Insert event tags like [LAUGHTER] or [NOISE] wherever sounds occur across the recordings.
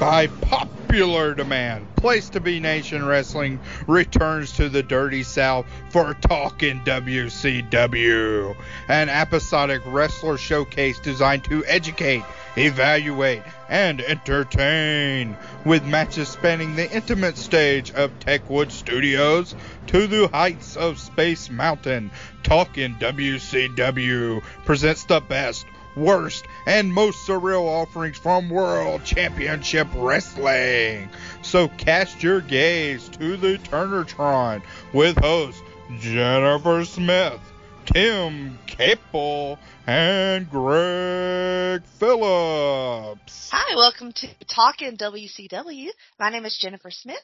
By popular demand, Place to Be Nation Wrestling returns to the Dirty South for Talkin' WCW, an episodic wrestler showcase designed to educate, evaluate, and entertain, with matches spanning the intimate stage of Techwood Studios to the heights of Space Mountain. Talkin' WCW presents the best worst, and most surreal offerings from World Championship Wrestling. So cast your gaze to the Turnertron with hosts Jennifer Smith, Tim Capel, and Greg Phillips. Hi, welcome to Talkin' WCW. My name is Jennifer Smith.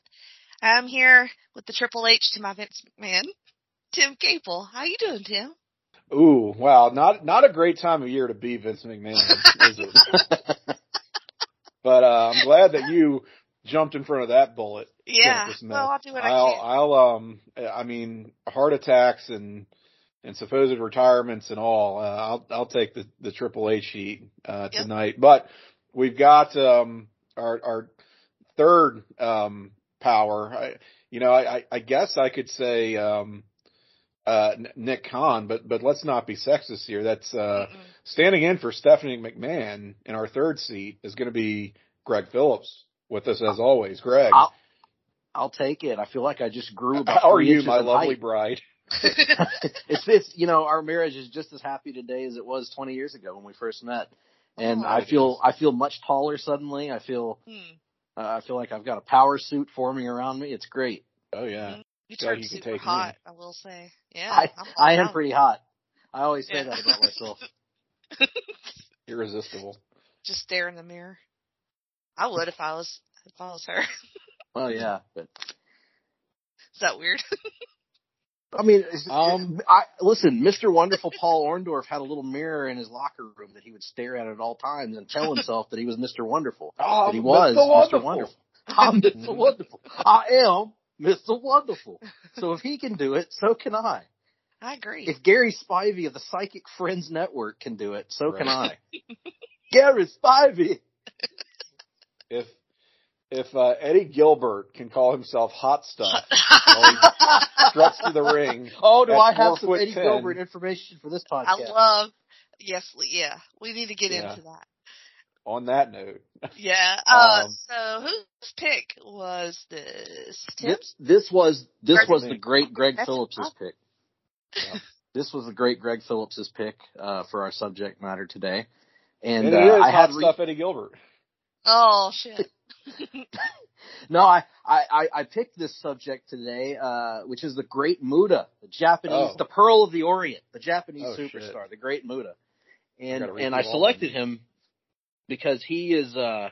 I'm here with the Triple H to my Vince McMahon, Tim Capel. How you doing, Tim? Ooh, wow! Not not a great time of year to be Vince McMahon, is it? [LAUGHS] but uh, I'm glad that you jumped in front of that bullet. Yeah. Well, I'll do what I'll, I can. I'll um, I mean, heart attacks and and supposed retirements and all. Uh, I'll I'll take the the Triple H sheet uh, Yep. tonight. But we've got um our our third um power. I, you know, I I- I guess I could say um uh Nick Khan, but but let's not be sexist here. That's uh Mm-mm. standing in for Stephanie McMahon in our third seat is going to be Greg Phillips with us as always. Greg, I'll, I'll take it. I feel like I just grew about. [LAUGHS] how are you, my lovely height. bride? [LAUGHS] it's this, you know, our marriage is just as happy today as it was 20 years ago when we first met, and Oh, I feel is. I feel much taller suddenly. I feel Hmm. uh, I feel like I've got a power suit forming around me. It's great. Oh yeah, You Yeah, turned you super take me. hot, I will say. Yeah. I I'm I pretty hot. I always say Yeah. that about myself. [LAUGHS] irresistible. Just stare in the mirror. I would if I was if I was her. [LAUGHS] Well, yeah, but Is that weird? [LAUGHS] I mean, Um, I listen. Mr. Wonderful Paul Orndorff had a little mirror in his locker room that he would stare at at all times and tell himself that he was Mr. Wonderful. Oh, that he was Mr. Mr. Wonderful. Wonderful. I'm Mr. Wonderful. I am Mr. Wonderful. So if he can do it, so can I. [LAUGHS] I agree. If Gary Spivey of the Psychic Friends Network can do it, so can I. [LAUGHS] Gary Spivey. [LAUGHS] If if uh, Eddie Gilbert can call himself hot stuff, while he struts to the ring. Oh, do I have some Eddie ten. Gilbert information for this podcast? I love yes, we- yeah. We need to get Yeah. into that. On that note, Yeah. [LAUGHS] Uh Um, so whose pick was this? Tim's? this, this was this Greg was me. the great Greg That's Phillips's awesome. pick. Yeah. This was the great Greg Phillips's pick uh, for our subject matter today, and, and, it uh, is I had re- stuff Eddie Gilbert. Oh shit. [LAUGHS] [LAUGHS] no, I, I I I picked this subject today, uh, which is the Great Muta, the Japanese, Oh. the Pearl of the Orient, the Japanese Oh, shit. superstar, the Great Muta, and gotta and I selected him because he is uh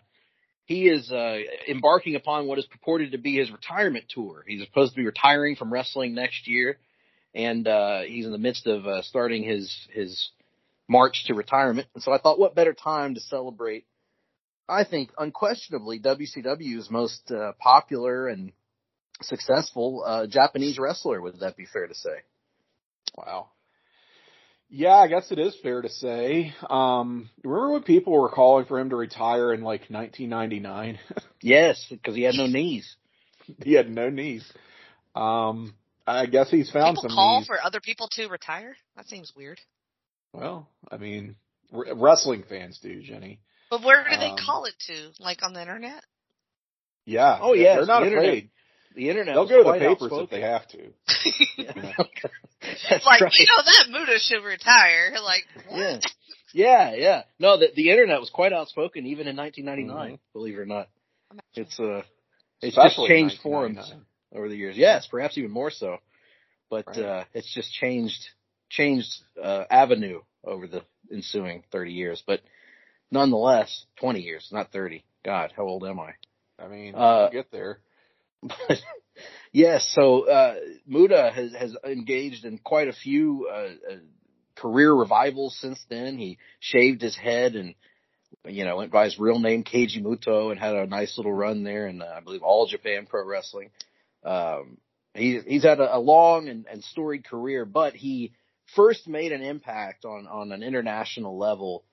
he is uh embarking upon what is purported to be his retirement tour. He's supposed to be retiring from wrestling next year, and uh he's in the midst of uh, starting his his march to retirement. And so I thought, what better time to celebrate? I think unquestionably WCW's most uh, popular and successful uh, Japanese wrestler. Would that be fair to say? Wow. Yeah, I guess it is fair to say. Um, remember when people were calling for him to retire in like 1999? [LAUGHS] Yes, because he had no knees. he had no knees. Um, I guess he's found People some call knees. for other people to retire? That seems weird. Well, I mean, r- wrestling fans do, Jenny. But where do they Um, call it to? Like on the internet? Yeah. Oh, they're- They're not the internet. Afraid. The internet. They'll go to the papers outspoken. if they have to. Yeah. [LAUGHS] It's That's like, right. you know, that Muta should retire. Like, what? Yeah. Yeah, yeah. No, the the internet was quite outspoken even in 1999. Mhm. Believe it or not, it's uh, it's Especially just changed in forums over the years. Yes, perhaps even more so, but Right. uh, it's just changed changed uh, avenue over the ensuing 30 years. But nonetheless, 20 years, not 30. God, how old am I? I mean, Uh, we'll get there. Yes, so uh, Muta has has engaged in quite a few uh, uh, career revivals since then. He shaved his head and you know went by his real name Keiji Muto and had a nice little run there, and uh, I believe All Japan Pro Wrestling. Um, he, he's had a, a long and, and storied career, but he first made an impact on on an international level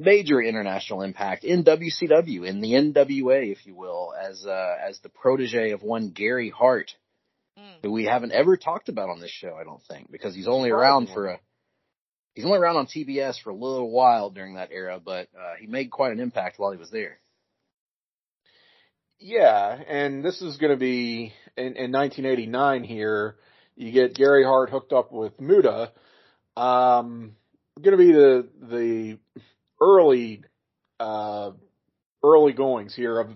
major international impact in WCW, in the NWA, if you will, as uh, as the protege of one Gary Hart, mm. who we haven't ever talked about on this show, I don't think, because he's only around for a he's only around on TBS for a little while during that era, but uh, he made quite an impact while he was there. Yeah, and this is going to be in, in 1989 here. You get Gary Hart hooked up with Muta. Um, going to be the the early uh, early goings here of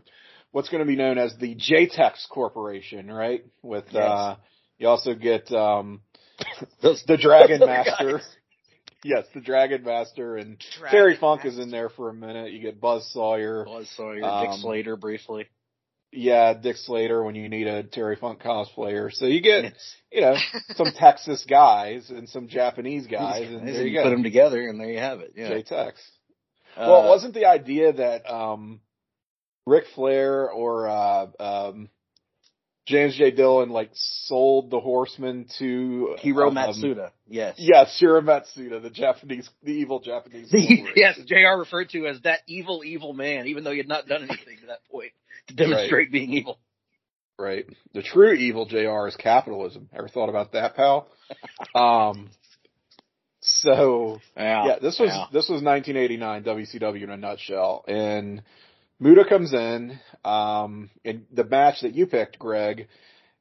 what's going to be known as the JTEX Corporation, right? With yes. uh, you also get um, [LAUGHS] the, the Dragon [LAUGHS] Master. Yes, the Dragon Master and Dragon Terry Funk Master. is in there for a minute. You get Buzz Sawyer, Buzz Sawyer, um, Dick Slater briefly. Yeah, Dick Slater when you need a Terry Funk cosplayer. So you get, you know, some Texas guys and some Japanese guys, and there you, you go. Put them together, and there you have it. Yeah. JTEX. Well, uh, wasn't the idea that um, Ric Flair or uh, um, James J. Dillon like sold the Horseman to Hiro um, Matsuda? Yes. Yes, Hiro Matsuda, the Japanese, the evil Japanese. [LAUGHS] yes, JR referred to as that evil, evil man, even though he had not done anything to that point to demonstrate right. being evil. Right. The true evil Jr. is capitalism. Ever thought about that, pal? [LAUGHS] um, so yeah, yeah this was yeah. this was 1989 WCW in a nutshell, and Muta comes in. Um, and the match that you picked, Greg,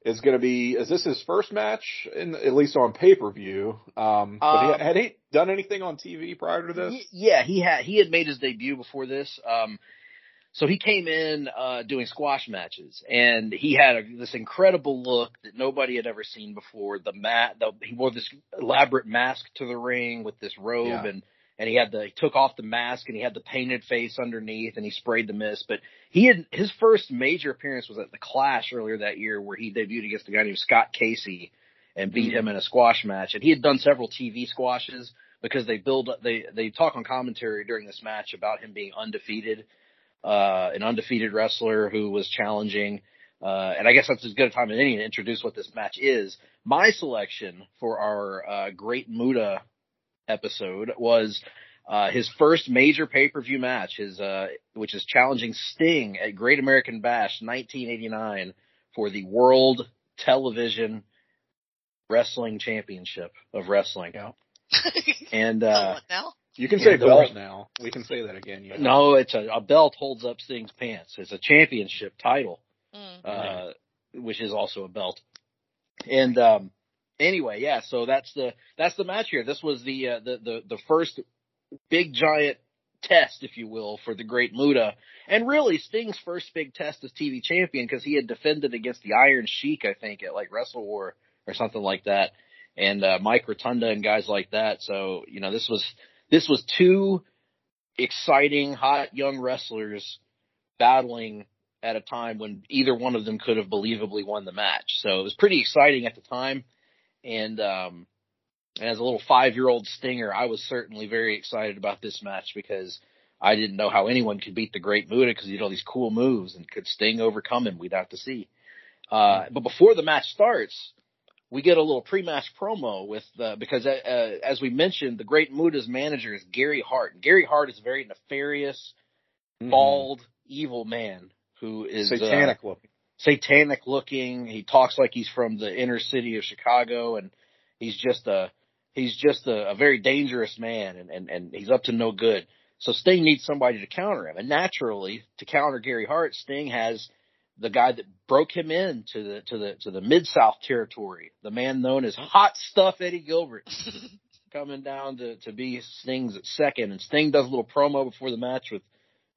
is going to be is this his first match in at least on pay per view? Um, but um, he, had he done anything on TV prior to this? Yeah, he had he had made his debut before this. Um, so he came in uh, doing squash matches, and he had a, this incredible look that nobody had ever seen before. The mat, the, he wore this elaborate mask to the ring with this robe, yeah. and and he had the he took off the mask and he had the painted face underneath, and he sprayed the mist. But he had his first major appearance was at the Clash earlier that year, where he debuted against a guy named Scott Casey and beat mm-hmm. him in a squash match. And he had done several TV squashes because they build they they talk on commentary during this match about him being undefeated uh, an undefeated wrestler who was challenging. Uh, and I guess that's as good a time as any to introduce what this match is. My selection for our uh, Great Muta episode was uh, his first major pay-per-view match, his uh, which is challenging Sting at Great American Bash 1989 for the World Television Wrestling Championship of Wrestling. Yeah. and uh, [LAUGHS] you can say belt now. We can say that again. Yeah. No, it's a, a belt holds up Sting's pants. It's a championship title, mm. uh, which is also a belt. And um, anyway, yeah. So that's the that's the match here. This was the uh, the the the first big giant test, if you will, for the Great Muta, and really Sting's first big test as TV champion because he had defended against the Iron Sheik, I think, at like Wrestle War or something like that, and uh, Mike Rotunda and guys like that. So you know, this was this was two exciting, hot young wrestlers battling at a time when either one of them could have believably won the match. So it was pretty exciting at the time. And, um, as a little five year old stinger, I was certainly very excited about this match because I didn't know how anyone could beat the Great Muta because he did all these cool moves and could Sting overcome him. We'd have to see. Uh, but before the match starts, we get a little pre-match promo with uh, because uh, uh, as we mentioned, the Great Muta's manager is Gary Hart. Gary Hart is a very nefarious, mm-hmm. bald, evil man who is satanic uh, looking. Satanic looking. He talks like he's from the inner city of Chicago, and he's just a he's just a, a very dangerous man, and, and and he's up to no good. So Sting needs somebody to counter him, and naturally, to counter Gary Hart, Sting has the guy that broke him in to the to the to the mid South territory, the man known as Hot Stuff Eddie Gilbert, [LAUGHS] coming down to to be Sting's second, and Sting does a little promo before the match with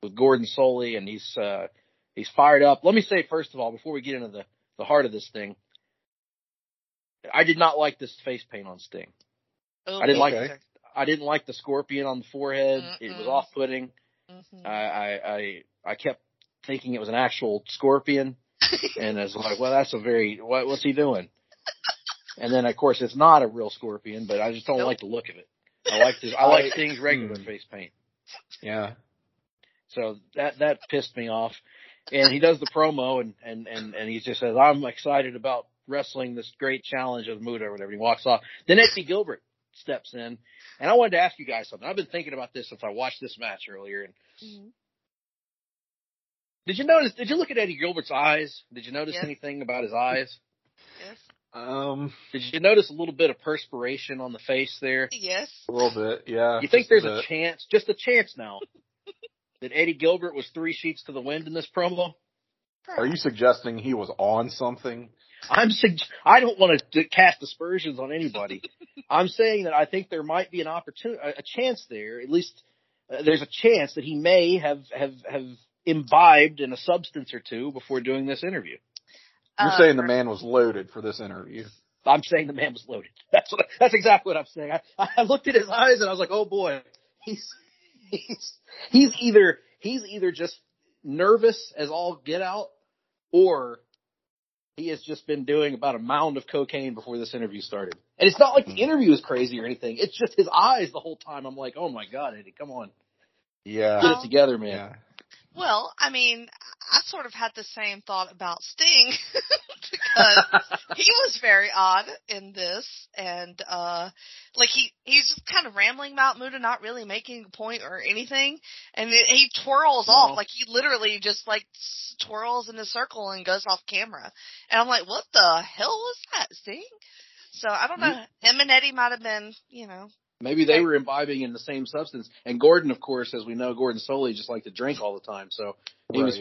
with Gordon Solie, and he's uh, he's fired up. Let me say first of all, before we get into the the heart of this thing, I did not like this face paint on Sting. Oh, I didn't okay. like I didn't like the scorpion on the forehead. Mm-mm. It was off putting. Mm-hmm. I, I I I kept thinking it was an actual scorpion. [LAUGHS] and it's like, well, that's a very, what, what's he doing? And then of course it's not a real scorpion, but I just don't Nope. like the look of it. I like this, I like things regular hmm. face paint. Yeah. So that that pissed me off. And he does the promo and and and and he just says, "I'm excited about wrestling this great challenge of Muta or whatever." He walks off. Then Eddie Gilbert steps in, and I wanted to ask you guys something. I've been thinking about this since I watched this match earlier. And Mhm. Did you notice? Did you look at Eddie Gilbert's eyes? Did you notice Yes. anything about his eyes? Yes. Um, Did you notice a little bit of perspiration on the face there? Yes. a little bit. Yeah. You think there's a bit. chance, just a chance now, [LAUGHS] that Eddie Gilbert was three sheets to the wind in this promo? Are you suggesting he was on something? I'm sug- I don't want to cast aspersions on anybody. [LAUGHS] I'm saying that I think there might be an opportunity, a a chance there. At least uh, there's a chance that he may have have have imbibed in a substance or two before doing this interview. You're saying the man was loaded for this interview. I'm saying the man was loaded. That's what. That's exactly what I'm saying. I, I looked at his eyes and I was like, oh boy, he's he's he's either he's either just nervous as all get out, or he has just been doing about a mound of cocaine before this interview started. And it's not like the hmm. interview is crazy or anything. It's just his eyes the whole time. I'm like, oh my god, Eddie, come on, Yeah. get it together, man. Yeah. Well, I mean, I sort of had the same thought about Sting [LAUGHS] because [LAUGHS] he was very odd in this, and uh, like he he's just kind of rambling about Muta not really making a point or anything, and it, he twirls off like he literally just like twirls in a circle and goes off camera, and I'm like, what the hell was that, Sting? So I don't know. Him and Eddie might have been, you know, Maybe they were imbibing in the same substance. And Gordon, of course, as we know, Gordon Solie just liked to drink all the time. So he was,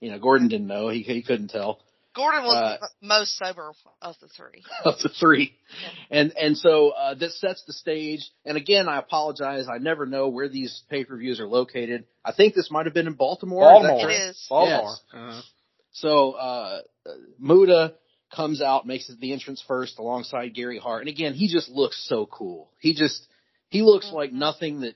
you know, Gordon didn't know. He he couldn't tell. Gordon was Uh, the most sober of the three. [LAUGHS] of the three. And and so uh, this sets the stage. And again, I apologize. I never know where these pay per views are located. I think this might have been in Baltimore. Baltimore. correct? It is. Baltimore. Yes. Uh-huh. So uh, uh, Muta comes out, makes it the entrance first alongside Gary Hart. And again, he just looks so cool. He just he looks like Mhm. nothing that.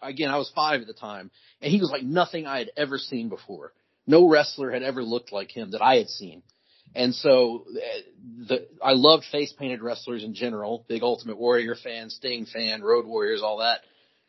Again, I was five at the time, and he was like nothing I had ever seen before. No wrestler had ever looked like him that I had seen. And so uh, the I loved face painted wrestlers in general. Big Ultimate Warrior fan, Sting fan, Road Warriors, all that.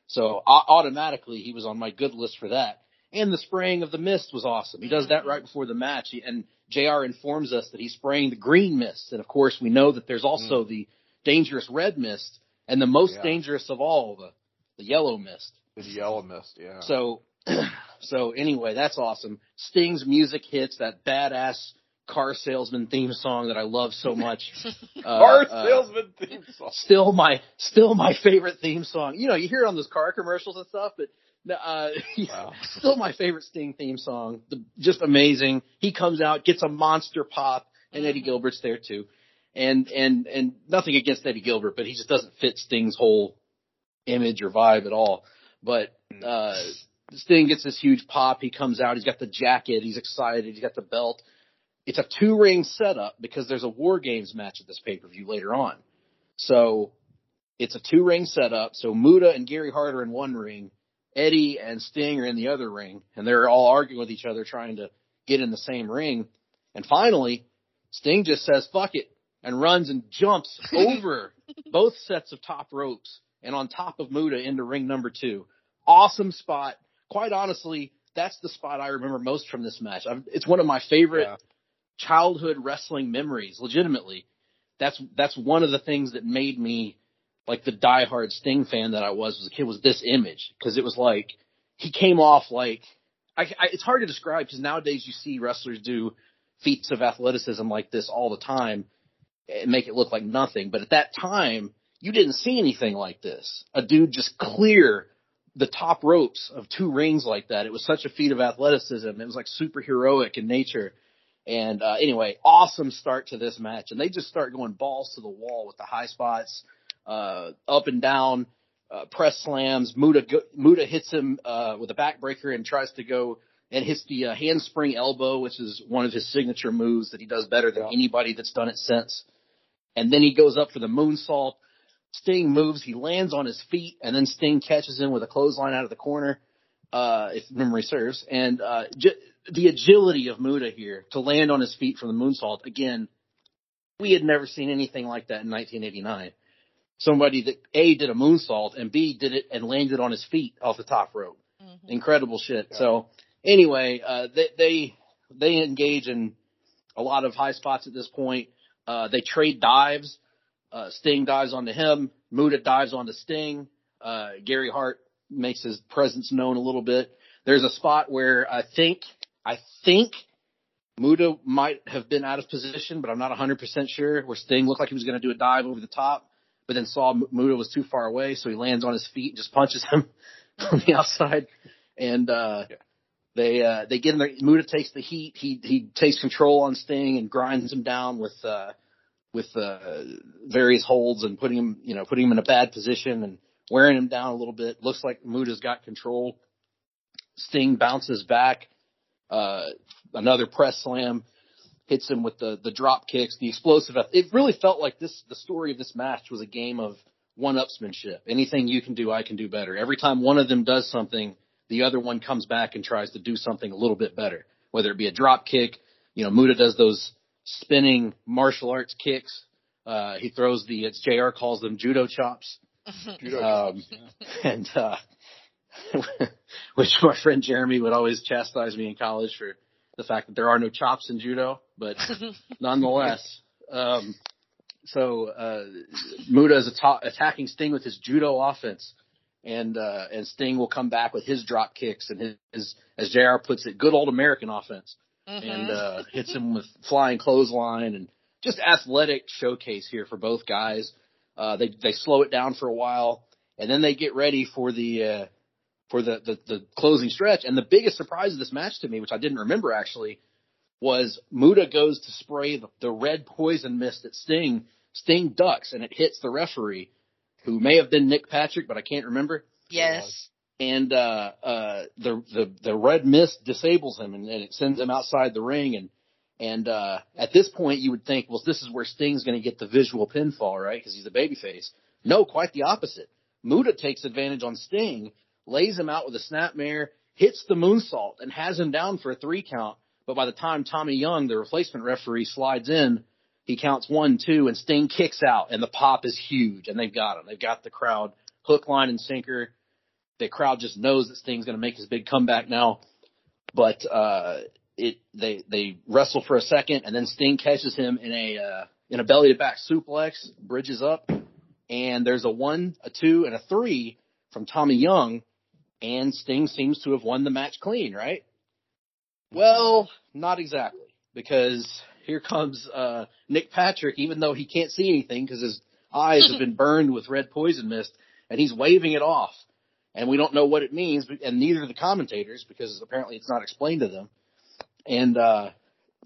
So au- automatically he was on my good list for that. And the spraying of the mist was awesome. He does that right before the match. He- And JR informs us that he's spraying the green mist. And of course we know that there's also the dangerous red mist and the most Yeah. dangerous of all, the, the yellow mist. The yellow mist. Yeah. So, [CLEARS THROAT] so anyway, that's awesome. Sting's music hits that badass car salesman theme song that I love so much. [LAUGHS] Uh, Car uh, salesman theme song. still my still my favorite theme song. You know, you hear it on those car commercials and stuff, but uh, [LAUGHS] Wow. still my favorite Sting theme song. The, just amazing. He comes out, gets a monster pop, and Eddie Mhm. Gilbert's there too. And and and nothing against Eddie Gilbert, but he just doesn't fit Sting's whole image or vibe at all. But uh Sting gets this huge pop. He comes out. He's got the jacket. He's excited. He's got the belt. It's a two ring setup because there's a War Games match at this pay per view later on. So it's a two ring setup. So Muta and Gary Hart are in one ring. Eddie and Sting are in the other ring, and they're all arguing with each other, trying to get in the same ring. And finally, Sting just says "fuck it" and runs and jumps [LAUGHS] over both sets of top ropes and on top of Muta into ring number two. Awesome spot. Quite honestly, that's the spot I remember most from this match. I've, it's one of my favorite Yeah. childhood wrestling memories. Legitimately, that's that's one of the things that made me like the diehard Sting fan that I was as a kid was this image because it was like he came off like I, I, it's hard to describe because nowadays you see wrestlers do feats of athleticism like this all the time and make it look like nothing. But at that time, you didn't see anything like this. A dude just clear the top ropes of two rings like that. It was such a feat of athleticism. It was like superheroic in nature. And uh, anyway, awesome start to this match. And they just start going balls to the wall with the high spots, uh, up and down, uh, press slams. Muta go, Muta hits him uh, with a backbreaker and tries to go and hits the uh, handspring elbow, which is one of his signature moves that he does better than Yeah. anybody that's done it since. And then he goes up for the moonsault. Sting moves, he lands on his feet, and then Sting catches him with a clothesline out of the corner, uh, if memory serves. And uh, j- the agility of Muta here to land on his feet from the moonsault again, we had never seen anything like that in 1989. Somebody that A did a moonsault and B did it and landed on his feet off the top rope. Mhm. Incredible shit. So anyway, uh, they, they, they engage in a lot of high spots at this point. Uh, they trade dives. Uh, Sting dives onto him. Muta dives onto Sting. Uh, Gary Hart makes his presence known a little bit. There's a spot where I think, I think Muta might have been out of position, but I'm not 100% sure, where Sting looked like he was going to do a dive over the top, but then saw Muta was too far away, so he lands on his feet and just punches him [LAUGHS] on the outside. And, uh, Yeah. they, uh, they get in there, Muta takes the heat, he, he takes control on Sting and grinds him down with, uh, with, uh, various holds and putting him, you know, putting him in a bad position and wearing him down a little bit. Looks like Muta's got control. Sting bounces back, uh, another press slam, hits him with the the drop kicks, the explosive. It really felt like this. The story of this match was a game of one-upsmanship. Anything you can do, I can do better. Every time one of them does something, the other one comes back and tries to do something a little bit better. Whether it be a drop kick, you know, Muta does those spinning martial arts kicks. Uh, he throws the, it's JR calls them judo chops. [LAUGHS] Judo Um, [LAUGHS] and uh [LAUGHS] which my friend Jeremy would always chastise me in college for the fact that there are no chops in judo, but [LAUGHS] nonetheless, um so uh Muta is atta- attacking Sting with his judo offense and uh and Sting will come back with his drop kicks and his, his as JR puts it, good old American offense Mhm. and uh hits him with flying clothesline and just athletic showcase here for both guys. Uh they they slow it down for a while and then they get ready for the uh for the, the the closing stretch. And the biggest surprise of this match to me which I didn't remember actually was Muta goes to spray the, the red poison mist at Sting. Sting ducks and it hits the referee who may have been Nick Patrick but I can't remember. Yes. and uh uh the the the red mist disables him and, and it sends him outside the ring. And and uh at this point you would think well this is where Sting's going to get the visual pinfall right? Because he's a babyface. No quite the opposite. Muta takes advantage on Sting lays him out with a snapmare hits the moonsault and has him down for a three count. But by the time Tommy Young the replacement referee slides in he counts one two and Sting kicks out and the pop is huge and they've got him. They've got the crowd hook line and sinker. The crowd just knows that Sting's going to make his big comeback now. But uh, it they they wrestle for a second, and then Sting catches him in a uh, in a belly to back suplex, bridges up, and there's a one, a two, and a three from Tommy Young, and Sting seems to have won the match clean, right? Well, not exactly, because here comes uh, Nick Patrick, even though he can't see anything because his eyes have been [LAUGHS] burned with red poison mist, and he's waving it off and we don't know what it means, and neither do the commentators because apparently it's not explained to them. And uh,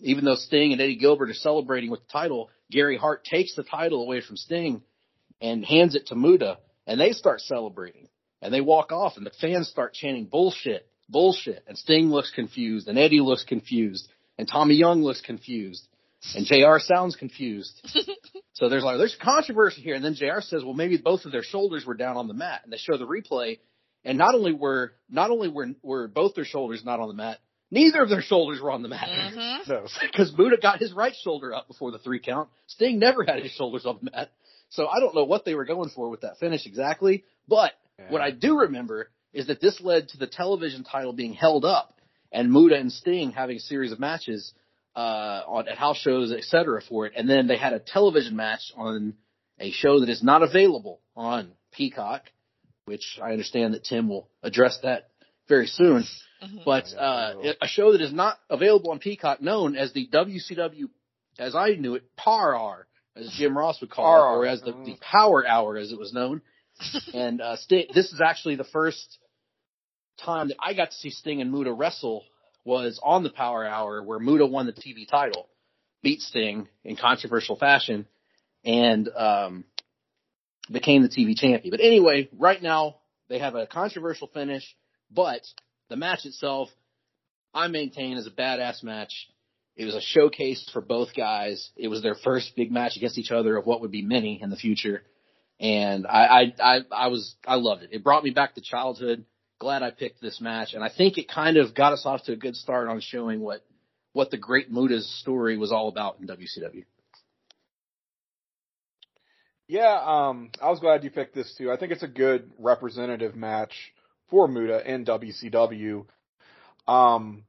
even though Sting and Eddie Gilbert are celebrating with the title, Gary Hart takes the title away from Sting and hands it to Muta, and they start celebrating. And they walk off, and the fans start chanting bullshit, bullshit. And Sting looks confused, and Eddie looks confused, and Tommy Young looks confused, and JR sounds confused. [LAUGHS] So there's like there's controversy here, and then JR says, well, maybe both of their shoulders were down on the mat, and they show the replay, and not only were not only were were both their shoulders not on the mat, neither of their shoulders were on the mat. Mm-hmm. [LAUGHS] Because Buddha got his right shoulder up before the three count. Sting never had his shoulders on the mat. So I don't know what they were going for with that finish exactly. But what I do remember is that this led to the television title being held up and Muta and Sting having a series of matches uh, on at house shows, et cetera, for it. And then they had a television match on a show that is not available on Peacock, which I understand that Tim will address that very soon. Mhm. But uh, a show that is not available on Peacock, known as the WCW, as I knew it, PAR Hour, as Jim Ross would call it, or as the, the Power Hour, as it was known. [LAUGHS] and uh, Sting, this is actually the first time that I got to see Sting and Muta wrestle was on the Power Hour, where Muta won the TV title, beat Sting in controversial fashion, and um, became the TV champion. But anyway, right now they have a controversial finish, but the match itself, I maintain, is a badass match. It was a showcase for both guys. It was their first big match against each other of what would be many in the future. And I, I, I, I was, I loved it. It brought me back to childhood. Glad I picked this match. And I think it kind of got us off to a good start on showing what, what the great Muta's story was all about in WCW. Yeah, um, I was glad you picked this too. I think it's a good representative match for Muta and WCW. Um,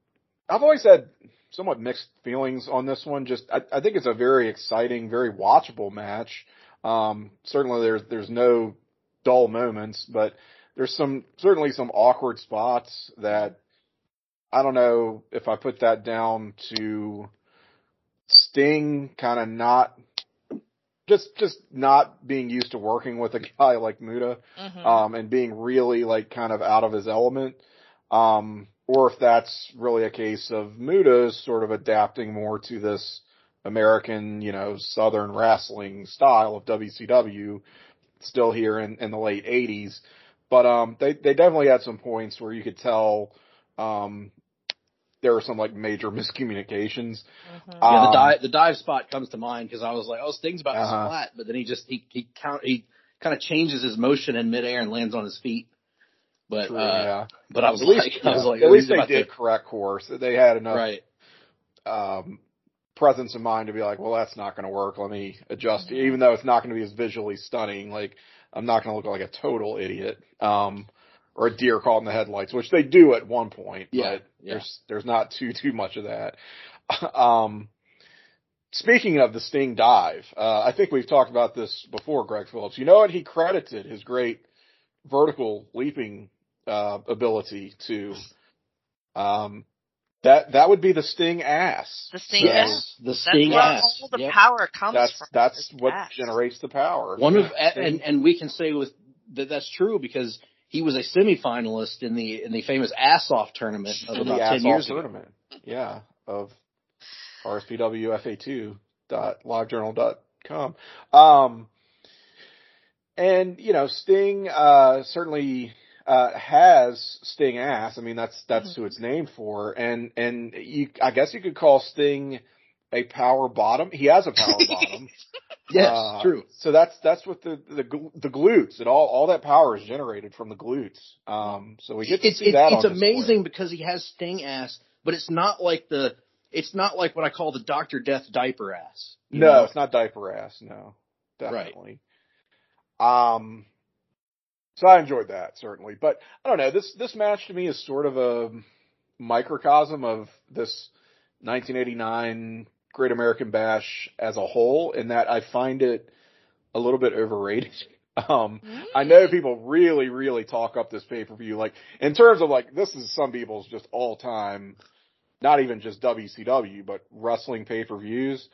I've always had somewhat mixed feelings on this one. Just, I, I think it's a very exciting, very watchable match. Um, certainly there's, there's no dull moments, but there's some, certainly some awkward spots that I don't know if I put that down to Sting kind of not just just not being used to working with a guy [LAUGHS] like Muta, Mm-hmm. um, and being really like kind of out of his element, um, or if that's really a case of Muta sort of adapting more to this American, you know, Southern wrestling style of WCW, still here in, in the late '80s. But um, they they definitely had some points where you could tell um, there were some like major [LAUGHS] miscommunications. Mhm. Yeah, the Um, dive the dive spot comes to mind because I was like, oh, Sting's about Uh-huh. to splat, but then he just he he count he kind of changes his motion in midair and lands on his feet. But True, uh, yeah. but I was At least, [LAUGHS] I was yeah. like, at oh, least he's they did to- correct course. They had enough right. um, presence of mind to be like, well, that's not going to work. Let me adjust. Mhm. Even though it's not going to be as visually stunning, like I'm not going to look like a total idiot, um, or a deer caught in the headlights, which they do at one point. Yeah, but yeah. there's there's not too too much of that. [LAUGHS] um, speaking of the Sting dive, uh, I think we've talked about this before, Greg Phillips. You know what? He credited his great vertical leaping uh, ability to. Um, that that would be the Sting ass. The Sting So ass? The That's Sting where ass. all the Yep. power comes That's from. that's what ass. generates the power. One of and and we can say with that that's true because he was a semifinalist in the in the famous ass off tournament of in the about ten years off ago. tournament. Yeah, of RSPWFA2 dot livejournal dot com. Um, and you know, Sting uh, certainly uh, has Sting ass. I mean, that's that's Mm-hmm. who it's named for. And and you, I guess you could call Sting a power bottom. He has a power [LAUGHS] bottom. Yes, Uh, true. So that's that's what the the the glutes and all all that power is generated from the glutes. Um, so we get to It's see it's, that. it's on display. amazing because he has Sting ass, but it's not like the it's not like what I call the Doctor Death diaper ass. No, know? it's not diaper ass. No, definitely. Um, so I enjoyed that certainly, but I don't know. This this match to me is sort of a microcosm of this 1989 Great American Bash as a whole, in that I find it a little bit overrated. [LAUGHS] Um, I know people really, really talk up this pay per view, like in terms of like this is some people's just all time, not even just WCW, but wrestling pay per views.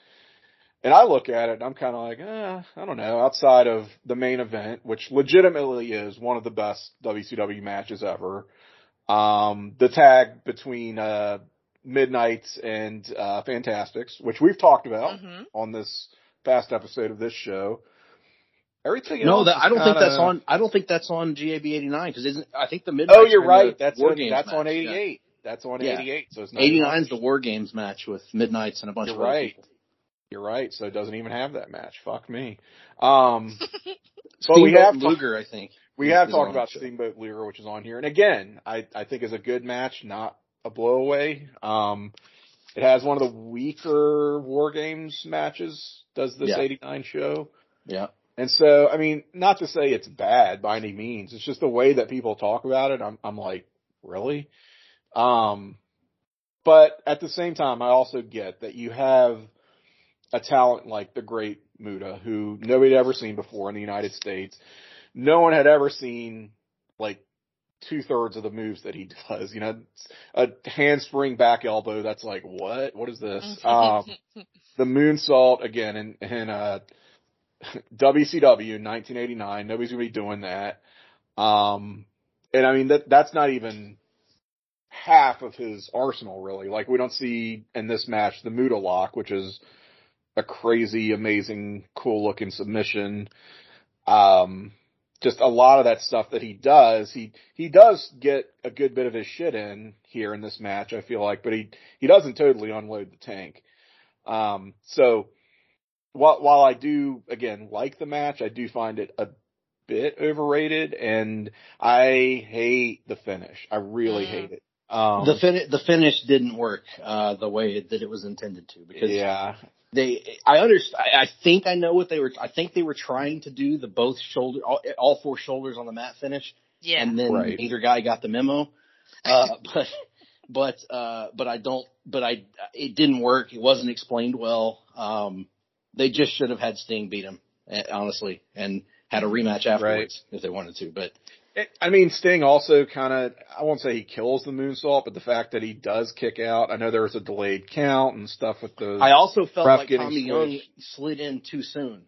And I look at it and I'm kind of like, eh, I don't know, outside of the main event, which legitimately is one of the best WCW matches ever. Um, the tag between, uh, Midnights and, uh, Fantastics, which we've talked about Mhm. on this past episode of this show. Everything No, else that is I don't think that's on. I don't think that's on GAB eighty nine because isn't I think the midnight. Oh, you're right. That's War on, Games that's on match, 88. That's on Yeah. 88. So it's not Eighty even- nine's the War Games match with Midnights and a bunch You're of other right. people. You're right. So it doesn't even have that match. Fuck me. Um, [LAUGHS] but we have Luger, I think. we have talked about. Steamboat Luger, which is on here, and again, I I think is a good match, not a blowaway. Um, it has one of the weaker War Games matches. Does this Yeah. 89 show? Yeah. And so, I mean, not to say it's bad by any means. It's just the way that people talk about it. I'm, I'm like, really? Um, but at the same time, I also get that you have a talent like the great Muta, who nobody had ever seen before in the United States. No one had ever seen like two thirds of the moves that he [LAUGHS] does. You know, a handspring back elbow. That's like, what? What is this? [LAUGHS] Um, the moonsault again in, in, uh, [LAUGHS] WCW in 1989. Nobody's gonna be doing that. Um, and I mean that that's not even half of his arsenal, really. Like we don't see in this match the Muta lock, which is a crazy, amazing, cool looking submission. Um, just a lot of that stuff that he does, he he does get a good bit of his shit in here in this match. I feel like, but he he doesn't totally unload the tank. Um, so while while I do again like the match, I do find it a bit overrated, and I hate the finish. I really Mm. hate it. Um, the fin- the finish didn't work uh, the way it, that it was intended to because yeah, they I understand. I, I think I know what they were. I think they were trying to do the both shoulder, all, all four shoulders on the mat finish, Yeah. and then Right. neither guy got the memo. Uh, [LAUGHS] but but uh, but I don't. But I it didn't work. It wasn't explained well. Um, they just should have had Sting beat him, eh, honestly, and had a rematch afterwards if they wanted to. But It- I mean, Sting also kind of, I won't say he kills the moonsault, but the fact that he does kick out, I know there was a delayed count and stuff with the. I also felt like Tommy Young slid in too soon.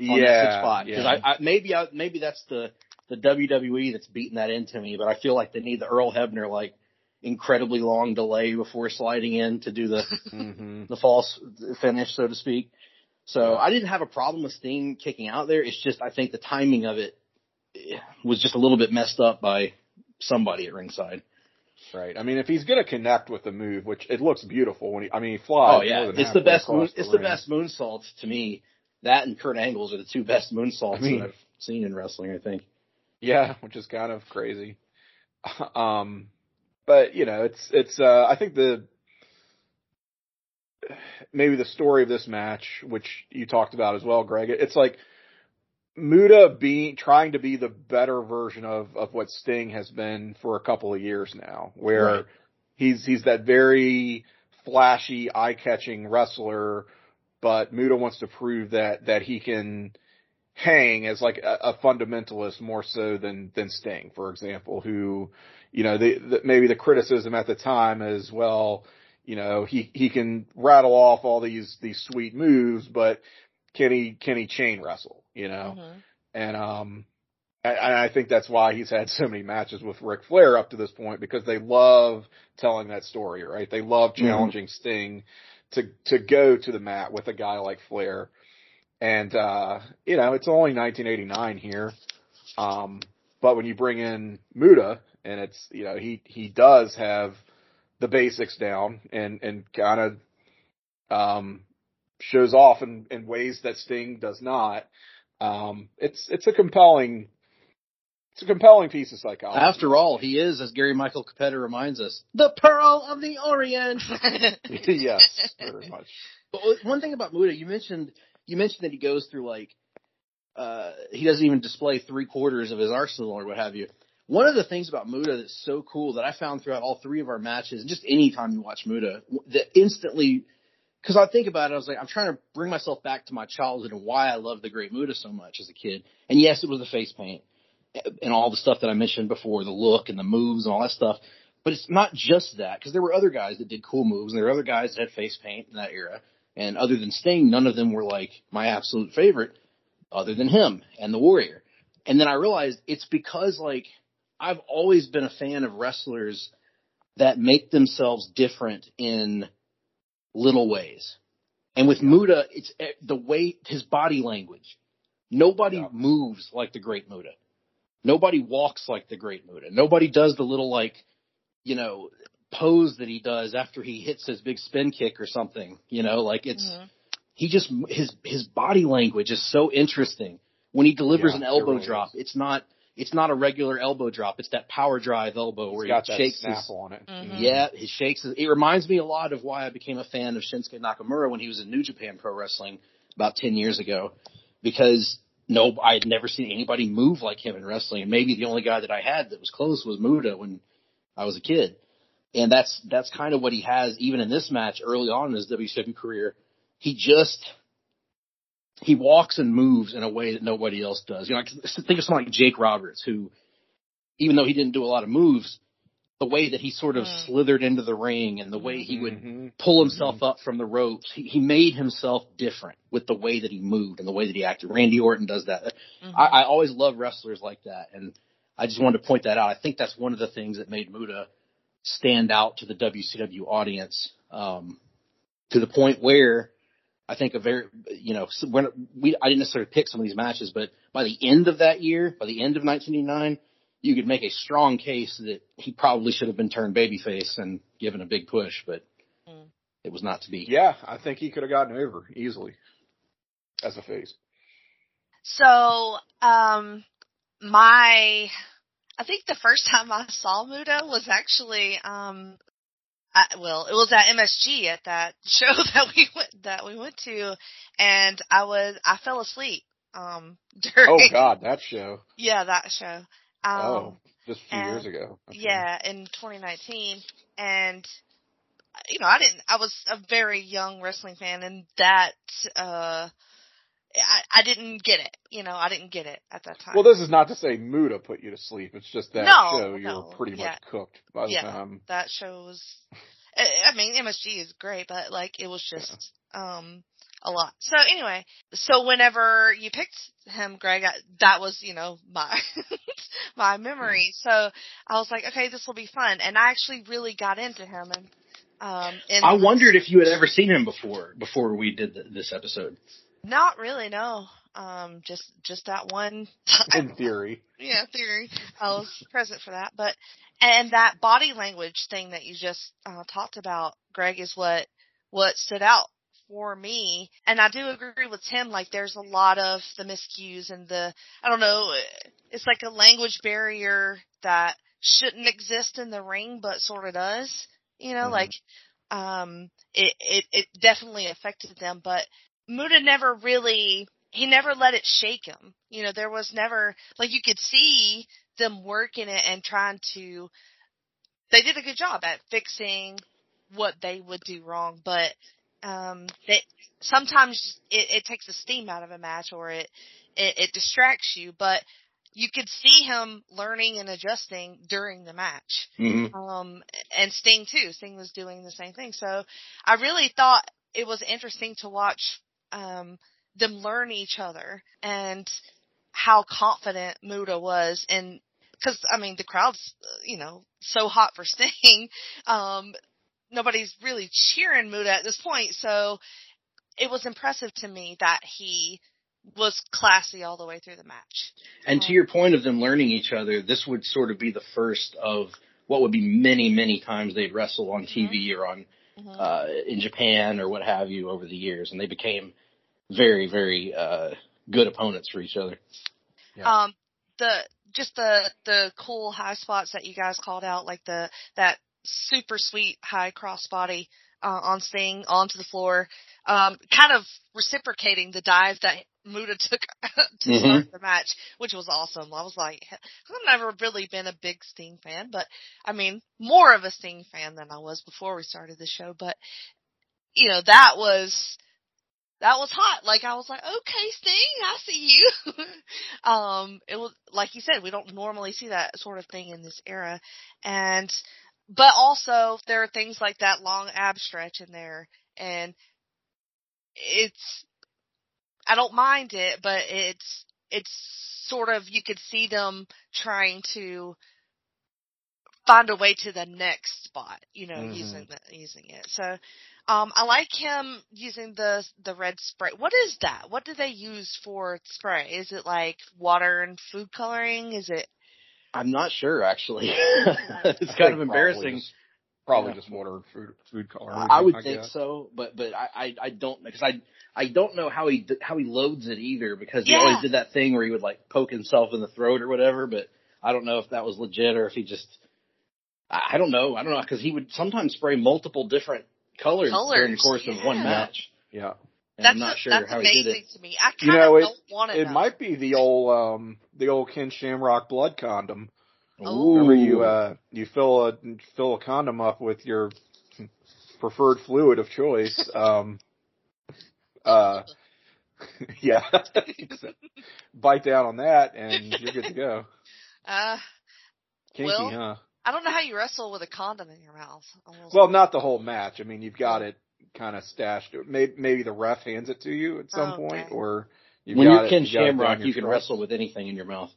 on yeah, spot because yeah. I, I maybe I maybe that's the the WWE that's beating that into me, but I feel like they need the Earl Hebner like incredibly long delay before sliding in to do the hmm the false finish, so to speak. So. I didn't have a problem with Sting kicking out there. It's just I think the timing of it eh, was just a little bit messed up by somebody at ringside. Right. I mean, if he's going to connect with the move, which it looks beautiful when he, I mean, he flies. Oh yeah, it's the best moon, across it's the best moonsaults to me. That and Kurt Angle's are the two best moonsaults I mean- that I've seen in wrestling. I think. Yeah, which is kind of crazy. [LAUGHS] Um, but you know, it's it's. Uh, I think the maybe the story of this match, which you talked about as well, Greg. It's like Muta being trying to be the better version of of what Sting has been for a couple of years now, where Right. he's he's that very flashy, eye catching wrestler, but Muta wants to prove that that he can hang as like a, a fundamentalist more so than than Sting, for example, who you know the, the maybe the criticism at the time is well, you know he he can rattle off all these these sweet moves, but can he can he chain wrestle? You know, Mhm. and um, and and I think that's why he's had so many matches with Ric Flair up to this point because they love telling that story, right? They love Mhm. challenging Sting to to go to the mat with a guy like Flair. And uh, you know, it's only 1989 here. Um, but when you bring in Muta and it's, you know, he he does have the basics down and and kind of um shows off in, in ways that Sting does not. Um, it's it's a compelling it's a compelling piece of psychology. After all, he is, as Gary Michael Cappetta reminds us, the Pearl of the Orient. [LAUGHS] yes, very much. But one thing about Muta, you mentioned you mentioned that he goes through like uh he doesn't even display three quarters of his arsenal or what have you. One of the things about Muta that's so cool that I found throughout all three of our matches, and just any time you watch Muta, that instantly, because I think about it, I was like, I'm trying to bring myself back to my childhood and why I loved the Great Muta so much as a kid. And yes, it was the face paint and all the stuff that I mentioned before, the look and the moves and all that stuff. But it's not just that, because there were other guys that did cool moves, and there were other guys that had face paint in that era. And other than Sting, none of them were like my absolute favorite, other than him and the Warrior. And then I realized it's because like I've always been a fan of wrestlers that make themselves different in little ways. And with Muta, it's eh, the way his body language. Nobody Yeah. moves like the great Muta. Nobody walks like the great Muta. Nobody does the little like, you know, pose that he does after he hits his big spin kick or something. You know, like it's Mhm. he just his his body language is so interesting. When he delivers Yeah, an elbow really drop, is. it's not it's not a regular elbow drop. It's that power drive elbow He's where got he that shakes snap his on it. Mhm. yeah, he shakes. His, it reminds me a lot of why I became a fan of Shinsuke Nakamura when he was in New Japan Pro Wrestling about ten years ago, because no, I had never seen anybody move like him in wrestling, and maybe the only guy that I had that was close was Muta when I was a kid, and that's that's kind of what he has even in this match early on in his WCW career. He just he walks and moves in a way that nobody else does. You know, like, think of someone like Jake Roberts, who, even though he didn't do a lot of moves, the way that he sort of Mm. slithered into the ring and the way he would Mhm. pull himself up from the ropes, he, he made himself different with the way that he moved and the way that he acted. Randy Orton does that. Mhm. I, I always love wrestlers like that, and I just wanted to point that out. I think that's one of the things that made Muta stand out to the WCW audience, um, to the point where I think a very, you know, when we I didn't necessarily pick some of these matches, but by the end of that year, by the end of 1989, you could make a strong case that he probably should have been turned babyface and given a big push, but Mm. it was not to be. Yeah, I think he could have gotten over easily as a face. So, um, my, I think the first time I saw Muta was actually, um, I, well, it was at MSG at that [LAUGHS] show that we went that we went to, and I was I fell asleep. Um, [LAUGHS] during Oh God, that show. yeah that show. Um, oh, just a few and- years ago. Okay. yeah, in 2019, and you know I didn't. I was a very young wrestling fan, and that uh, I I didn't get it. You know, I didn't get it at that time. Well, this is not to say Muta put you to sleep. It's just that No, show you no, were pretty yeah. much cooked by the Yeah. time. that show was I I mean MSG is great but like it was just um a lot. So anyway, so whenever you picked him Greg I, that was, you know, my [LAUGHS] my memory. So I was like, okay, this will be fun and I actually really got into him and um and I wondered if you had ever seen him before before we did th this episode. Not really no. Um just just that one In theory, [LAUGHS] yeah, theory. I was present for that, but and that body language thing that you just uh, talked about, Greg, is what what stood out for me. And I do agree with Tim. Like, there's a lot of the miscues and the I don't know. It's like a language barrier that shouldn't exist in the ring, but sort of does. You know, Mhm. like um, it it it definitely affected them, but Muta never really he never let it shake him. You know, there was never like you could see them working it and trying to they did a good job at fixing what they would do wrong, but um they sometimes it, it takes the steam out of a match or it, it it distracts you, but you could see him learning and adjusting during the match. Mm-hmm. Um, and Sting too. Sting was doing the same thing. So I really thought it was interesting to watch, um, them learn each other and how confident Muta was and cause I mean the crowd's, uh, you know, so hot for Sting. [LAUGHS] Um, nobody's really cheering Muta at this point. So it was impressive to me that he was classy all the way through the match. And to your point of them learning each other, this would sort of be the first of what would be many, many times they'd wrestle on TV or on Mhm. uh, in Japan or what have you over the years, and they became very, very uh, good opponents for each other. Yeah. Um, the just the the cool high spots that you guys called out, like the that super sweet high crossbody uh, on Sting onto the floor, um, kind of reciprocating the dive that Muta took [LAUGHS] to Mhm. start the match, which was awesome. I was like, I've never really been a big Sting fan, but I mean, more of a Sting fan than I was before we started the show. But you know, that was that was hot. Like I was like, okay, Sting, I see you. [LAUGHS] um, it was like you said, we don't normally see that sort of thing in this era, and but also there are things like that long ab stretch in there, and it's I don't mind it, but it's it's sort of you could see them trying to find a way to the next spot, you know, Mhm. using the, using it. So, um, I like him using the the red spray. What is that? What do they use for spray? Is it like water and food coloring? Is it? I'm not sure actually. [LAUGHS] it's kind of embarrassing. Probably just, Yeah. just water, food, food color. I would think guess. so, but but I I, I don't because I I don't know how he d- how he loads it either because he always did that thing where he would like poke himself in the throat or whatever. But I don't know if that was legit or if he just I, I don't know I don't know because he would sometimes spray multiple different colors, during the Colors, course of one yeah. match. Yeah. And That's I'm not a- sure that's how he did it. to me. I You kind know, of it- don't want to It know. might be the old, um, the old Ken Shamrock blood condom. Oh. Remember Ooh. you, uh, you fill a, fill a condom up with your preferred fluid of choice. [LAUGHS] Um, uh, [LAUGHS] yeah. [LAUGHS] Bite down on that and you're good to go. Uh, Kinky, Well, huh? I don't know how you wrestle with a condom in your mouth. Almost. Well, not the whole match. I mean, you've got it kind of stashed. Maybe, maybe the ref hands it to you at some Oh, point, okay. or you've When got you're it, Ken you got it down Shamrock, your you can wrestle with anything in your mouth.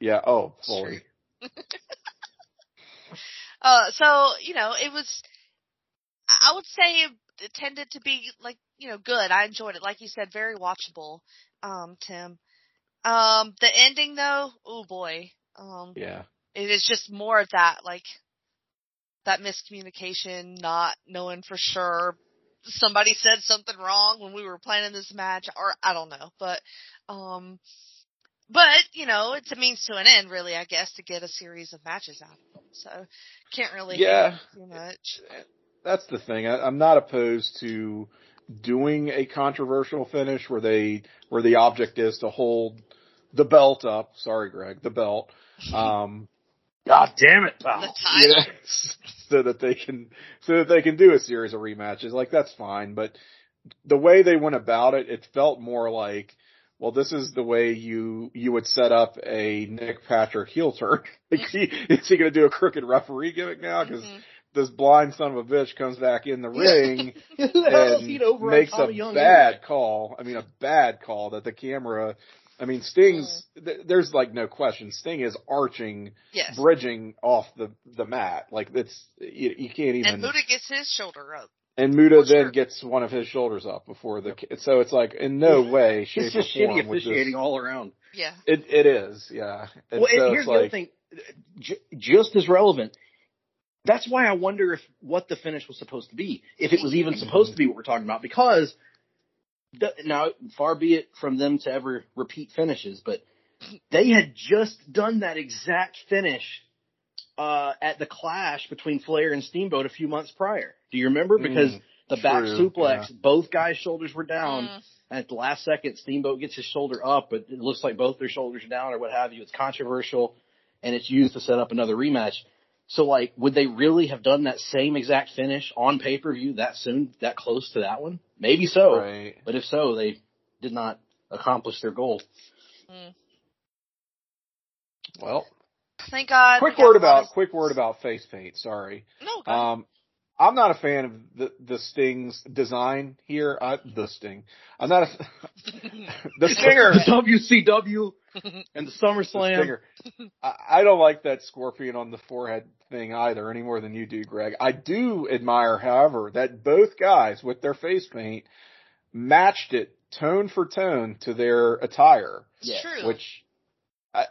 Yeah. Oh, fully. [LAUGHS] uh, so you know, it was. I would say it tended to be like you know good. I enjoyed it, like you said, very watchable. Um, Tim. Um, the ending though, oh boy. Um, Yeah. it is just more of that like that miscommunication, not knowing for sure. Somebody said something wrong when we were planning this match, or I don't know, but um, but you know, it's a means to an end, really, I guess, to get a series of matches out of them. So can't really Yeah. too much. that's the thing. I, I'm not opposed to doing a controversial finish where they where the object is to hold the belt up. Sorry, Greg, the belt. [LAUGHS] Um, God damn it, pal. The [LAUGHS] you title. know, so that they can so that they can do a series of rematches. Like that's fine, but the way they went about it, it felt more like, well, this is the way you you would set up a Nick Patrick heel turn. [LAUGHS] like he, is he going to do a crooked referee gimmick now? Because Mhm. this blind son of a bitch comes back in the ring [LAUGHS] Who the hell is and makes a Young bad anyway? call. I mean, a bad call that the camera. I mean, Sting's. th- There's like no question. Sting is arching, Yes. bridging off the the mat. Like that's you, you can't even. And Muta gets his shoulder up. And Muta then sure. gets one of his shoulders up before the. So it's like in no way, shape, It's just shitty form. would officiating this- all around. Yeah. It it is, yeah. And well, so here's it's the other thing, J- just as relevant. That's why I wonder if what the finish was supposed to be, if it was even supposed to be what we're talking about, because the, now far be it from them to ever repeat finishes, but they had just done that exact finish uh, at the clash between Flair and Steamboat a few months prior. Do you remember? Because Mm, the back true, suplex, both guys' shoulders were down. Mm. And at the last second, Steamboat gets his shoulder up, but it looks like both their shoulders are down or what have you. It's controversial, and it's used to set up another rematch. So, like, would they really have done that same exact finish on pay per view that soon, that close to that one? Maybe so. right. But if so, they did not accomplish their goal. Mm. Well, Thank God. quick word about of- quick word about face paint. Sorry. No. go. Um, I'm not a fan of the the Sting's design here. I, the Sting. I'm not a [LAUGHS] the Stinger. [LAUGHS] The WCW and the The SummerSlam. Stinger. I, I don't like that scorpion on the forehead thing either, any more than you do, Greg. I do admire, however, that both guys with their face paint matched it tone for tone to their attire, it's yeah, true. which I,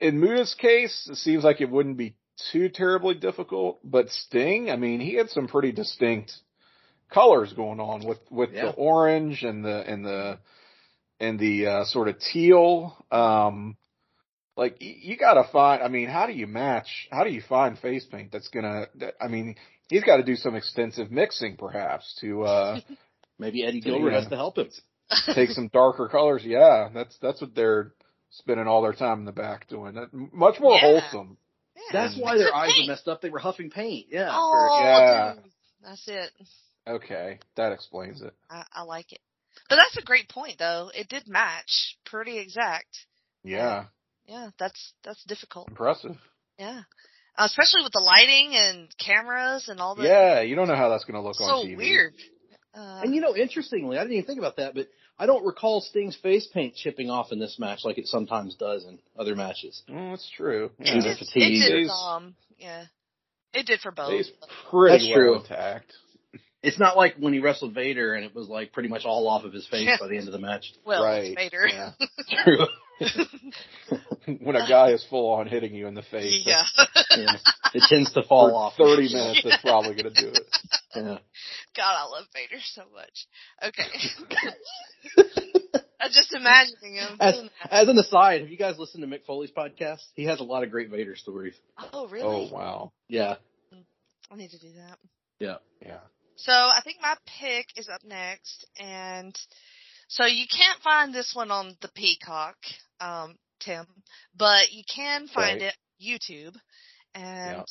in Muta's case, it seems like it wouldn't be too terribly difficult, but Sting, I mean, he had some pretty distinct colors going on with with Yeah. the orange and the and the and the uh, sort of teal. Um, like you got to find. I mean, how do you match? How do you find face paint that's gonna? That, I mean, he's got to do some extensive mixing, perhaps, to uh, [LAUGHS] Maybe Eddie. Gilbert has to help him. take some darker colors. Yeah, that's that's what they're spending all their time in the back doing. That much more Yeah. wholesome. Yeah. That's why It's their eyes paint. were messed up. They were huffing paint. Yeah. Oh, Yeah. dude. That's it. Okay, that explains it. I, I like it. But that's a great point, though. It did match pretty exact. Yeah, Yeah, that's that's difficult. impressive. Yeah, uh, especially with the lighting and cameras and all the. Yeah, you don't know how that's going to look on TV. so TV. weird. Uh, And you know, interestingly, I didn't even think about that, but I don't recall Sting's face paint chipping off in this match like it sometimes does in other matches. Mm, that's true. Yeah. Either did. It fatigue did. Um, yeah, it did for both. He's pretty That's well true. intact. It's not like when he wrestled Vader and it was like pretty much all off of his face by the end of the match. [LAUGHS] well, right. it's Vader. Yeah. True. [LAUGHS] when a guy is full on hitting you in the face, yeah. [LAUGHS] yeah. It tends to fall for off. 30 minutes, that's probably going to do it. Yeah. God, I love Vader so much. Okay. [LAUGHS] I'm just imagining him. As, doing that. as an aside, have you guys listened to Mick Foley's podcast? He has a lot of great Vader stories. Oh, really? Oh, wow. Yeah. I need to do that. Yeah. Yeah. So I think my pick is up next, and so you can't find this one on the Peacock, um, Tim, but you can find Right. it YouTube, and Yeah.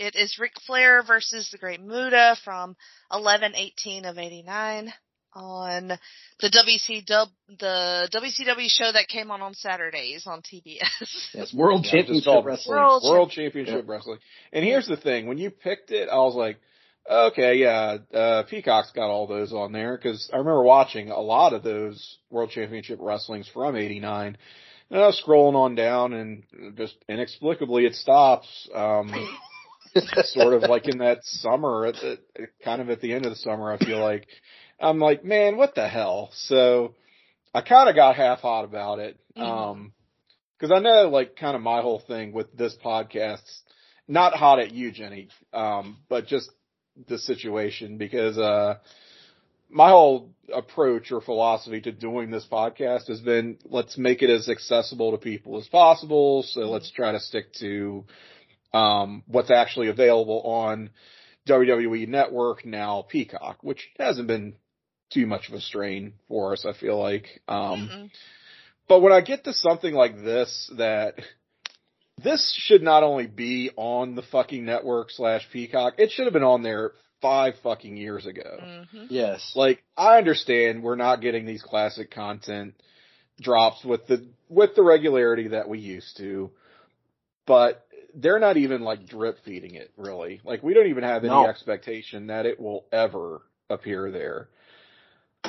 It is Ric Flair versus the Great Muta from 11-18 of 89 on the WCW, the WCW show that came on on Saturdays on TBS. [LAUGHS] Yes. World Yeah, Championship Wrestling. World- World Championship Wrestling. And here's the thing: when you picked it, I was like, okay, yeah, uh, Peacock's got all those on there because I remember watching a lot of those World Championship Wrestlings from '89. And I was scrolling on down, and just inexplicably it stops. Um, [LAUGHS] [LAUGHS] sort of like in that summer, at the, kind of at the end of the summer, I feel like I'm like, man, what the hell? So I kind of got half hot about it. Mhm. Um, cause I know like kind of my whole thing with this podcast, not hot at you, Jenny, um, but just the situation because, uh, my whole approach or philosophy to doing this podcast has been let's make it as accessible to people as possible. So let's try to stick to um, what's actually available on WWE Network, now Peacock, which hasn't been too much of a strain for us, I feel like. Um, Mm-mm. but when I get to something like this, that this should not only be on the fucking network slash Peacock, it should have been on there five fucking years ago. Mhm. Yes. Like, I understand we're not getting these classic content drops with the, with the regularity that we used to, but they're not even like drip feeding it really. Like, we don't even have any No. expectation that it will ever appear there.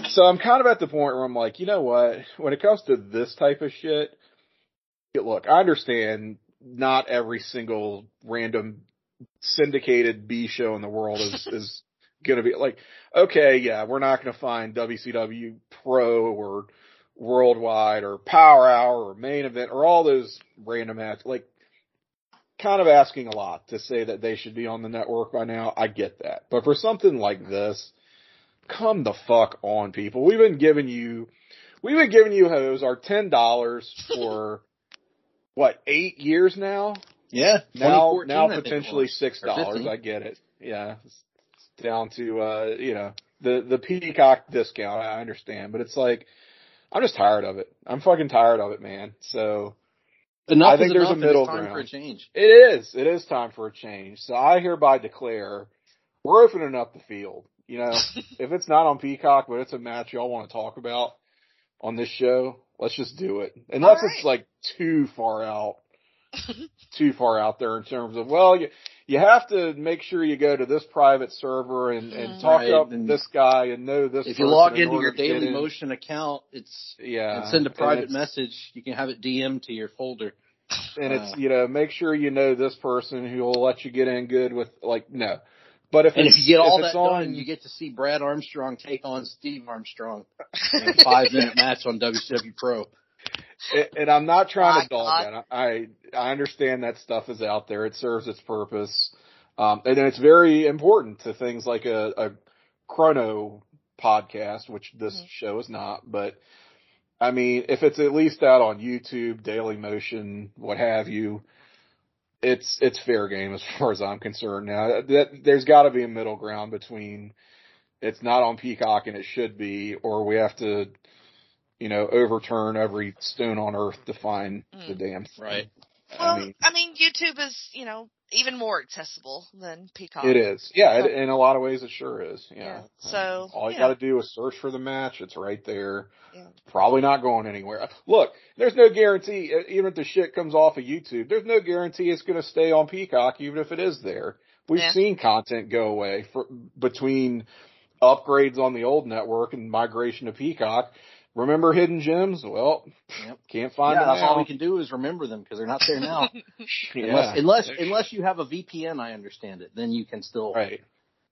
So I'm kind of at the point where I'm like, you know what? When it comes to this type of shit, look, I understand not every single random syndicated B show in the world is, [LAUGHS] is gonna be like, okay, yeah, we're not gonna find WCW Pro or Worldwide or Power Hour or Main Event or all those random acts. Like, kind of asking a lot to say that they should be on the network by now. I get that. But for something like this, come the fuck on, people. We've been giving you, we've been giving you hoes our ten dollars for [LAUGHS] what eight years now. Yeah. Now, now I think it potentially $6. I get it. Yeah, it's down to uh, you know the the Peacock discount. I understand, but it's like I'm just tired of it. I'm fucking tired of it, man. So Enough I think is there's a enough, and middle it's time for a ground. change. it is. It is time for a change. So I hereby declare we're opening up the field. You know, [LAUGHS] if it's not on Peacock, but it's a match y'all want to talk about on this show, let's just do it. Unless All right. it's like too far out, [LAUGHS] too far out there in terms of, well, you, you have to make sure you go to this private server and, and Mhm. talk Right, up and this guy and know this If you log into your to Daily in. Motion account, it's yeah, and send a private message. You can have it DM to your folder. And it's Uh, you know make sure you know this person who will let you get in good with like no. But if And it's, if you get all that on, done, you get to see Brad Armstrong take on Steve Armstrong [LAUGHS] in a five minute match on WCW Pro. and- and I'm not trying to dog that I I understand that stuff is out there. It serves its purpose. Um and it's very important to things like a, a chrono podcast which this Mhm. show is not but I mean if it's at least out on YouTube Daily Motion what have you it's it's fair game as [LAUGHS] far as I'm concerned. Now that there's got to be a middle ground between it's not on Peacock and it should be, or we have to, you know, overturn every stone on earth to find the Mm. damn thing. Right. Well, I mean, YouTube is, you know, even more accessible than Peacock. it is. Yeah, it, in a lot of ways it sure is. Yeah. Yeah, so, all you yeah. got to do is search for the match. It's right there. Yeah. Probably not going anywhere. Look, there's no guarantee, uh, even if the shit comes off of YouTube, there's no guarantee it's going to stay on Peacock, even if it is there. We've seen content go away for, between upgrades on the old network and migration to Peacock. Remember Hidden Gems? Well, Yep. can't find yeah, them that's all we can do is remember them because they're not there now. [LAUGHS] Yeah. Unless, unless unless you have a VPN, I understand it. Then you can still. right.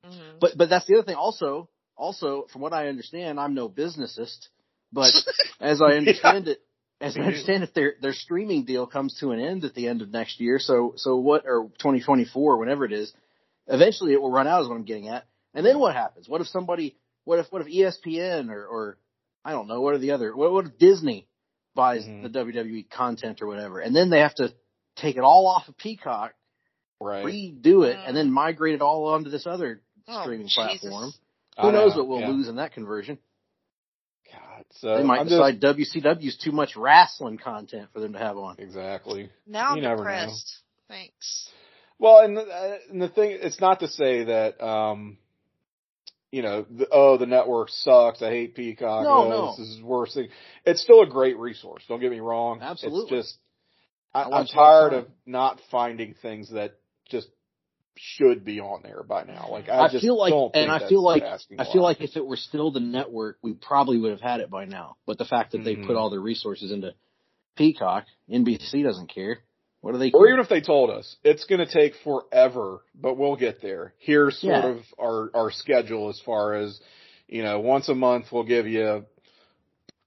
Mhm. But but that's the other thing. Also, also from what I understand, I'm no businessist, but [LAUGHS] as I understand it, as I understand it, their their streaming deal comes to an end at the end of next year. So so what or 2024, whenever it is, eventually it will run out. Is what I'm getting at. And then what happens? What if somebody? What if what if ESPN or or I don't know what are the other? What, what if Disney buys Mhm. the WWE content or whatever, and then they have to take it all off of Peacock, Right. redo it, and then migrate it all onto this other Oh, streaming Jesus. platform. I Who knows know, what we'll yeah. lose in that conversion? God. So they might I'm decide WCW is too much wrestling content for them to have on. exactly. Now I'm You never know. Thanks. Well, and the, uh, and the thing, it's not to say that, um, you know, the, oh, the network sucks. I hate Peacock. No, oh, no. This is the worst thing. It's still a great resource. Don't get me wrong. Absolutely. It's just, I, I I'm watch it all tired of not finding things that just should be on there by now. Like, I, I, just feel like, and I feel like, I feel like if it were still the network, we probably would have had it by now. But the fact that they Mhm. put all their resources into Peacock, NBC doesn't care. What do they? Or even if they told us it's going to take forever, but we'll get there. Here's sort Yeah. of our our schedule as far as you know. Once a month, we'll give you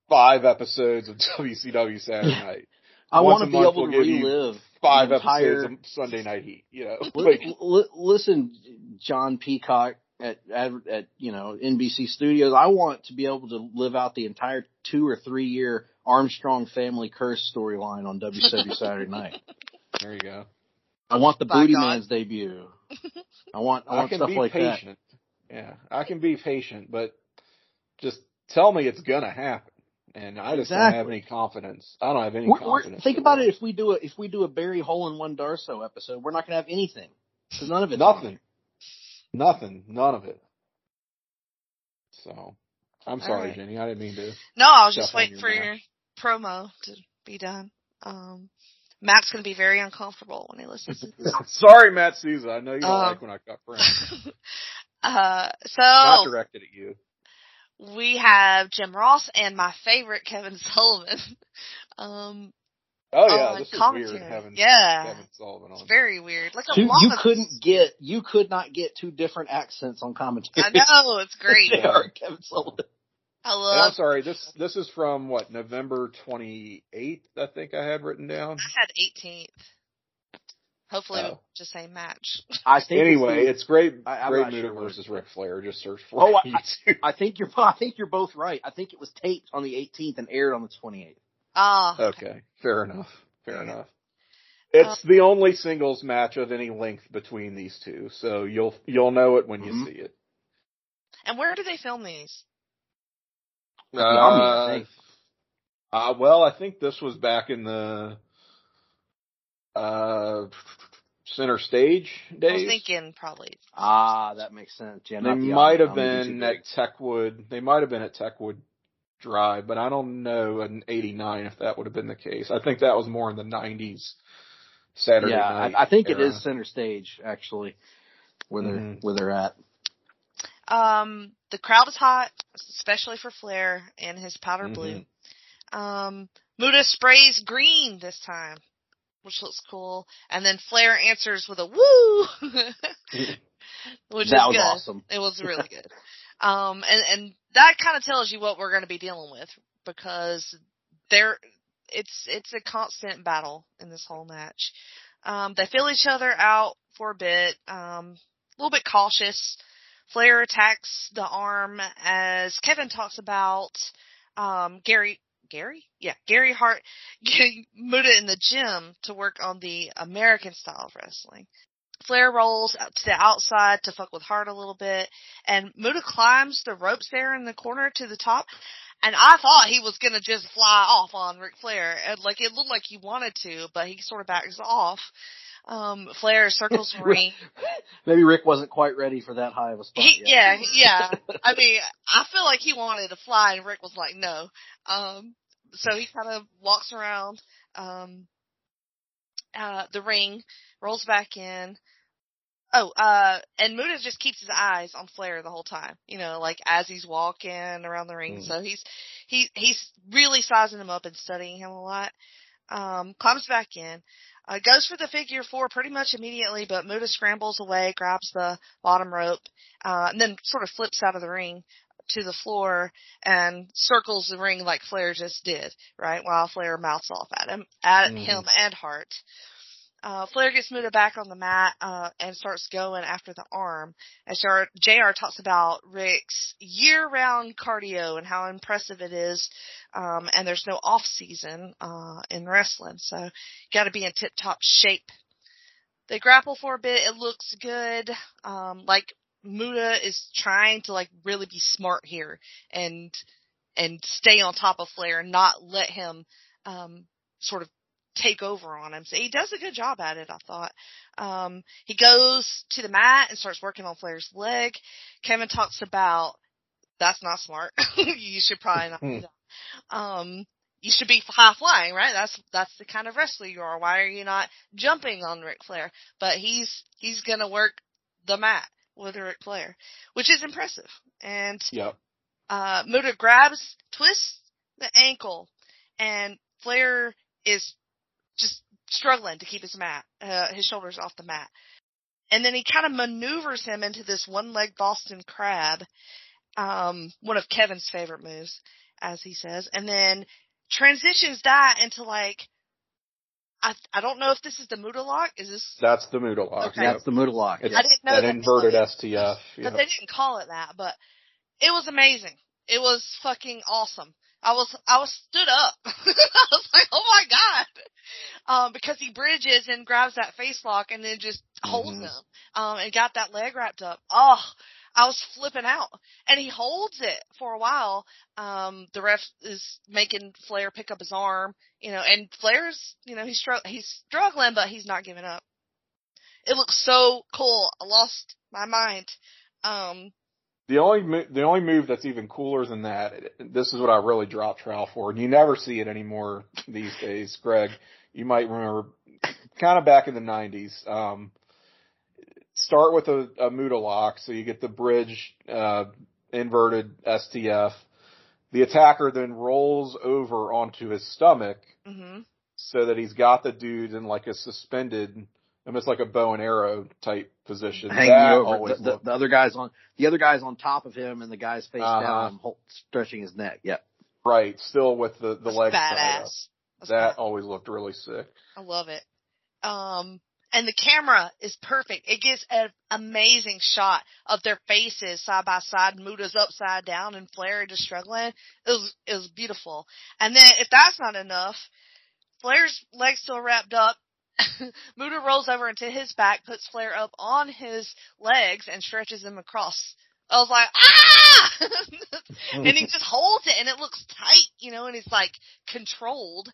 five episodes of [LAUGHS] WCW Saturday Night, I want to be able we'll to relive five entire. episodes of Sunday Night Heat. You know, Li- like li- listen, John Peacock at, at at you know NBC Studios. I want to be able to live out the entire two or three year Armstrong family curse storyline on WCW Saturday [LAUGHS] Night. There you go. I want the By Booty God. Man's debut. I want I I want can stuff be like that. patient. Yeah, I can be patient, but just tell me it's gonna happen. And I just don't have any confidence. I don't have any We're, we're, confidence. think about that. it. If we do a if we do a Barry Hole in One Darsow episode, we're not going to have anything. Because none of it. Nothing. Nothing. None of it. So, I'm All sorry, right. Jenny. I didn't mean to. No, I was just waiting your for your promo to be done. Um, Matt's going to be very uncomfortable when he listens to this. [LAUGHS] sorry, Matt Souza. I know you don't Um, like when I cut friends. [LAUGHS] uh, so not so directed at you. we have Jim Ross and my favorite Kevin Sullivan. [LAUGHS] Um, Oh yeah, on this is weird having yeah, Kevin Sullivan it's very weird. Like a You, you couldn't get you could not get two different accents on commentary. I know it's great. they are Kevin Sullivan. I And love. I'm sorry. This this is from what November 28th. I think I had written down. I had 18th. Hopefully, Oh. we'll just say match. [LAUGHS] I think Anyway, it's, it's great. I- I'm great not Muta sure. versus Ric Flair. Just search for Oh, it I- I think you're [LAUGHS] I think you're both right. I think it was taped on the 18th and aired on the 28th. Ah, Okay, fair enough. Fair Okay. enough. It's the only singles match of any length between these two, so you'll you'll know it when you Mhm. see it. and where do they film these? At the Omni, I Uh, think. uh, well, I think this was back in the uh center stage I was days. thinking probably. Ah, that makes sense. Yeah, they the might Omni. have been at Techwood. They might have been at Techwood Drive, but I don't know in '89 if that would have been the case. I think that was more in the '90s. Saturday yeah, night. I, I think it era. is center stage actually, where they're Mhm. where they're at. Um, the crowd is hot, especially for Flair and his powder Mhm. blue. Um, Muta sprays green this time, which looks cool, and then Flair answers with a woo, [LAUGHS] [LAUGHS] which that is was good. awesome. It was [LAUGHS] really good. Um, and, and that kind of tells you what we're going to be dealing with because there, it's, it's a constant battle in this whole match. Um, they feel each other out for a bit, um, a little bit cautious. Flair attacks the arm as Kevin talks about, um, Gary, Gary? Yeah, Gary Hart [LAUGHS] getting Muta in the gym to work on the American style of wrestling. Flair rolls out to the outside to fuck with Hart a little bit, and Muta climbs the ropes there in the corner to the top. And I thought he was gonna just fly off on Ric Flair, and like it looked like he wanted to, but he sort of backs off. Um, Flair circles [LAUGHS] the ring. Maybe Ric wasn't quite ready for that high of a spot. He, yeah, yeah. [LAUGHS] I mean, I feel like he wanted to fly, and Ric was like, no. Um, so he kind of walks around um, uh, the ring, rolls back in. Oh, uh, and Muta just keeps his eyes on Flair the whole time. You know, like as he's walking around the ring. Mm. So he's he he's really sizing him up and studying him a lot. Um, climbs back in. Uh, goes for the figure four pretty much immediately, but Muta scrambles away, grabs the bottom rope, uh, and then sort of flips out of the ring to the floor and circles the ring like Flair just did, right? While Flair mouths off at him, at Mhm. him and Hart. Uh, Flair gets Muta back on the mat, uh, and starts going after the arm. As JR, JR talks about Ric's year-round cardio and how impressive it is, um, and there's no off-season, uh, in wrestling, so gotta be in tip-top shape. They grapple for a bit, it looks good, um, like Muta is trying to like really be smart here and, and stay on top of Flair and not let him, um, sort of take over on him. So he does a good job at it, I thought. Um, he goes to the mat and starts working on Flair's leg. Kevin talks about that's not smart. [LAUGHS] you should probably not do that. Um, you should be high flying, right? That's that's the kind of wrestler you are. Why are you not jumping on Ric Flair? But he's he's gonna work the mat with Ric Flair, which is impressive. And Yep. uh, Muta grabs, twists the ankle, and Flair is struggling to keep his mat, uh, his shoulders off the mat. And then he kind of maneuvers him into this one-leg Boston crab, um, one of Kevin's favorite moves, as he says, and then transitions that into like, I, I don't know if this is the Muta lock. Is this, That's the Muta lock. Okay. That's the Muta lock. It's I didn't know that that inverted they- STF. but Yep. they didn't call it that, but it was amazing. It was fucking awesome. I was I was stood up. [LAUGHS] I was like, oh my god, um, because he bridges and grabs that face lock and then just holds Mhm. him, um, and got that leg wrapped up. Oh, I was flipping out, and he holds it for a while. Um, the ref is making Flair pick up his arm, you know, and Flair's, you know, he's str- he's struggling, but he's not giving up. It looks so cool. I lost my mind. Um, The only mo- the only move that's even cooler than that, this is what I really dropped trowel for, and you never see it anymore [LAUGHS] these days. Greg, you might remember, kind of back in the '90s. Um, start with a, a Muta lock, so you get the bridge uh, inverted STF. The attacker then rolls over onto his stomach hmm so that he's got the dude in like a suspended, almost like a bow and arrow type position. hanging that over. The, the, the other guy's on the other guy's on top of him, and the guy's face Uh-huh. down, hol- stretching his neck. Yep. right, still with the the that's legs badass. That badass. always looked really sick. I love it. Um, and the camera is perfect. It gives an amazing shot of their faces side by side. Muta's upside down and Flair just struggling. It was, it was beautiful. And then if that's not enough, Flair's legs still wrapped up. [LAUGHS] Muta rolls over into his back, puts Flair up on his legs and stretches him across. I was like, ah! [LAUGHS] and he just holds it and it looks tight, you know, and it's like controlled.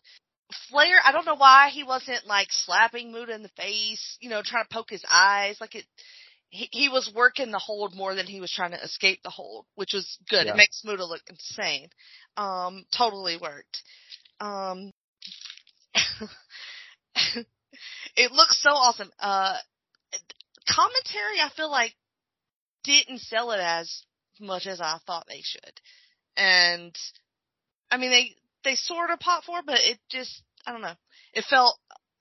Flair, I don't know why he wasn't like slapping Muta in the face, you know, trying to poke his eyes. Like it, he, he was working the hold more than he was trying to escape the hold, which was good. Yeah. It makes Muta look insane. Um, totally worked. Um, it looks so awesome. Uh, commentary, I feel like didn't sell it as much as I thought they should. And I mean, they, they sort of pot for, but it just, I don't know. It felt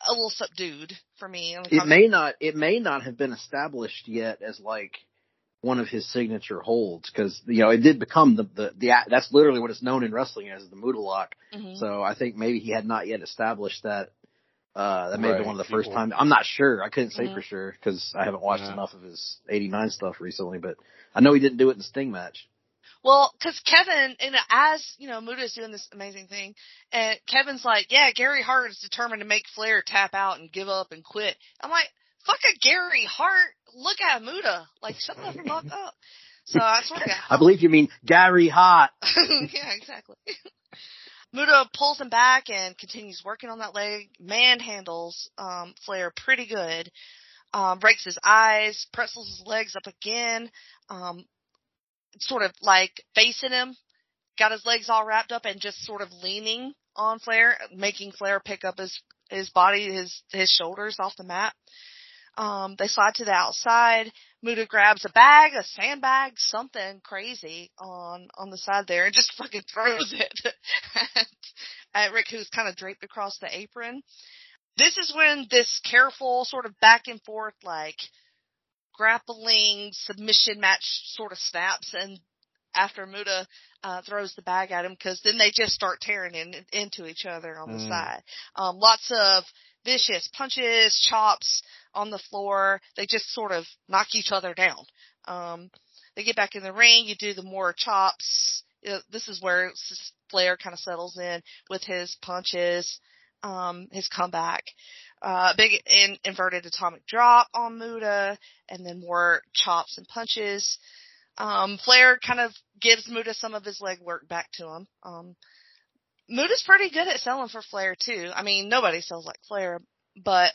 a little subdued for me. It may not. It may not have been established yet as like one of his signature holds because you know it did become the the the that's literally what it's known in wrestling as the Muta lock. Mhm. So I think maybe he had not yet established that. Uh, that may have Right, been one of the first times. I'm not sure. I couldn't say for sure because I haven't watched Yeah. enough of his '89 stuff recently. But I know he didn't do it in the Sting match. Well, because Kevin, you know, as you know, Muta's doing this amazing thing, and Kevin's like, "Yeah, Gary Hart is determined to make Flair tap out and give up and quit." I'm like, "Fuck a Gary Hart! Look at Muta! Like, shut the fuck [LAUGHS] up." So I sort of got I believe you mean Gary Hart. [LAUGHS] yeah, exactly. [LAUGHS] Muta pulls him back and continues working on that leg, manhandles um, Flair pretty good, um, breaks his eyes, pretzels his legs up again, um, sort of like facing him, got his legs all wrapped up and just sort of leaning on Flair, making Flair pick up his his body, his his shoulders off the mat. Um, they slide to the outside. Muta grabs a bag, a sandbag, something crazy on on the side there, and just [LAUGHS] fucking throws it at, at Ric, who's kind of draped across the apron. This is when this careful sort of back and forth, like grappling submission match sort of snaps, and after Muta uh, throws the bag at him, because then they just start tearing in, into each other on the Mm. side. Um, lots of vicious punches, chops on the floor. They just sort of knock each other down. Um, they get back in the ring. You do the more chops. This is where Flair kind of settles in with his punches, um, his comeback. Uh, big in, inverted atomic drop on Muta, and then more chops and punches. Um, Flair kind of gives Muta some of his leg work back to him. Um, Muta's pretty good at selling for Flair too. I mean, nobody sells like Flair, but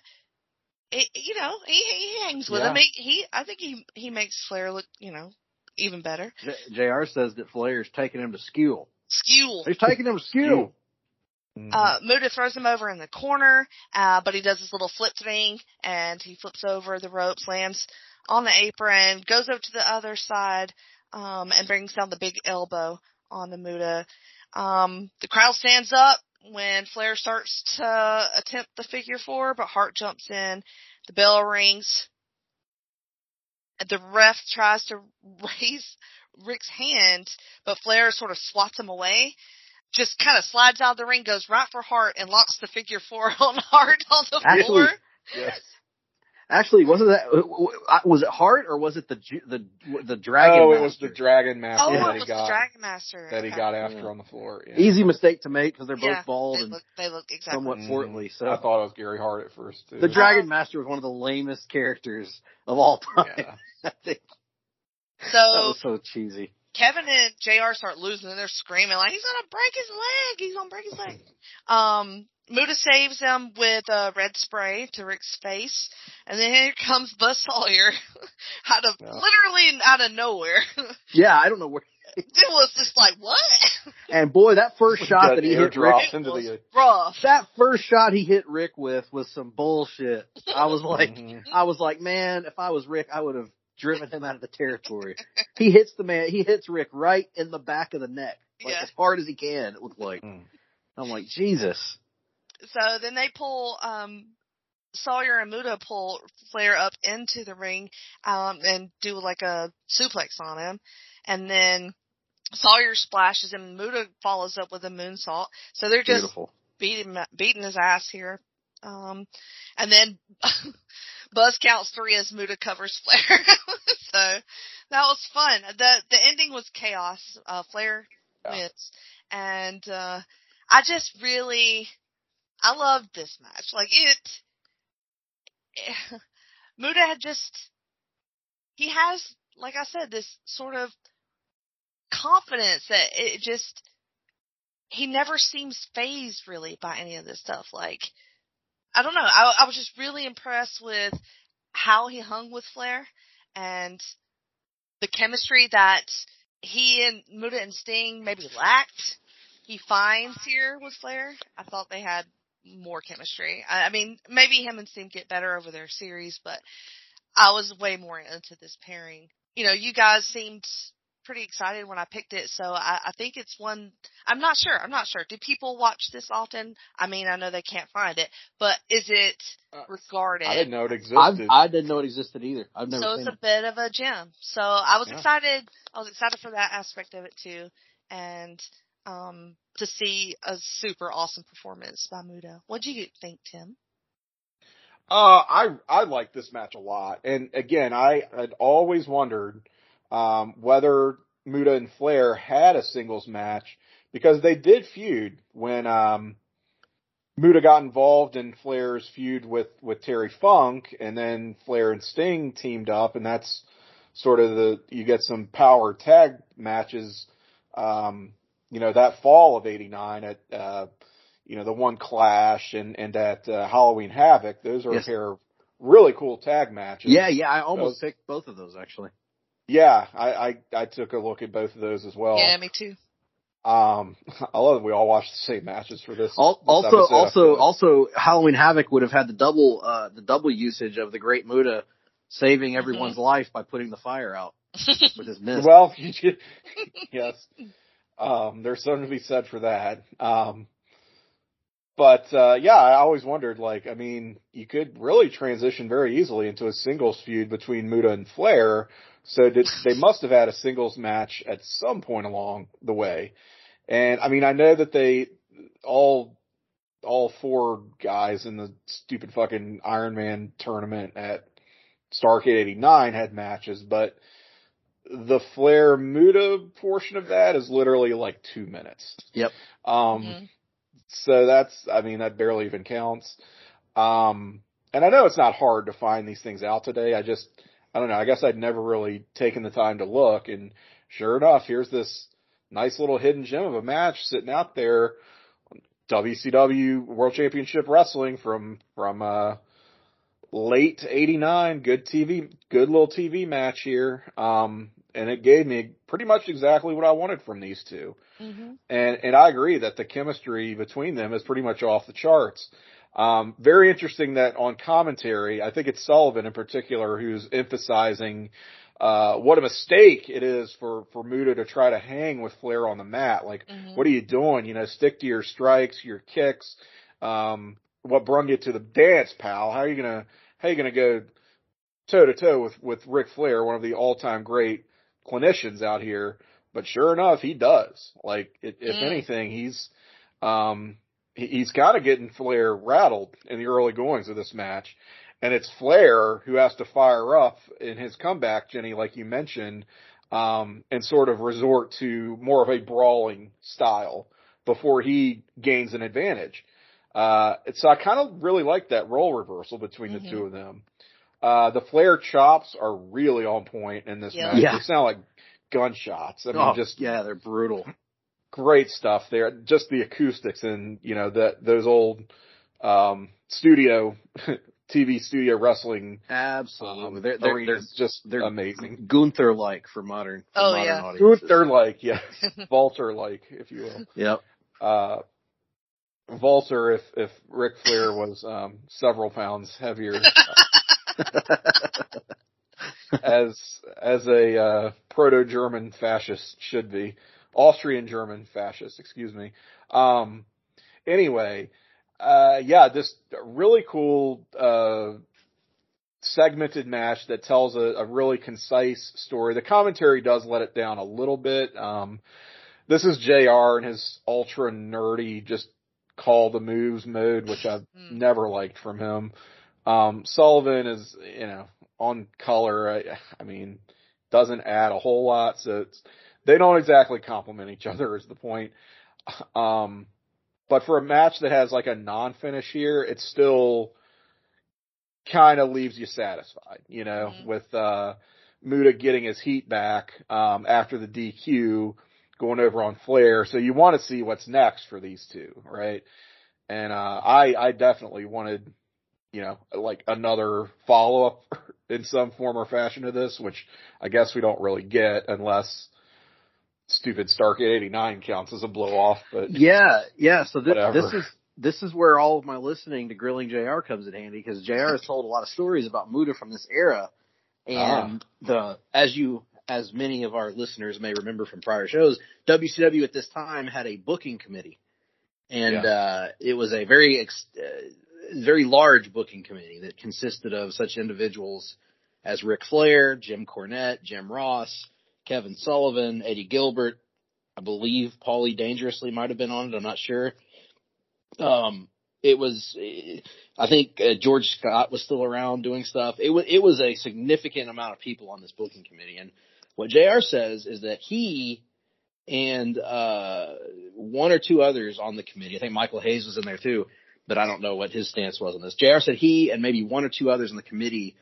it, you know, he he hangs with Yeah. him. He, he I think he he makes Flair look, you know, even better. J- JR. says that Flair's taking him to Skule. Skewel. He's taking him to Skule. Uh, Muta throws him over in the corner, uh, but he does this little flip thing and he flips over the ropes, lands on the apron, goes over to the other side, um, and brings down the big elbow on the Muta. Um, the crowd stands up when Flair starts to attempt the figure four, but Hart jumps in. The bell rings. The ref tries to [LAUGHS] raise Ric's hand, but Flair sort of swats him away just kind of slides out of the ring, goes right for Hart, and locks the figure four [LAUGHS] on Hart on the Actually, floor. yes. Actually, wasn't that was it Hart or was it the the the dragon? Oh, master? it was the dragon master Oh, that it he was got the Dragon Master. that he Okay. got after Yeah. on the floor. Yeah. Easy mistake to make because they're both Yeah, bald they and look, they look exactly. somewhat portly. So I thought it was Gary Hart at first too. the Dragon Master was one of the lamest characters of all time. yeah. [LAUGHS] I think that So was so cheesy. Kevin and JR start losing and they're screaming like he's gonna break his leg. He's gonna break his leg. Um, Muta saves them with a red spray to Ric's face, and then here comes Buzz Sawyer [LAUGHS] out of Yeah. literally out of nowhere. [LAUGHS] Yeah, I don't know where. it was just like what? [LAUGHS] And boy, that first shot that he hit Ric, airdropped into was the. rough. that first shot he hit Ric with was some bullshit. I was like, Mhm. I was like, man, if I was Ric, I would have driven him out of the territory. he hits the man, he hits Ric right in the back of the neck, like Yeah. as hard as he can. It looked like. Mm. I'm like, Jesus. So then they pull um Sawyer and Muta pull Flair up into the ring um and do like a suplex on him. And then Sawyer splashes him and Muta follows up with a moonsault. So they're just Beautiful. beating beating his ass here. Um and then [LAUGHS] Buzz counts three as Muta covers [LAUGHS] Flair. [LAUGHS] so that was fun. The the ending was chaos. Uh Flair Yeah. wins. And uh I just really I loved this match. Like it [LAUGHS] Muta had just he has like I said this sort of confidence that it just he never seems phased really by any of this stuff. Like I don't know. I, I was just really impressed with how he hung with Flair and the chemistry that he and Muta and Sting maybe lacked. He finds here with Flair. I thought they had more chemistry. I, I mean, maybe him and Sting get better over their series, but I was way more into this pairing. You know, you guys seemed pretty excited when I picked it, so I, I think it's one. I'm not sure. I'm not sure. Do people watch this often? I mean, I know they can't find it, but is it Uh, regarded? I didn't know it I, existed. I didn't know it existed either. I've never so seen it's a it. bit of a gem. So I was Yeah. excited. I was excited for that aspect of it too, and um to see a super awesome performance by Muta. What do you think, Tim? Uh, I I like this match a lot, and again, I had always wondered um, whether Muta and Flair had a singles match because they did feud when um, Muta got involved in Flair's feud with with Terry Funk, and then Flair and Sting teamed up, and that's sort of the you get some power tag matches. Um, you know that fall of '89 at uh, you know, the one Clash and, and at uh, Halloween Havoc. Those are Yes. a pair of really cool tag matches. Yeah, yeah, I almost Those- picked both of those actually. Yeah, I, I, I took a look at both of those as well. yeah, me too. Um, [LAUGHS] I love that we all watched the same matches for this. Al- this Also, also, also, Halloween Havoc would have had the double, uh, the double usage of the Great Muta saving everyone's life by putting the fire out with his [LAUGHS] mist. Well, [LAUGHS] yes. Um, there's something to be said for that. Um, but, uh, yeah, I always wondered, like, I mean, you could really transition very easily into a singles feud between Muta and Flair. So did, they must have had a singles match at some point along the way. And I mean, I know that they all, all four guys in the stupid fucking Iron Man tournament at Starcade 89 had matches, but the Flair Muta portion of that is literally like two minutes. Yep. Um, Mhm. so that's, I mean, that barely even counts. Um, and I know it's not hard to find these things out today. I just, I don't know. I guess I'd never really taken the time to look. And sure enough, here's this nice little hidden gem of a match sitting out there. WCW World Championship Wrestling from, from, uh, late 89. Good TV, good little TV match here. Um, and it gave me pretty much exactly what I wanted from these two. Mhm. And and I agree that the chemistry between them is pretty much off the charts. Um, very interesting that on commentary, I think it's Sullivan in particular who's emphasizing uh, what a mistake it is for for Muta to try to hang with Flair on the mat. Like, Mhm. what are you doing? You know, stick to your strikes, your kicks. Um, what brung you to the dance, pal? How are you gonna how are you gonna go toe to toe with with Ric Flair, one of the all time great clinicians out here? But sure enough, he does. Like, if Mm. anything, he's, um, he's kind of getting Flair rattled in the early goings of this match. And it's Flair who has to fire up in his comeback, Jenny, like you mentioned, um, and sort of resort to more of a brawling style before he gains an advantage. Uh, so I kind of really like that role reversal between mm-hmm. the two of them. Uh, the Flair chops are really on point in this Yeah. match. Yeah. They sound like gunshots. I mean, oh, just yeah, they're brutal. great stuff there. Just the acoustics and you know that those old um, studio [LAUGHS] TV studio wrestling Absolutely, um, they're they're, they're just they're amazing. Gunther like for modern. For Oh, modern yeah. audiences. Gunther like, yeah, [LAUGHS] Walter like, if you will. Yep. Uh, Walter, if if Ric Flair was um, several pounds heavier, [LAUGHS] as as a uh, proto German fascist should be, Austrian German fascist, excuse me. Um, anyway, uh, yeah, this really cool uh, segmented match that tells a, a really concise story. The commentary does let it down a little bit. Um, this is JR and his ultra nerdy just call the moves mode, which I've Hmm. never liked from him. Um, Sullivan is, you know, on color. I, I mean, doesn't add a whole lot, so it's, they don't exactly complement each other. Is the point? Um, but for a match that has like a non-finish here, it still kind of leaves you satisfied, you know, Mhm. with uh, Muta getting his heat back um, after the DQ, going over on Flair. So you want to see what's next for these two, right? And uh, I I definitely wanted, you know, like another follow up [LAUGHS] in some form or fashion to this, which I guess we don't really get unless stupid Starrcade '89 counts as a blow off. But [LAUGHS] Yeah, yeah. So this, this is this is where all of my listening to grilling JR comes in handy because JR has told a lot of stories about Muta from this era, and the as you as many of our listeners may remember from prior shows, WCW at this time had a booking committee, and Yeah. uh, it was a very ex- uh, very large booking committee that consisted of such individuals as Ric Flair, Jim Cornette, Jim Ross, Kevin Sullivan, Eddie Gilbert, I believe Paulie Dangerously might have been on it. I'm not sure. Um, it was, I think uh, George Scott was still around doing stuff. It was, it was a significant amount of people on this booking committee. And what JR says is that he and, uh, one or two others on the committee, I think Michael Hayes was in there too, but I don't know what his stance was on this. JR said he and maybe one or two others on the committee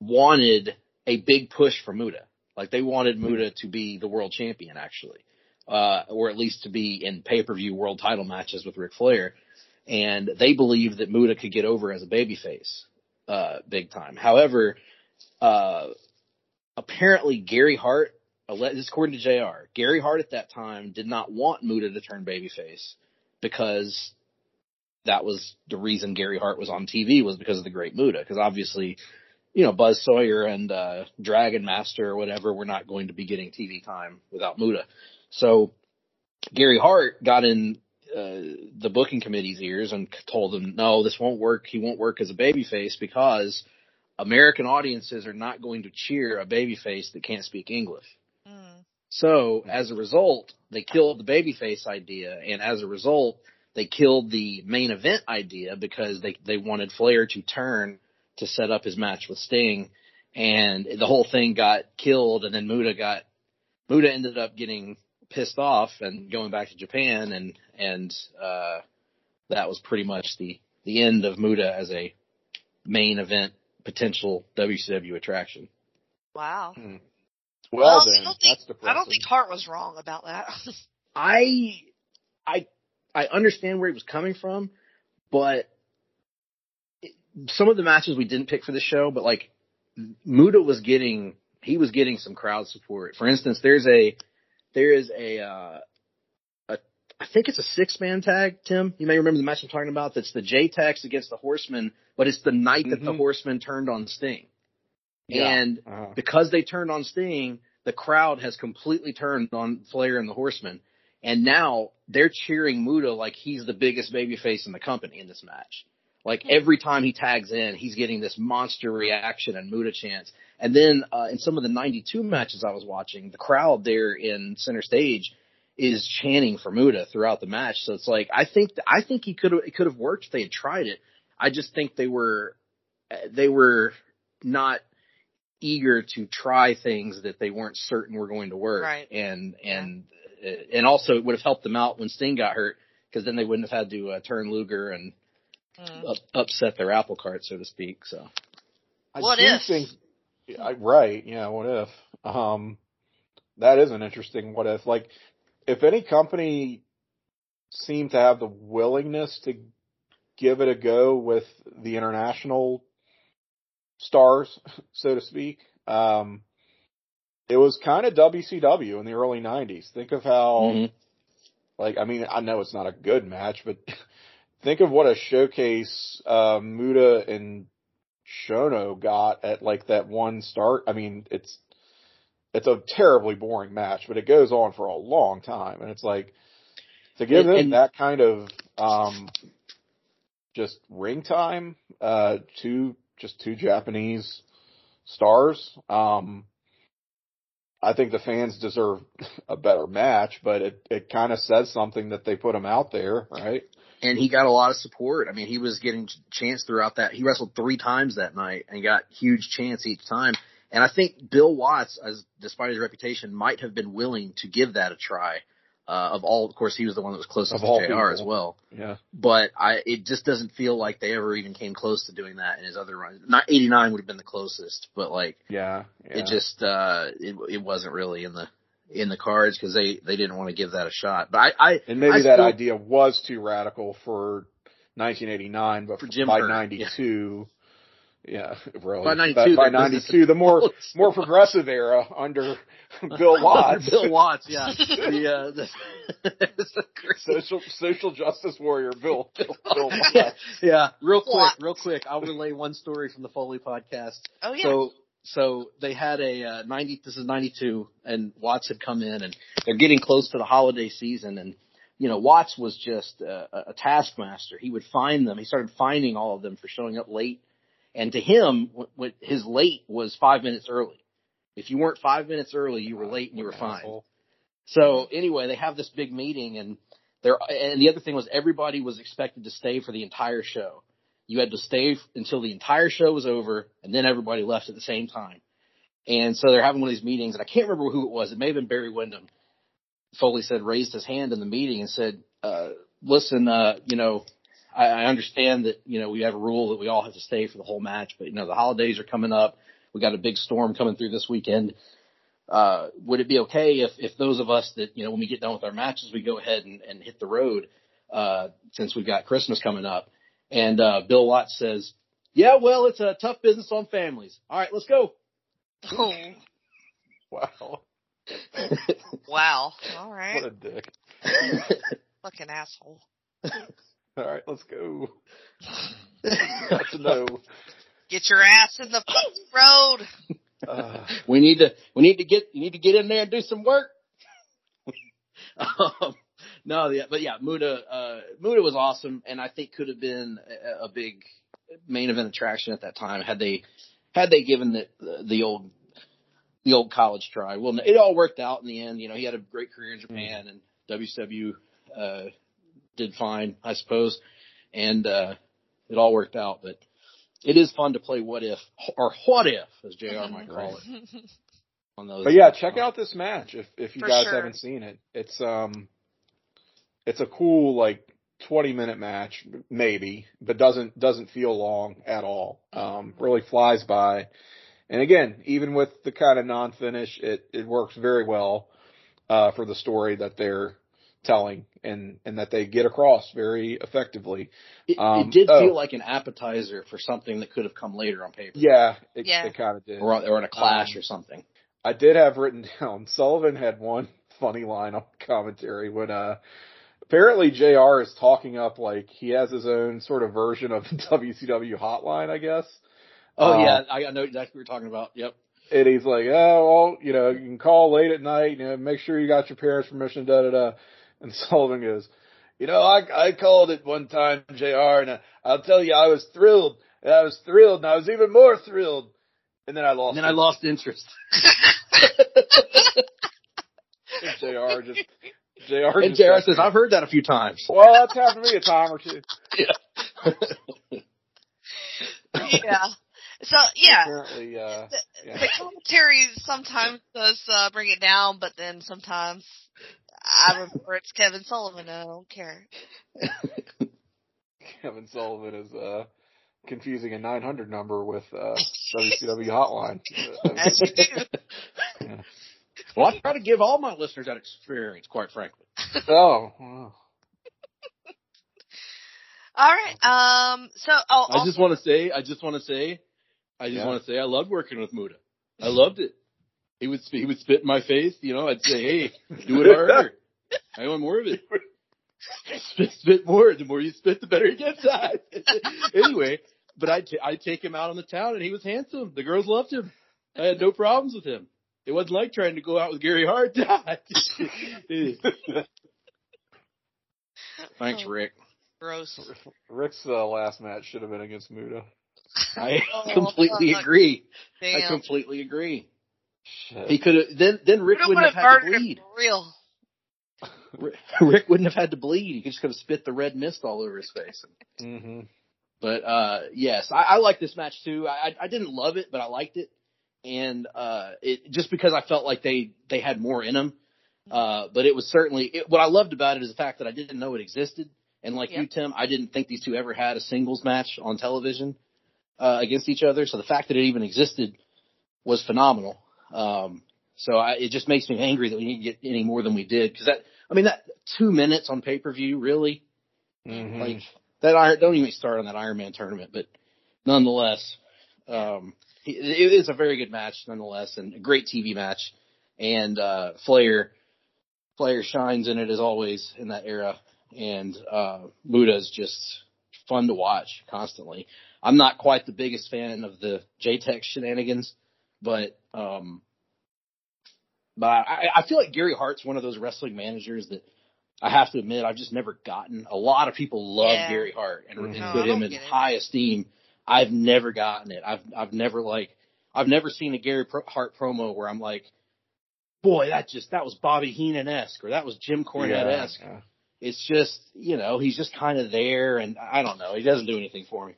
wanted a big push for Muta. Like they wanted Muta to be the world champion actually. Uh, or at least to be in pay-per-view world title matches with Ric Flair. And they believed that Muta could get over as a babyface, uh, big time. However, uh, apparently Gary Hart, this is according to JR, Gary Hart at that time did not want Muta to turn babyface because that was the reason Gary Hart was on TV was because of the great Muta. Because obviously, you know, Buzz Sawyer and uh, Dragon Master or whatever were not going to be getting TV time without Muta. So Gary Hart got in uh, the booking committee's ears and told them, no, this won't work. He won't work as a babyface because American audiences are not going to cheer a babyface that can't speak English. Mm. So as a result, they killed the babyface idea, and as a result, they killed the main event idea because they they wanted Flair to turn to set up his match with Sting, and the whole thing got killed. And then Muta got Muta ended up getting pissed off and going back to Japan, and and uh, that was pretty much the the end of Muta as a main event potential WCW attraction. Wow. well, I then don't think that's depressing. I don't think Hart was wrong about that. [LAUGHS] I I I understand where he was coming from, but it- some of the matches we didn't pick for the show, but like Muta was getting he was getting some crowd support. For instance, there's a there is a uh a I think it's a six man tag, Tim. You may remember the match I'm talking about. That's the J Tex against the Horsemen, but it's the night that the Mhm. Horsemen turned on Sting. Yeah. And Uh-huh. because they turned on Sting, the crowd has completely turned on Flair and the Horsemen. And now they're cheering Muta like he's the biggest babyface in the company in this match. Like every time he tags in, he's getting this monster reaction and Muta chants. And then uh, in some of the 92 matches I was watching, the crowd there in center stage is chanting for Muta throughout the match. So it's like I think I think he could have it could have worked if they had tried it. I just think they were they were not eager to try things that they weren't certain were going to work. Right. And and and also it would have helped them out when Sting got hurt because then they wouldn't have had to uh, turn Luger and Mm. up, upset their apple cart, so to speak. So I What do if? Think, I, right? Yeah. What if? Um, that is an interesting what if. Like, if any company seemed to have the willingness to give it a go with the international stars, [LAUGHS] so to speak, um, it was kind of WCW in the early '90s. Think of how, Mhm. like, I mean, I know it's not a good match, but [LAUGHS] think of what a showcase uh, Muta and Chono got at like that one start. I mean, it's it's a terribly boring match, but it goes on for a long time, and it's like to give And- them and- that kind of um, just ring time uh, to just two Japanese stars. Um, I think the fans deserve [LAUGHS] a better match, but it it kind of says something that they put him out there, right? and he got a lot of support. I mean, he was getting chance throughout that. He wrestled three times that night and got huge chance each time. And I think Bill Watts, as despite his reputation, might have been willing to give that a try. Uh, of all, of course, he was the one that was closest to JR people. as well. Yeah. But I, it just doesn't feel like they ever even came close to doing that in his other runs. Not 89 would have been the closest, but like, Yeah, yeah. it just, uh, it, it wasn't really in the, in the cards because they, they didn't want to give that a shot. But I, I, and maybe I that still- idea was too radical for 1989, but For by Hurt, 92, yeah, [LAUGHS] really. By 92, by the 92, the more [LAUGHS] [LAUGHS] more progressive era under Bill Watts, Bill Watts, yeah. the, uh, the, it's a great- social social justice warrior Bill Bill, Bill Watts. yeah, yeah. Real quick, real quick. I'll relay one story from the Foley podcast. Oh yeah. So, so they had a uh, ninety. This is ninety two, and Watts had come in, and they're getting close to the holiday season, and you know Watts was just uh, a, a taskmaster. He would find them. He started finding all of them for showing up late, and to him, what, his late was five minutes early. If you weren't five minutes early, you were late and you were fine. So anyway, they have this big meeting and there, and the other thing was everybody was expected to stay for the entire show. You had to stay f- until the entire show was over and then everybody left at the same time. And so they're having one of these meetings and I can't remember who it was. It may have been Barry Windham. Foley said, raised his hand in the meeting and said, uh, listen, uh, you know, I, I understand that, you know, we have a rule that we all have to stay for the whole match, but you know, the holidays are coming up. We got a big storm coming through this weekend uh, would it be okay if, if those of us that, you know, when we get done with our matches, we go ahead and, and hit the road, uh, since we've got Christmas coming up? And, uh, Bill Watts says, yeah, well, it's a tough business on families. All right, let's go. Oh, Wow, wow. [LAUGHS] All right. what a dick. Fucking asshole. [LAUGHS] All right, let's go. That's a no. Get your ass in the road. Uh, we need to, we need to get, you need to get in there and do some work. [LAUGHS] um, no, yeah, but yeah, Muta, uh, Muta was awesome and I think could have been a, a big main event attraction at that time had they, had they given the, the, the old, the old college try. Well, it all worked out in the end. You know, he had a great career in Japan and WCW, uh, did fine, I suppose. And, uh, it all worked out, but it is fun to play what if or what if, as JR might call it. On those. But yeah, check out this match if if you For guys sure. haven't seen it. It's um, it's a cool like twenty minute match maybe, but doesn't doesn't feel long at all. Um, really flies by. And again, even with the kind of non finish, it it works very well uh, for the story that they're telling and and that they get across very effectively. It, um, it did oh. feel like an appetizer for something that could have come later on paper. Yeah, it, Yeah. it kind of did. Or, or in a clash Um, or something. I did have written [LAUGHS] down. Sullivan had one funny line on commentary when uh apparently JR is talking up like he has his own sort of version of [LAUGHS] the WCW hotline, I guess. Oh uh, yeah, I I know exactly what you're talking about. Yep. And he's like, Oh well, you know, you can call late at night, you know, make sure you got your parents' permission, da da da and [LAUGHS] Sullivan goes, You know, I I called it one time, JR, and I, I'll tell you I was thrilled. And I was thrilled and I was even more thrilled. And then I lost And then I lost interest. [LAUGHS] [LAUGHS] JR just JR And JR says, I've heard that a few times. Well, that's happened to me a time or two. yeah. yeah. So yeah, Apparently, uh, yeah. the commentary sometimes does uh, bring it down, but then sometimes I remember it's Kevin Sullivan. I don't care. [LAUGHS] Kevin Sullivan is uh, confusing a 900 number with uh, WCW Hotline. As you do. Well, I try to give all my listeners that experience, quite frankly. [LAUGHS] oh, wow. All right. Um. So, oh, I just want to say, I just want to say, I just Yeah. want to say, I loved working with Muta. I loved it. He would he would spit in my face, you know. I'd say, "Hey, do it harder. I want more of it. [LAUGHS] Spit, spit more. The more you spit, the better it gets." At. [LAUGHS] Anyway, but I'd t- I'd take him out on the town, and he was handsome. The girls loved him. I had no problems with him. It wasn't like trying to go out with Gary Hart. [LAUGHS] Thanks, Ric. gross. Ric's uh, last match should have been against Muta. I Oh, completely fuck. agree. I completely agree. Shit. He could have then then Ric Would've wouldn't have would've had to bleed. real. Ric- [LAUGHS] Ric wouldn't have had to bleed. He could just could have spit the red mist all over his face. hmm But uh yes, I, I like this match too. I I- I didn't love it, but I liked it, and uh it just because I felt like they they had more in them. Uh, but it was certainly it, what I loved about it is the fact that I didn't know it existed, and like you, Tim, I didn't think these two ever had a singles match on television uh, against each other. So the fact that it even existed was phenomenal. Um, so I, it just makes me angry that we didn't get any more than we did because that I mean that two minutes on pay per view really hmm like that Iron, don't even start on that Iron Man tournament, but nonetheless, um, it, is a very good match nonetheless and a great TV match. And, uh, Flair, Flair shines in it as always in that era. And, uh, Muta is just fun to watch constantly. I'm not quite the biggest fan of the JTEX shenanigans, but, um, but I, I feel like Gary Hart's one of those wrestling managers that I have to admit, I've just never gotten. A lot of people love Yeah. Gary Hart and, Mhm. and No, put I him in get it. high esteem. I've never gotten it. I've I've never like I've never seen a Gary Pro- Hart promo where I'm like, boy, that just that was Bobby Heenan esque or that was Jim Cornette esque. Yeah. It's just you know he's just kind of there, and I don't know. He doesn't do anything for me.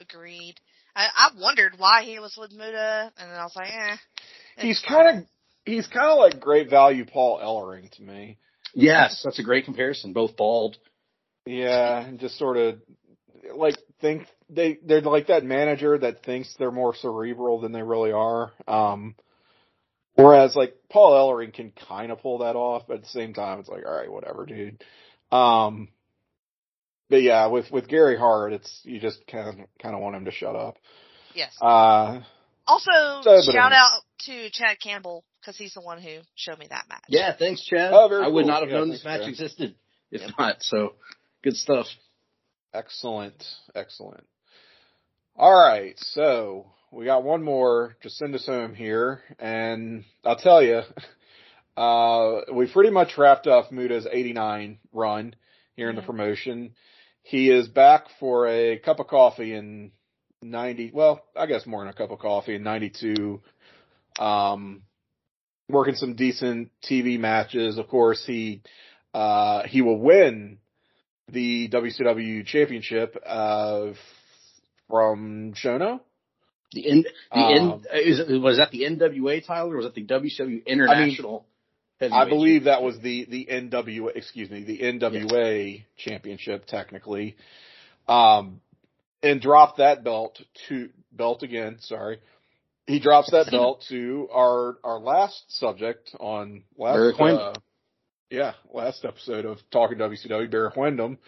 Agreed. I, I wondered why he was with Muta, and then I was like, eh. He's kind of he's kind of like great value Paul Ellering to me. Yes, that's a great comparison. Both bald. Yeah, and just sort of like think they they're like that manager that thinks they're more cerebral than they really are. Um whereas like Paul Ellering can kind of pull that off, but at the same time it's like all right, whatever, dude. Um but yeah, with with Gary Hart, it's you just kind of kind of want him to shut up. Yes. Uh Also, So, shout anyway. out to Chad Campbell because he's the one who showed me that match. Yeah, thanks, Chad. Oh, I would cool. not have Yeah, known this match Chad. existed if not. So good stuff. Excellent, excellent. All right, so we got one more to send us home here, and I'll tell you, [LAUGHS] uh, we pretty much wrapped up Muta's 89 run here in the Mhm. promotion. He is back for a cup of coffee in 90, well, I guess more than a cup of coffee in 92, um, working some decent TV matches. Of course, he, uh, he will win the WCW championship, uh, from Chono. The N, the Um, N, is was that the NWA title or was that the WCW International? I believe that was the, the NWA, excuse me, the NWA championship technically. Um, and dropped that belt to, belt again, sorry. He drops that [LAUGHS] belt to our, our last subject on last, uh, yeah, last episode of Talking WCW, Barry Windham.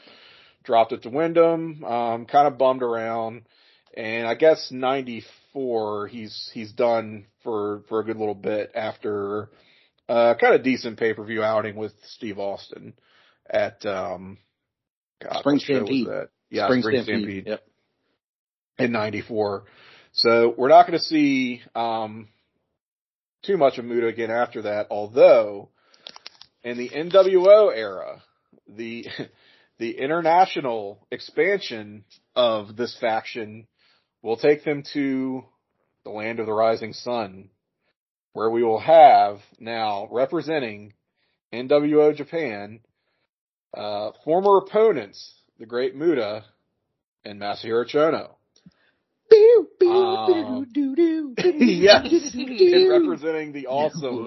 Dropped it to Windham, um, kind of bummed around. And I guess 94, he's, he's done for, for a good little bit after, uh, kind of decent pay-per-view outing with Steve Austin at, um, God, Spring what show was Stampede. Yeah, Spring Spring, Stampede. Stampede Yep. in 94. So we're not going to see, um, too much of Muta again after that, although in the NWO era, the, [LAUGHS] the international expansion of this faction will take them to the land of the rising sun, where we will have now representing NWO Japan, uh, former opponents, the Great Muta and Masahiro Chono. Um, yes, and representing the awesome,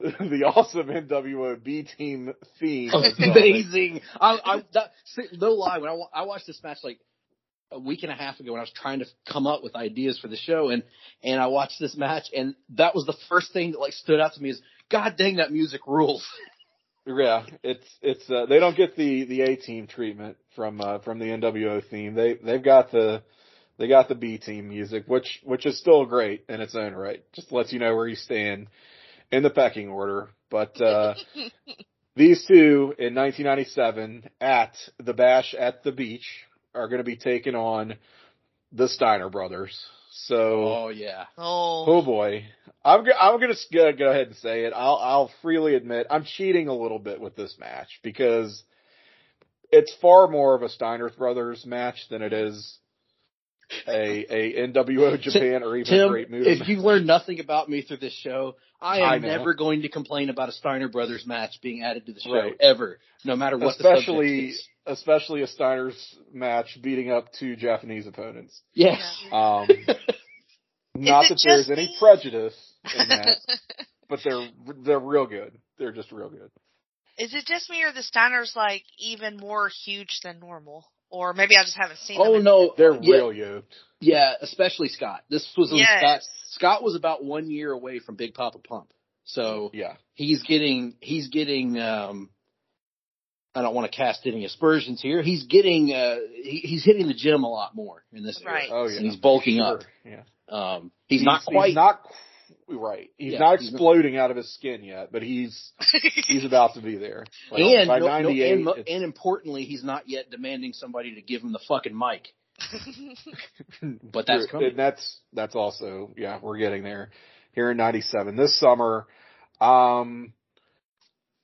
[LAUGHS] the awesome NWO B team theme. Amazing. I, I, that, no lie. When I, wa- I watched this match like a week and a half ago when I was trying to come up with ideas for the show and, and I watched this match and that was the first thing that like stood out to me is, God dang, that music rules. [LAUGHS] Yeah, it's it's uh, they don't get the the A team treatment from uh, from the NWO theme. They they've got the they got the B team music, which which is still great in its own right. Just lets you know where you stand in the pecking order. But uh, [LAUGHS] these two in 1997 at the Bash at the Beach are going to be taking on the Steiner brothers. So Oh yeah. oh. Oh boy, I'm go- I'm gonna go go ahead and say it. I'll I'll freely admit I'm cheating a little bit with this match because it's far more of a Steiner Brothers match than it is a a NWO [LAUGHS] Japan or even Tim, Great Muta. if you've learned nothing about me through this show, I I am know. never going to complain about a Steiner Brothers match being added to the show Right. ever, no matter what the especially subject is. Especially a Steiner's match beating up two Japanese opponents. Yes. Um, [LAUGHS] not that there's just any prejudice in that, [LAUGHS] but they're they're real good. They're just real good. Is it just me or the Steiners like even more huge than normal? Or maybe I just haven't seen them. Oh no, They're yeah, real yoked. Yeah, especially Scott. This was Yes. Scott. Scott was about one year away from Big Papa Pump, so Yeah. he's getting he's getting. um I don't want to cast any aspersions here. He's getting uh he, he's hitting the gym a lot more in this era. Right. Oh yeah. And he's bulking Sure. up. Yeah. Um, he's, not quite. He's not right. He's Yeah, not he's exploding out of his skin yet, but he's [LAUGHS] he's about to be there. Like, and, by no- no- and, and importantly, he's not yet demanding somebody to give him the fucking mic. [LAUGHS] but that's True. coming. And that's that's also yeah, we're getting there here in '97 this summer. Um,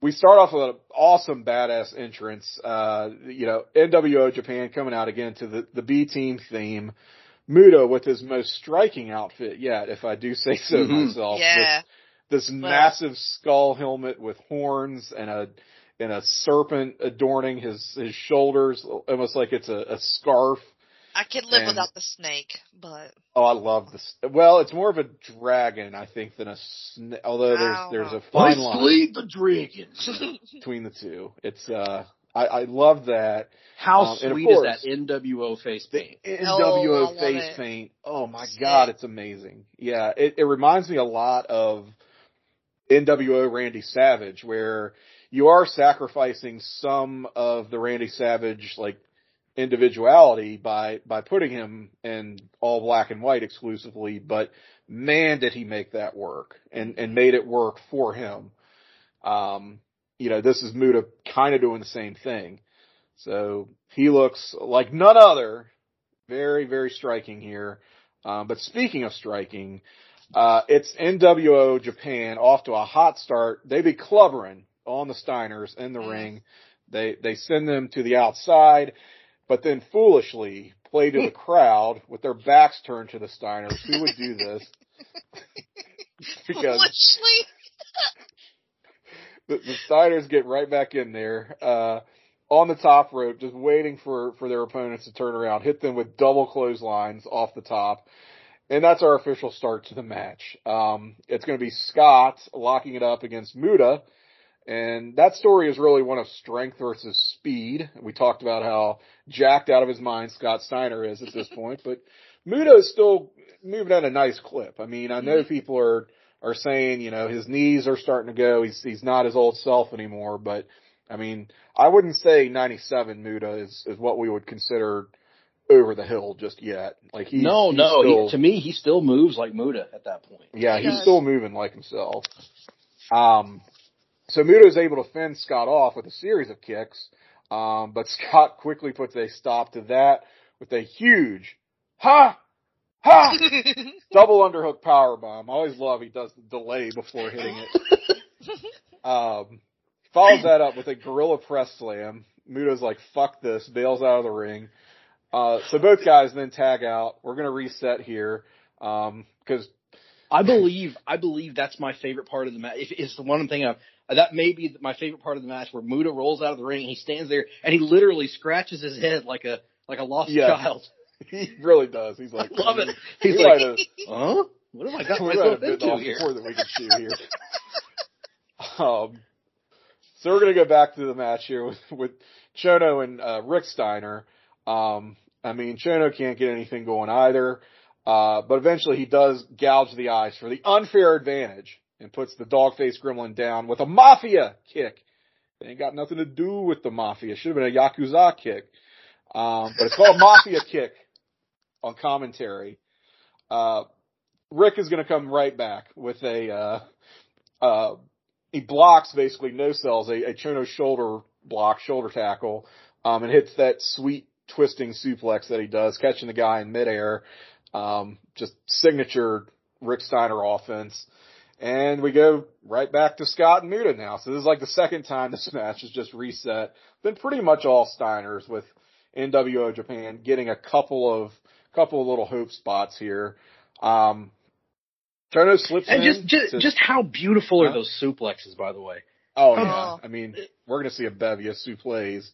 we start off with an awesome badass entrance. Uh, you know, NWO Japan coming out again to the the B team theme. Muto with his most striking outfit yet, if I do say so Mhm. myself. yeah. This, this Well- massive skull helmet with horns and a and a serpent adorning his his shoulders, almost like it's a, a scarf. I could live And- without the snake, but Oh, I love this. Well, it's more of a dragon, I think, than a snake. Although there's there's a fine line Sleep the dragon. [LAUGHS] between the two. It's uh, I, I love that How Um, and of sweet is that NWO face paint? Oh, NWO love face it. paint. Oh my Sick. god, it's amazing. Yeah, it, it reminds me a lot of NWO Randy Savage, where you are sacrificing some of the Randy Savage like individuality by by putting him in all black and white exclusively, but man did he make that work and and made it work for him. Um, you know, this is Muta kind of doing the same thing. So he looks like none other. Very, very striking here. Um, but speaking of striking, uh, it's NWO Japan off to a hot start. They be clubbering on the Steiners in the ring. They, they send them to the outside, but then foolishly play to the [LAUGHS] crowd with their backs turned to the Steiners. Who would do this? [LAUGHS] because foolishly. [LAUGHS] the, the Steiners get right back in there, uh, on the top rope, just waiting for, for their opponents to turn around, hit them with double clotheslines off the top. And that's our official start to the match. Um, it's going to be Scott locking it up against Muta. And that story is really one of strength versus speed. We talked about how jacked out of his mind Scott Steiner is at this point, but Muta is still moving at a nice clip. I mean, I know people are, are saying, you know, his knees are starting to go. He's, he's not his old self anymore, but I mean, I wouldn't say 97 Muta is, is what we would consider over the hill just yet. Like he's, no, he's no. still- he, to me, he still moves like Muta at that point. yeah, He he's does. still moving like himself. Um, so Muto is able to fend Scott off with a series of kicks, um, but [LAUGHS] Scott quickly puts a stop to that with a huge ha ha [LAUGHS] double underhook power bomb. I always love he does the delay before hitting it. [LAUGHS] Um, follows that up with a gorilla press slam. Muta's like, fuck this, bails out of the ring. Uh, so both guys then tag out. We're gonna reset here. Um, cause I believe, I believe that's my favorite part of the match. If it's the one thing I, Uh, that may be my favorite part of the match where Muta rolls out of the ring. And he stands there and he literally scratches his head like a like a lost Yeah. child. [LAUGHS] He really does. He's I like, love it. [LAUGHS] He He's like, have- huh? What have I got [LAUGHS] myself into here? more than we can chew here. um, so we're gonna go back to the match here with, with Chono and uh, Rick Steiner. Um, I mean, Chono can't get anything going either, uh, but eventually he does gouge the eyes for the unfair advantage and puts the dogface gremlin down with a mafia kick. It ain't got nothing to do with the mafia. Should have been a yakuza kick, um, but it's called mafia kick on commentary. Uh, Rick is going to come right back with a, uh, uh, he blocks basically no sells a, a Chono shoulder block, shoulder tackle, um, and hits that sweet twisting suplex that he does, catching the guy in midair. Um, just signature Rick Steiner offense. And we go right back to Scott and Muta now. So this is like the second time this [LAUGHS] match is just reset. Been pretty much all Steiners with NWO Japan getting a couple of, couple of little hope spots here. Um, Chono slips And in. just just, to- just how beautiful are those suplexes, by the way? Oh Oh. yeah. I mean, we're gonna see a bevy of suples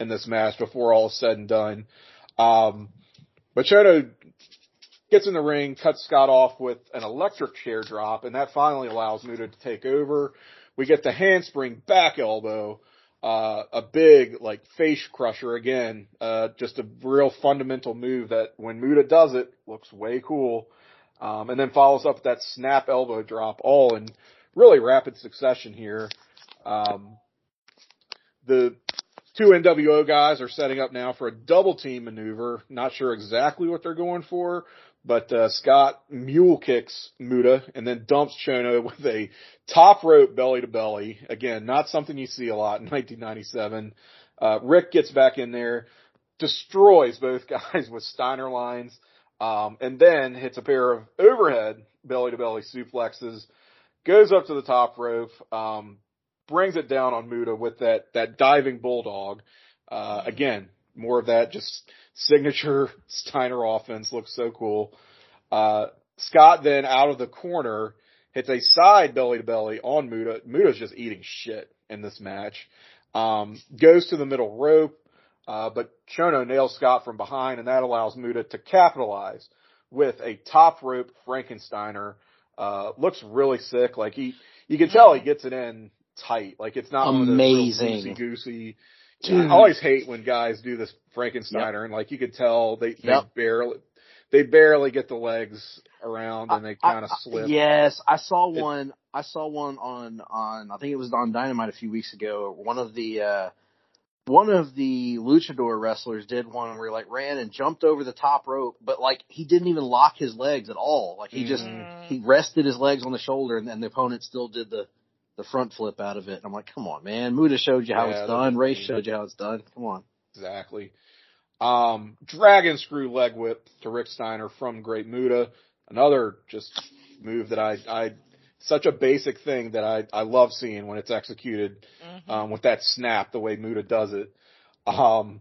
in this match before all is said and done. Um, but Chono gets in the ring, cuts Scott off with an electric chair drop, and that finally allows Muta to take over. We get the handspring back elbow, uh, a big like face crusher again, uh, just a real fundamental move that when Muta does it looks way cool. Um, and then follows up with that snap elbow drop all in really rapid succession here. Um, the two NWO guys are setting up now for a double team maneuver. Not sure exactly what they're going for, but uh, Scott mule kicks Muta and then dumps Chono [LAUGHS] with a top rope belly to belly. Again, not something you see a lot in [LAUGHS] 1997. Uh, Rick gets back in there, destroys both [LAUGHS] guys with Steiner lines, um, and then hits a pair of overhead belly to belly suplexes, goes up to the top rope, um, brings it down on Muta with that, that diving bulldog. Uh, again, more of that just signature Steiner offense looks so cool. Uh, Scott then out of the corner hits a side belly to belly on Muta. Muta's just eating shit in this match. Um, goes to the middle rope, uh, but Chono nails Scott from behind and that allows Muta to capitalize with a top rope Frankensteiner. Uh, looks really sick. Like he, you can tell he gets it in tight. Like it's not Amazing. goosey. Dude. I always hate when guys do this Frankensteiner and like you could tell they, they Yep. barely, they barely get the legs around and they kind of slip. Yes, I saw It- one. I saw one on on. I think it was on Dynamite a few weeks ago. One of the uh one of the luchador wrestlers did one where he like ran and jumped over the top rope, but like he didn't even lock his legs at all. Like he just Mm. he rested his legs on the shoulder, and then the opponent still did the the front flip out of it. And I'm like, come on, man. Muta showed you how Yeah, it's done. Ray showed you how it's done. Come on. Exactly. Um, dragon screw leg whip to Rick Steiner from Great Muta. Another just move that I, I, such a basic thing that I, I love seeing when it's executed, Mhm. um, with that snap, the way Muta does it. Um,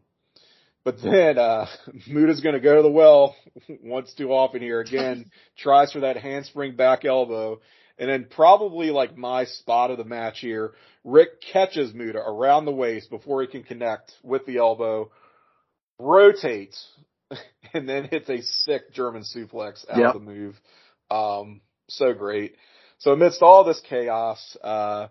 but then, uh, [LAUGHS] Muta's gonna go to the well [LAUGHS] once too often here again, [LAUGHS] tries for that handspring back elbow, and then probably like my spot of the match here, Rick catches Muta around the waist before he can connect with the elbow, rotates, [LAUGHS] and then hits a sick German suplex out Yep. of the move. Um, so great. So amidst all this chaos, uh,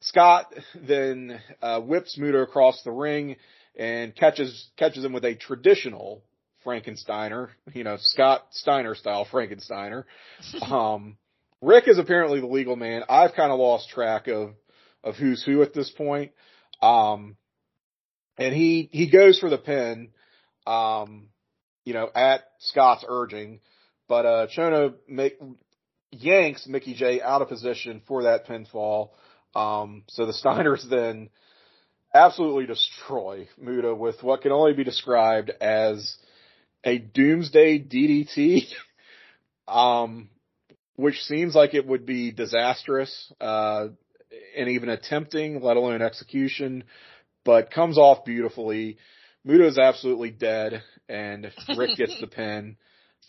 Scott then uh, whips Muta across the ring and catches catches him with a traditional Frankensteiner, you know, Scott Steiner style Frankensteiner. [LAUGHS] Um, Rick is apparently the legal man. I've kind of lost track of of who's who at this point. Um, and he he goes for the pin, um, you know, at Scott's urging, but uh, Chono make yanks Mickey J out of position for that pinfall. Um, so the [LAUGHS] Steiners then absolutely destroy Muta with what can only be described as a doomsday DDT. [LAUGHS] um, which seems like it would be disastrous, uh, and even attempting, let alone execution, but comes off beautifully. Muta is absolutely dead, and Rick gets the [LAUGHS] pin.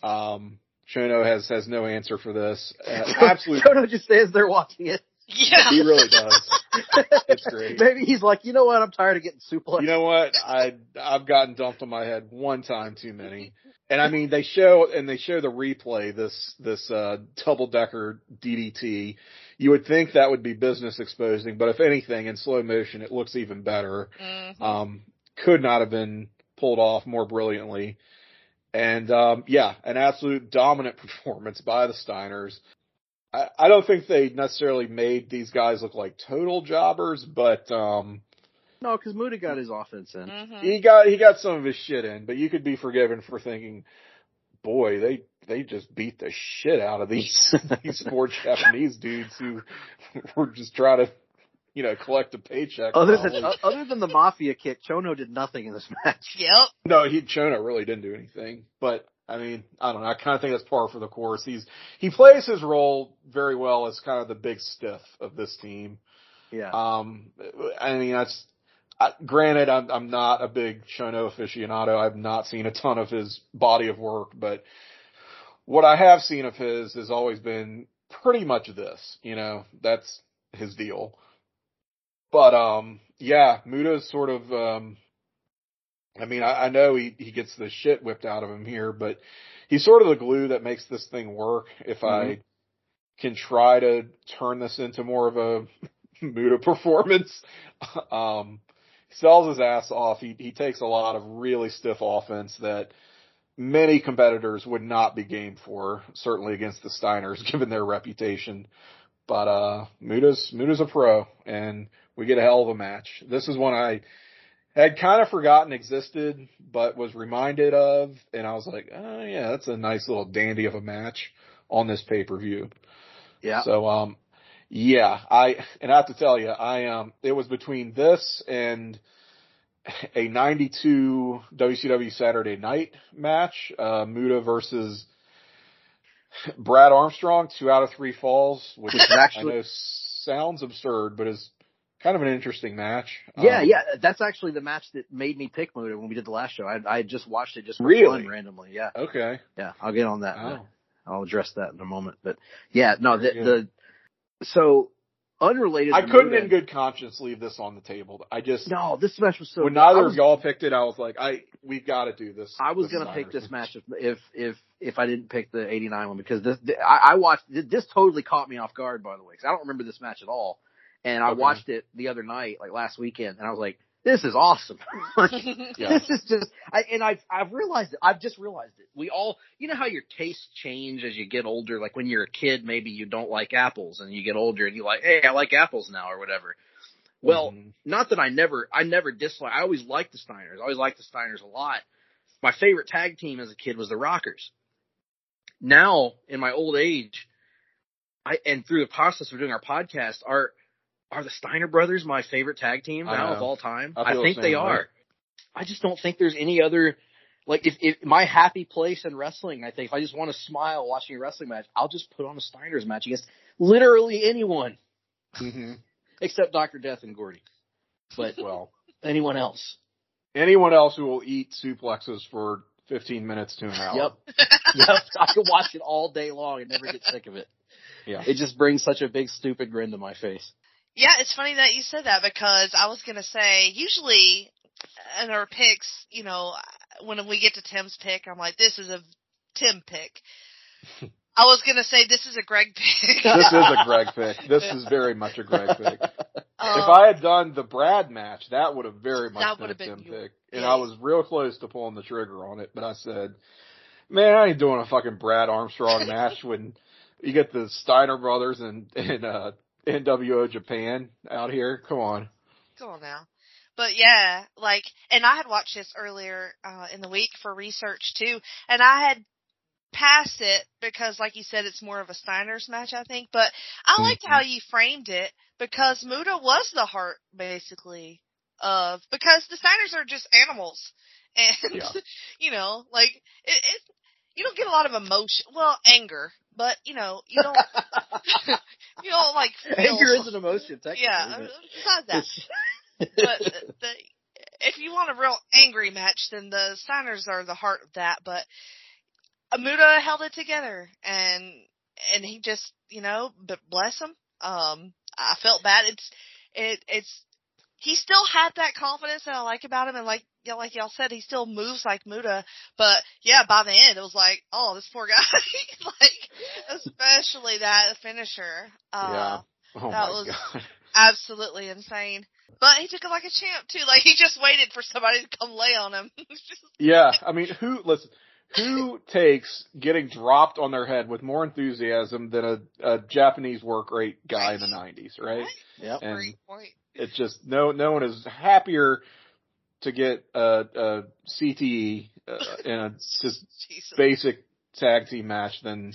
Um, Chono has has no answer for this. Uh, [LAUGHS] absolute Chono just stands there watching it. Yeah. He really does. [LAUGHS] It's great. Maybe he's like, you know what? I'm tired of getting suplex. You know what? I I've gotten dumped on my head one time too many. And I mean, they show and they show the replay this this uh, double decker DDT. You would think that would be business exposing, but if anything, in slow motion, it looks even better. Mhm. Um, could not have been pulled off more brilliantly. And um, yeah, an absolute dominant [LAUGHS] performance by the Steiners. I, I don't think they necessarily made these guys look like total jobbers, but um, no, because Muta got his offense in. Mhm. he got he got some of his shit in, but you could be forgiven for thinking, boy, they they just beat the shit out of these [LAUGHS] these poor Japanese dudes who [LAUGHS] were just trying to, you know, collect a paycheck. Other than probably. uh, other than the mafia kick, Chono did nothing in this match. [LAUGHS] Yep. no, he Chono really didn't do anything, but. I mean, I don't know. I kind of think that's par for the course. He's he plays his role very well as kind of the big stiff of this team. Yeah. Um, I mean, that's uh, granted. I'm I'm not a big Chono aficionado. I've not seen a ton of his body of work, but what I have seen of his has always been pretty much this. You know, that's his deal. But um, yeah, Muta's sort of. Um, I mean, I, I know he he gets the shit whipped out of him here, but he's sort of the glue that makes this thing work. If I can try to turn this into more of a [LAUGHS] Muta performance. [LAUGHS] Um, sells his ass off. He he takes a lot of really stiff offense that many competitors would not be game for, certainly against the Steiners, [LAUGHS] given their reputation. But uh Muta's Muta's a pro and we get a hell of a match. This is one I had kind of forgotten existed, but was reminded of, and I was like, oh yeah, that's a nice little dandy of a match on this pay per view. Yeah. So um yeah, I and I have to tell you, I um it was between this and a 92 WCW Saturday night match, uh Muta versus Brad Armstrong, two out of three falls, which is I actually know sounds absurd, but is kind of an interesting match. Yeah, Um, yeah, that's actually the match that made me pick Muta when we did the last show. I I just watched it just for Really? fun randomly. Yeah, Okay. yeah. I'll get on that. Oh. I'll address that in a moment. But yeah, no, the, the so unrelated. I to couldn't in good conscience leave this on the table. I just No, this match was so. when good. Neither was, of y'all picked it, I was like, I we've got to do this. I was this gonna pick this match if if if, if I didn't pick the '89 one because this I, I watched this totally caught me off guard by the way because I don't remember this match at all, and I Okay. watched it the other night like last weekend and I was like, this is awesome. [LAUGHS] Like, Yeah. [LAUGHS] This is just, I, and I've, I've realized it. I've just realized it. We all, you know how your tastes change as you get older. Like when you're a kid, maybe you don't like apples and you get older and you're like, hey, I like apples now or whatever. Well, Mhm. not that I never, I never dislike, I always liked the Steiners. I always liked the Steiners a lot. My favorite tag team as a kid was the Rockers. Now, in my old age, I, and through the process of doing our podcast, are, are the Steiner brothers my favorite tag team now of all time? I I, think they way. are. I just don't think there's any other, like if, if my happy place in wrestling, I think if I just want to smile watching a wrestling match, I'll just put on a Steiners match against literally anyone Mhm. [LAUGHS] except Dr. Death and Gordy. But Well, anyone else. anyone else who will eat suplexes for 15 minutes to an hour. Yep. [LAUGHS] yep. I can watch it all day long and never get sick of it. Yeah. It just brings such a big stupid grin to my face. Yeah, it's funny that you said that because I was gonna say usually in our picks, you know, when we get to Tim's pick, I'm like, this is a Tim pick. [LAUGHS] I was gonna say this is a Greg pick. This is a [LAUGHS] Greg pick. This is very much a Greg pick. [LAUGHS] Um, if I had done the Brad match, that would have very much been a would have been Tim you- pick. And yeah. I was real close to pulling the trigger on it, but I said, man, I ain't doing a fucking Brad Armstrong match when you get the Steiner brothers and, and, uh, NWO Japan out here. Come on. Come on now. But yeah, like, and I had watched this earlier uh, in the week for research too, and I had passed it because, like you said, it's more of a Steiner's match, I think. But I liked Mhm. how you framed it because Muta was the heart, basically, of because the Steiners are just animals, [LAUGHS] and Yeah. you know, like it, it. You don't get a lot of emotion, well, anger, but you know, you don't, [LAUGHS] you don't like [LAUGHS] feel, Anger is an emotion, technically. yeah. Besides that, [LAUGHS] [LAUGHS] but the, if you want a real angry match, then the Steiners are the heart of that. But Amuda held it together, and and he just, you know, but bless him. Um, I felt bad. It's it it's he still had that confidence that I like about him, and like you know, like y'all said, he still moves like Muta. But yeah, by the end, it was like, oh, this poor guy. [LAUGHS] like, especially that finisher. Uh, yeah. Oh that my was- god. [LAUGHS] absolutely insane. But he took it like a champ too. Like he just waited for somebody to come lay on him. [LAUGHS] Yeah, I mean, who listen? Who takes getting dropped on their head with more enthusiasm than a, a Japanese work rate guy in the '90s, right? Yep. And Great point. It's just no no one is happier to get a, a CTE uh, in a just basic tag team match than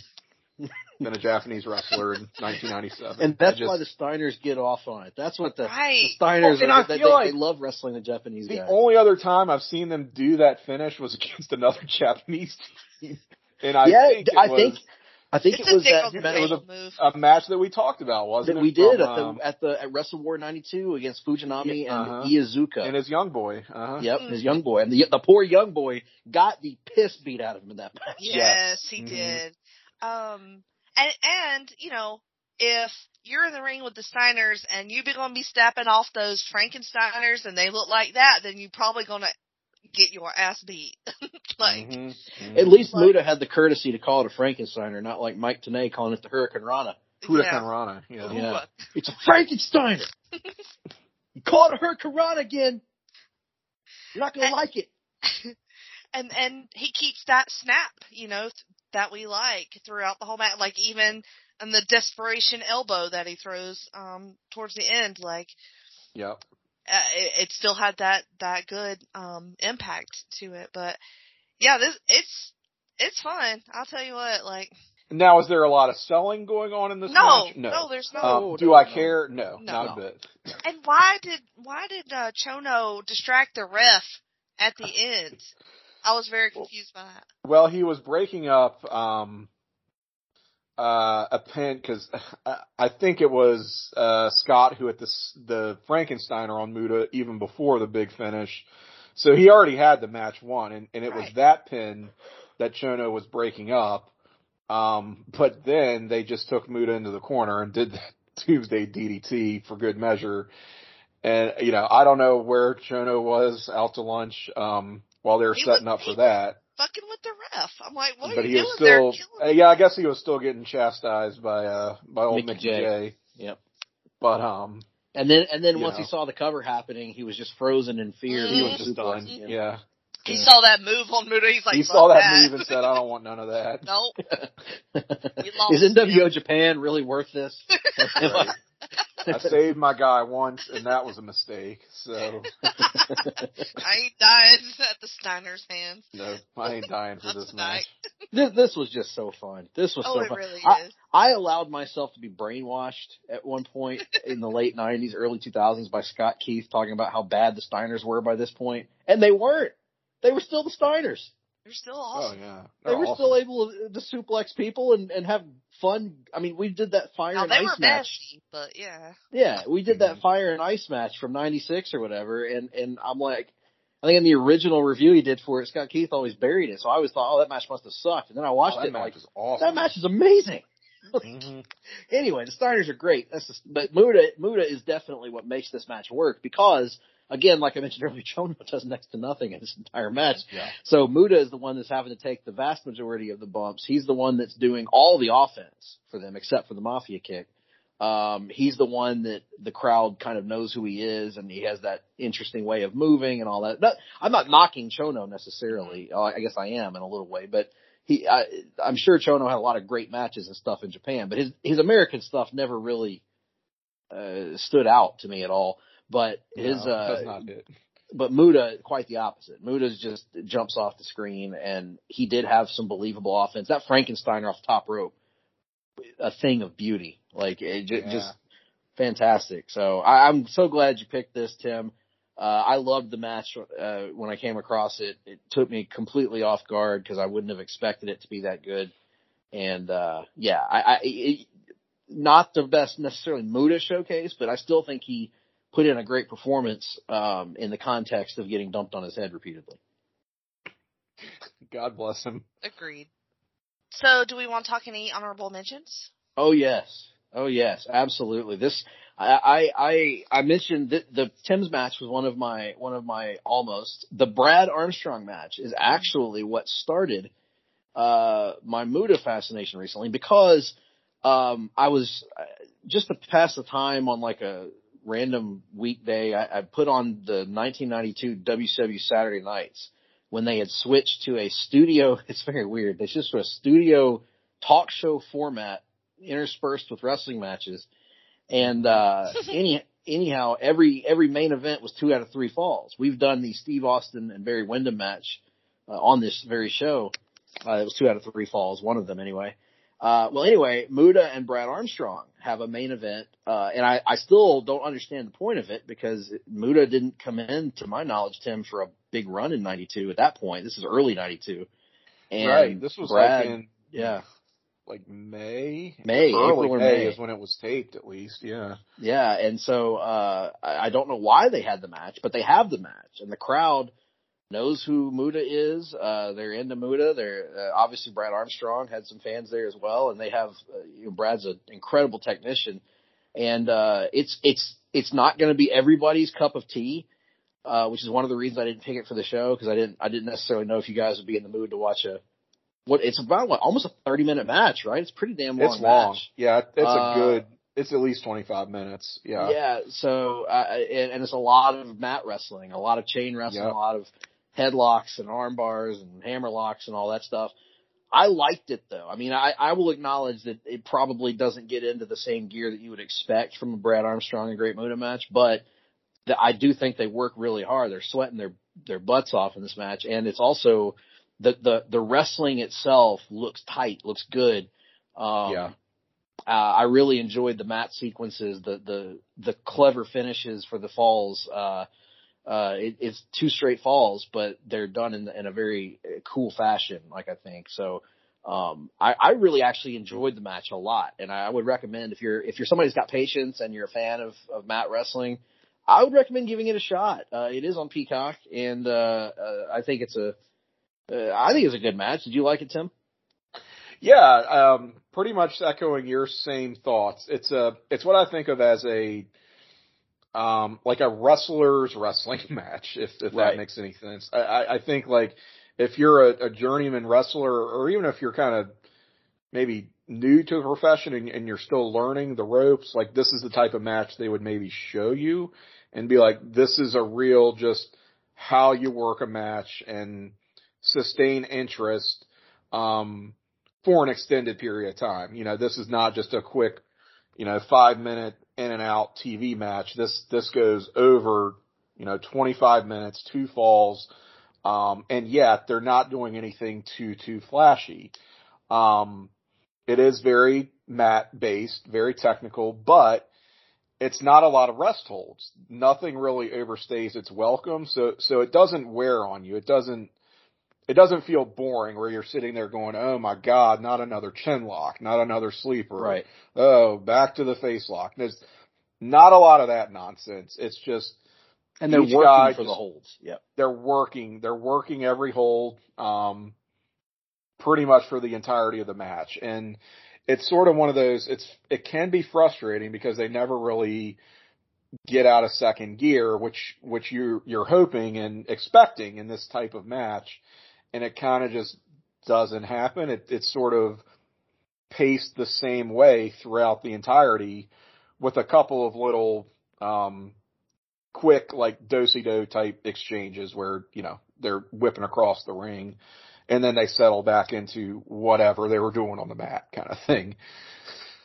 than a Japanese wrestler in 1997. And that's just- why the Steiners get off on it. That's what the, Right. the Steiners Well, are. I They, they, like they love wrestling the Japanese the guy. only other time I've seen them do that finish was [LAUGHS] against another Japanese team, and I yeah, think it I was think I think It's it was a that, it was Dyke move. a match that we talked about, wasn't that it? we did From, at the um, at the at Wrestle War '92 against Fujinami Yeah, uh-huh. and Iizuka. and his young boy. Uh-huh. Yep, his young boy, and the the poor young boy got the piss beat out of him in that match. Yes, he Mhm. did. Um, and and you know, if you're in the ring with the Steiners and you're gonna be stepping off those Frankensteiners and they look like that, then you're probably gonna get your ass beat. [LAUGHS] like, Mhm, mhm. At least Like- Muta had the courtesy to call it a Frankensteiner, not like Mike Tenay calling it the Hurricane Rana. Huracan yeah. Rana. Yeah. Yeah. [LAUGHS] It's a Frankensteiner. [LAUGHS] you call it a Hurricane Rana again. You're not gonna And- like it. and and he keeps that snap, you know, th- that we like throughout the whole match. Like even and the desperation elbow that he throws um towards the end, like Yep. Uh, it, it still had that that good um impact to it. But yeah, this it's it's fun. I'll tell you what, like Now, is there a lot of selling going on in this no, match? no, there's no. Um, No, do no, I no. care? No, No. not a bit. And why did why did uh, Chono distract the ref at the end? I was very confused by that. Well, he was breaking up um, uh, a pin because I, think it was uh, Scott who at the the Frankensteiner on Muta even before the big finish. So he already had the match won, and, and it was that pin that Chono was breaking up. Um, but then they just took Muta into the corner and did that [LAUGHS] Tuesday DDT for good measure. And you know, I don't know where Chono was out to lunch um, while they were He setting was- up for that Fucking with the ref. I'm like, what but are he you was doing there? still, Killing uh, yeah, I guess he was still getting chastised by, uh, by old Mickey Mickey J. J. Yep. But, um, And then and then once know. he saw the cover happening, he was just frozen in fear. Mhm. he He was just done. you know. Yeah. He saw that move on Muta. He's like, he saw that, that move and said, I don't want none of that. [LAUGHS] nope. [LAUGHS] We Is NWO Japan really worth this? [LAUGHS] Right. I saved my guy once and that was a mistake. So, [LAUGHS] I ain't dying [LAUGHS] at the Steiner's hands. no, I ain't dying for this tonight. match. [LAUGHS] this, this was just so fun. This was Oh, so it fun. really I, is. I allowed myself to be brainwashed at one point in the late '90s, early 2000s by Scott Keith talking about how bad the Steiners were by this point, and they weren't. They were still the Steiners. You're still Oh awesome. yeah. They They're were awesome. still able to, to suplex people and, and have fun. I mean, we did that fire Now and they ice were match. messy, but yeah. Yeah, we did that Mhm. fire and ice match from '96 or whatever, and and I'm like, I think in the original review he did for it, Scott Keith always buried it, so I always thought, oh, that match must have sucked, and then I watched Oh, it, that and I'm match like, is awesome. that match is amazing. [LAUGHS] Mhm. anyway, the Steiners are great. That's just, but Muta Muta is definitely what makes this match work because again, like I mentioned earlier, [LAUGHS] Chono does next to nothing in this entire match. Yeah. So Muta is the one that's having to take the vast majority of the bumps. He's the one that's doing all the offense for them, except for the mafia kick. Um, he's the one that the crowd kind of knows who he is, and he has that interesting way of moving and all that. Not, I'm not knocking Chono necessarily. Uh, I guess I am in a little way, but he, I, I'm sure Chono had a lot of great matches and stuff in Japan, but his his American stuff never really uh, stood out to me at all. But his, No, uh, not it. but Muta quite the opposite. Muta's just jumps off the screen, and he did have some believable offense. That Frankenstein off top rope, a thing of beauty, like it j- Yeah. just fantastic. So I, I'm so glad you picked this, Tim. Uh, I loved the match uh, when I came across it. It took me completely off guard because I wouldn't have expected it to be that good. And uh, yeah, I, I it, not the best necessarily Muta showcase, but I still think he put in a great performance um, in the context of getting dumped on his head repeatedly. God bless him. Agreed. So, do we want to talk any honorable mentions? Oh yes, oh yes, absolutely. This I I I mentioned that the Tim's match was one of my one of my almost. The Brad Armstrong match is actually what started uh my Muta fascination recently because um I was uh, just to pass the time on like a random weekday I, I put on the 1992 WCW Saturday nights when they had switched to a studio [LAUGHS] it's very weird they switched to a studio talk show format interspersed with wrestling matches and uh, [LAUGHS] any anyhow, every every main event was two out of three falls. We've done the Steve Austin and Barry Windham match uh, on this very show. Uh, it was two out of three falls, one of them anyway. Uh, well, anyway, Muta and Brad Armstrong have a main event, uh, and I, I still don't understand the point of it because Muta didn't come in, to my knowledge, Tim, for a big run in '92. At that point, this is early '92, and right. This was Brad, like in yeah, like May. May, early April or May, May. is when it was taped, at least. Yeah. Yeah, and so uh I don't know why they had the match, but they have the match, and the crowd knows who Muta is. Uh They're into Muta. They're uh, obviously Brad Armstrong had some fans there as well, and they have uh, you know, Brad's an incredible technician, and uh it's it's it's not going to be everybody's cup of tea. Uh, which is one of the reasons I didn't pick it for the show because I didn't I didn't necessarily know if you guys would be in the mood to watch a what it's about what almost a thirty minute match right it's pretty damn long it's long. match. Yeah, it's Uh, a good. It's at least twenty five minutes. Yeah. Yeah. So, uh, and, and it's a lot of mat wrestling, a lot of chain wrestling, Yep. a lot of headlocks and arm bars and hammer locks and all that stuff. I liked it though. I mean, I, I will acknowledge that it probably doesn't get into the same gear that you would expect from a Brad Armstrong and Great Muta match, but the, I do think they work really hard. They're sweating their, their butts off in this match. And it's also the, the, the wrestling itself looks tight, looks good. Um, Yeah. uh, I really enjoyed the mat sequences, the the the clever finishes for the falls. Uh, uh, it, it's two straight falls, but they're done in in a very uh, cool fashion. Like I think so. Um, I, I really actually enjoyed the match a lot, and I would recommend if you're if you're somebody who's got patience and you're a fan of of mat wrestling, I would recommend giving it a shot. Uh, it is on Peacock, and uh, uh, I think it's a uh, I think it's a good match. Did you like it, Tim? Yeah, um, pretty much echoing your same thoughts. It's a, it's what I think of as a, um, like a wrestler's wrestling [LAUGHS] match, if, if Right. that makes any sense. I, I, I think like if you're a, a journeyman wrestler, or even if you're kind of maybe new to the profession and, and you're still learning the ropes, like this is the type of match they would maybe show you and be like, this is a real just how you work a match and sustain interest. Um, for an extended period of time. You know, this is not just a quick, you know, five minute in and out TV match. This, this goes over, you know, 25 minutes, two falls. Um, and yet they're not doing anything too, too flashy. Um, it is very mat based, very technical, but it's not a lot of rest holds. Nothing really overstays its welcome. So, so it doesn't wear on you. It doesn't, it doesn't feel boring where you're sitting there going, "Oh my god, not another chin lock, not another sleeper." Right. Oh, back to the face lock. There's not a lot of that nonsense. It's just And they're working guy for the holds. Yep. they're working, they're working every hold, um, pretty much for the entirety of the match. And it's sort of one of those, it's, it can be frustrating because they never really get out of second gear, which, which you, you're hoping and expecting in this type of match. And it kind of just doesn't happen. It, it's sort of paced the same way throughout the entirety with a couple of little, um, quick like do-si-do type exchanges where, you know, they're whipping across the ring and then they settle back into whatever they were doing on the mat kind of thing.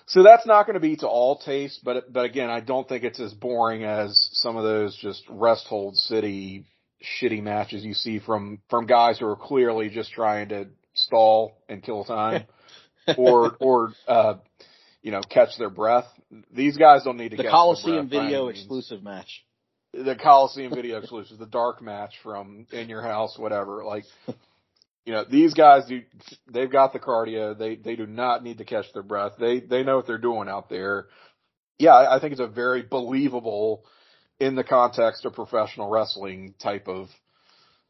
So that's not going to be to all taste, but, but again, I don't think it's as boring as some of those just rest hold city shitty matches you see from, from guys who are clearly just trying to stall and kill time [LAUGHS] or, or, uh, you know, catch their breath. These guys don't need to The catch Coliseum breath video exclusive match. the Coliseum video exclusive, the dark match from in your house, whatever. Like, you know, these guys do, they've got the cardio. They, they do not need to catch their breath. They, they know what they're doing out there. Yeah, I, I think it's a very believable in the context of professional wrestling type of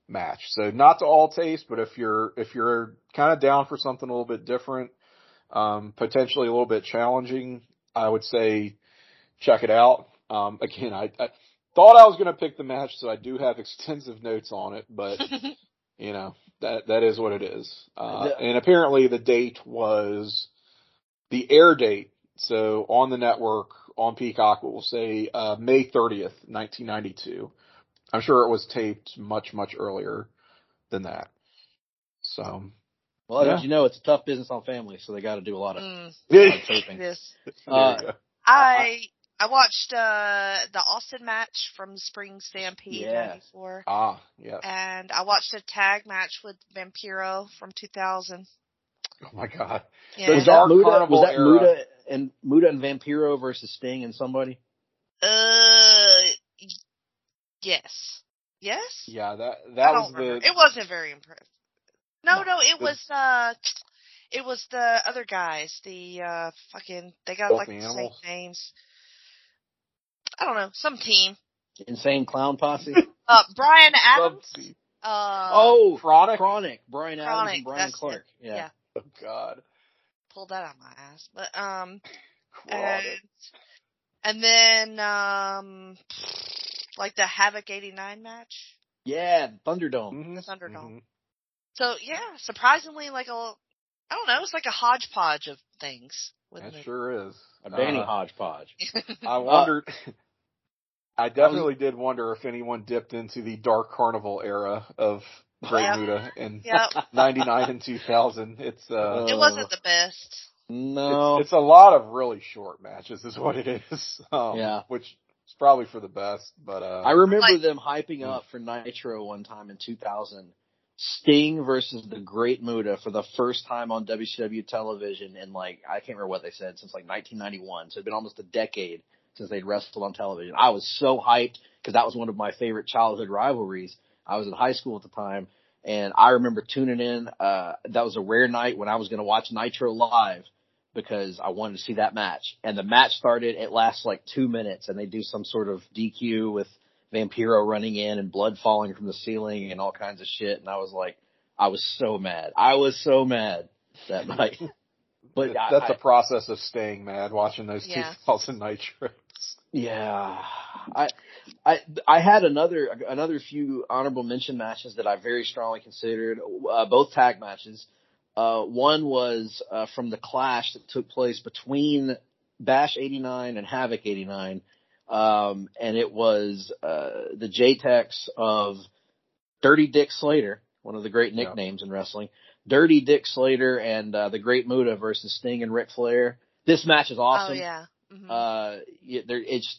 match. So not to all taste, but if you're, if you're kind of down for something a little bit different, um, potentially a little bit challenging, I would say check it out. Um, again, I, I thought I was going to pick the match, so I do have [LAUGHS] extensive notes on it, but [LAUGHS] you know that that is what it is. Uh, and apparently the date was the air date. So on the network on Peacock, we'll say uh, May 30th, 1992. I'm sure it was taped much much earlier than that. So. Well, Yeah. as you know, it's a tough business on family, so they got to do a lot of, Mm, a lot of [LAUGHS] taping. this. [LAUGHS] Uh. I I watched uh the Austin match from Spring Stampede Yeah. '94, Ah, yeah. and I watched a tag match with Vampiro from 2000. Oh my God. Yeah. was Was that Dark Muta? Was that era. Muta and Muta and Vampiro versus Sting and somebody? Uh, yes, yes. Yeah, that that was remember. the It wasn't very impressive. No, No, no, it the- was uh, it was the other guys. The uh, fucking they got Filthy like the same names. I don't know, some team. Insane Clown Posse? [LAUGHS] Uh, Brian Adams. Sub- Uh, oh, Chronic. Chronic. Brian Adams Chronic, and Brian that's it. Clark. Yeah. Yeah. Oh God. Pulled that out of my ass. But um, and and then um, like the Havoc '89 match. Yeah, Thunderdome. Mhm, The Thunderdome. mhm. So yeah, surprisingly, like a, I don't know, it's like a hodgepodge of things. That it? sure is. A Danny Uh, hodgepodge. [LAUGHS] I wondered. [LAUGHS] I definitely did wonder if anyone dipped into the Dark Carnival era of Great Yeah. Muta in [LAUGHS] Yep. [LAUGHS] '99 and 2000. It's uh, It wasn't the best. No. it's, it's a lot of really short matches, is what it is. [LAUGHS] Um, Yeah. Which is probably for the best, but uh, I remember Like- them hyping up for Nitro one time in 2000. Sting versus the Great Muta for the first time on WCW television in like, I can't remember what they said, since like 1991. So it'd been almost a decade since they'd wrestled on television. I was so hyped because that was one of my favorite childhood rivalries. I was in high school at the time and I remember tuning in. Uh, that was a rare night when I was going to watch Nitro live because I wanted to see that match. And the match started, it lasts like two minutes and they do some sort of DQ with Vampiro running in and blood falling from the ceiling and all kinds of shit. And I was like, I was so mad. I was so mad that [LAUGHS] night. But that's I- a process of staying mad watching those Yeah. 2000 [LAUGHS] Nitros. Yeah, I, I, I had another another few honorable mention matches that I very strongly considered. Uh, both tag matches. Uh, one was uh, from the clash that took place between Bash '89 and Havoc '89, um, and it was uh, the JTEX of Dirty Dick Slater, one of the great Yeah. nicknames in wrestling. Dirty Dick Slater and uh, the Great Muta versus Sting and Ric Flair. This match is awesome. Oh yeah. Mhm. Uh, there, it's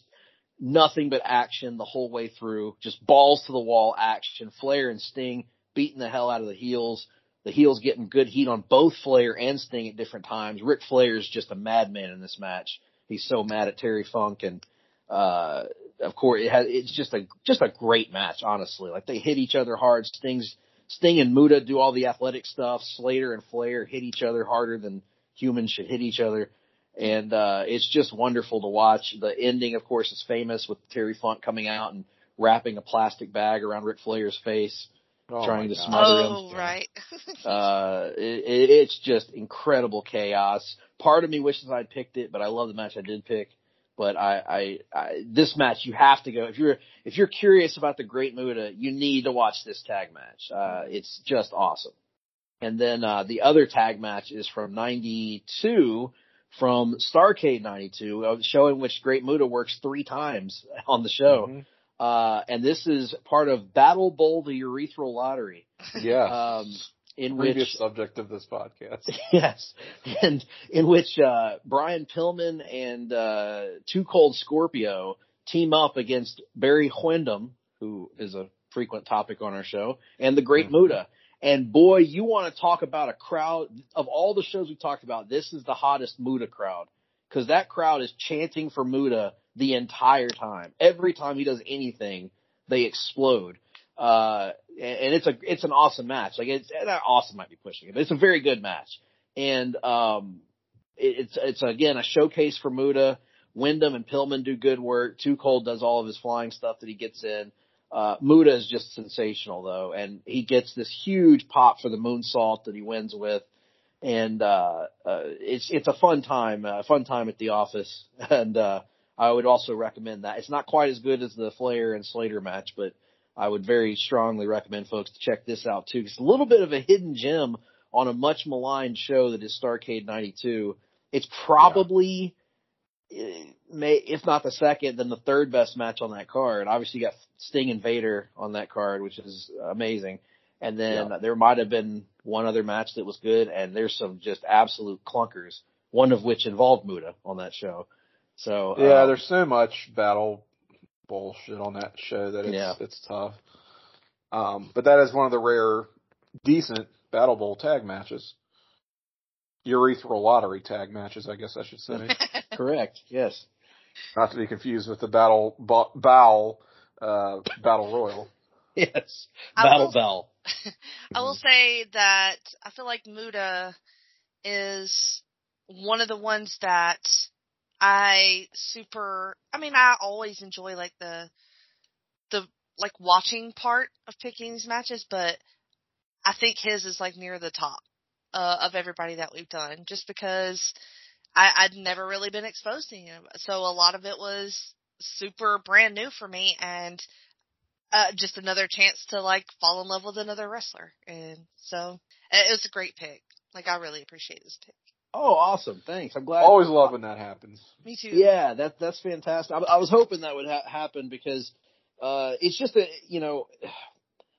nothing but action the whole way through. Just balls to the wall action. Flair and Sting beating the hell out of the heels. The heels getting good heat on both Flair and Sting at different times. Ric Flair is just a madman in this match. He's so mad at Terry Funk and, uh, of course it has, it's just a, just a great match, honestly. Like they hit each other hard. Sting's, Sting and Muta do all the athletic stuff. Slater and Flair hit each other harder than humans should hit each other and uh it's just wonderful to watch. The ending, of course, is famous with Terry Funk coming out and wrapping a plastic bag around Ric Flair's face. Oh Trying to God. smother him. oh right. [LAUGHS] Uh, it, it, it's just incredible chaos. Part of me wishes I'd picked it, but I love the match I did pick. But I, I, I, this match you have to go if you're if you're curious about the Great Muta, you need to watch this tag match. Uh, it's just awesome. And then uh, the other tag match is from '92 from Starrcade '92, a show in which Great Muta works three times on the show. Mhm. Uh, and this is part of Battle Bowl, the Urethral Lottery, Yeah. um, in Previous which subject of this podcast. [LAUGHS] yes, and in which uh, Brian Pillman and uh, Too Cold Scorpio team up against Barry Windham, who is a frequent topic on our show, and the Great Mhm. Muta. And boy, you want to talk about a crowd of all the shows we talked about. This is the hottest Muta crowd because that crowd is chanting for Muta the entire time. Every time he does anything, they explode. Uh, and it's a, it's an awesome match. Like it's, not awesome might be pushing it, but it's a very good match. And, um, it, it's, it's again a showcase for Muta. Windham and Pillman do good work. Too Cold does all of his flying stuff that he gets in. Uh, Muta is just sensational though, and he gets this huge pop for the moonsault that he wins with. And, uh, uh, it's, it's a fun time, uh, fun time at the office. [LAUGHS] And, uh, I would also recommend that. It's not quite as good as the Flair and Slater match, but I would very strongly recommend folks to check this out too. It's a little bit of a hidden gem on a much maligned show that is Starrcade 92. It's probably, eh, may, if not the second, then the third best match on that card. Obviously you got Sting and Vader on that card, which is amazing. And then Yeah. there might have been one other match that was good, and there's some just absolute clunkers. One of which involved Muta on that show. So Yeah, uh, there's so much battle bullshit on that show that it's Yeah. it's tough. Um, but that is one of the rare decent Battle Bowl tag matches. Urethral lottery tag matches, I guess I should say. [LAUGHS] correct. Yes. Not to be confused with the Battle bo- Bowl uh, Battle Royal. [LAUGHS] Yes. I Battle will- [LAUGHS] Bell. I will say that I feel like Muta is one of the ones that I super, I mean, I always enjoy like the, the, like watching part of picking these matches, but I think his is like near the top, uh, of everybody that we've done just because I, I'd never really been exposed to him. So a lot of it was super brand new for me and uh, just another chance to like fall in love with another wrestler. And so it was a great pick. Like I really appreciate this pick. Oh, awesome. Thanks. I'm glad. Always love when that happens. Me too. Yeah, that that's fantastic. I, I was hoping that would ha- happen because uh it's just a you know,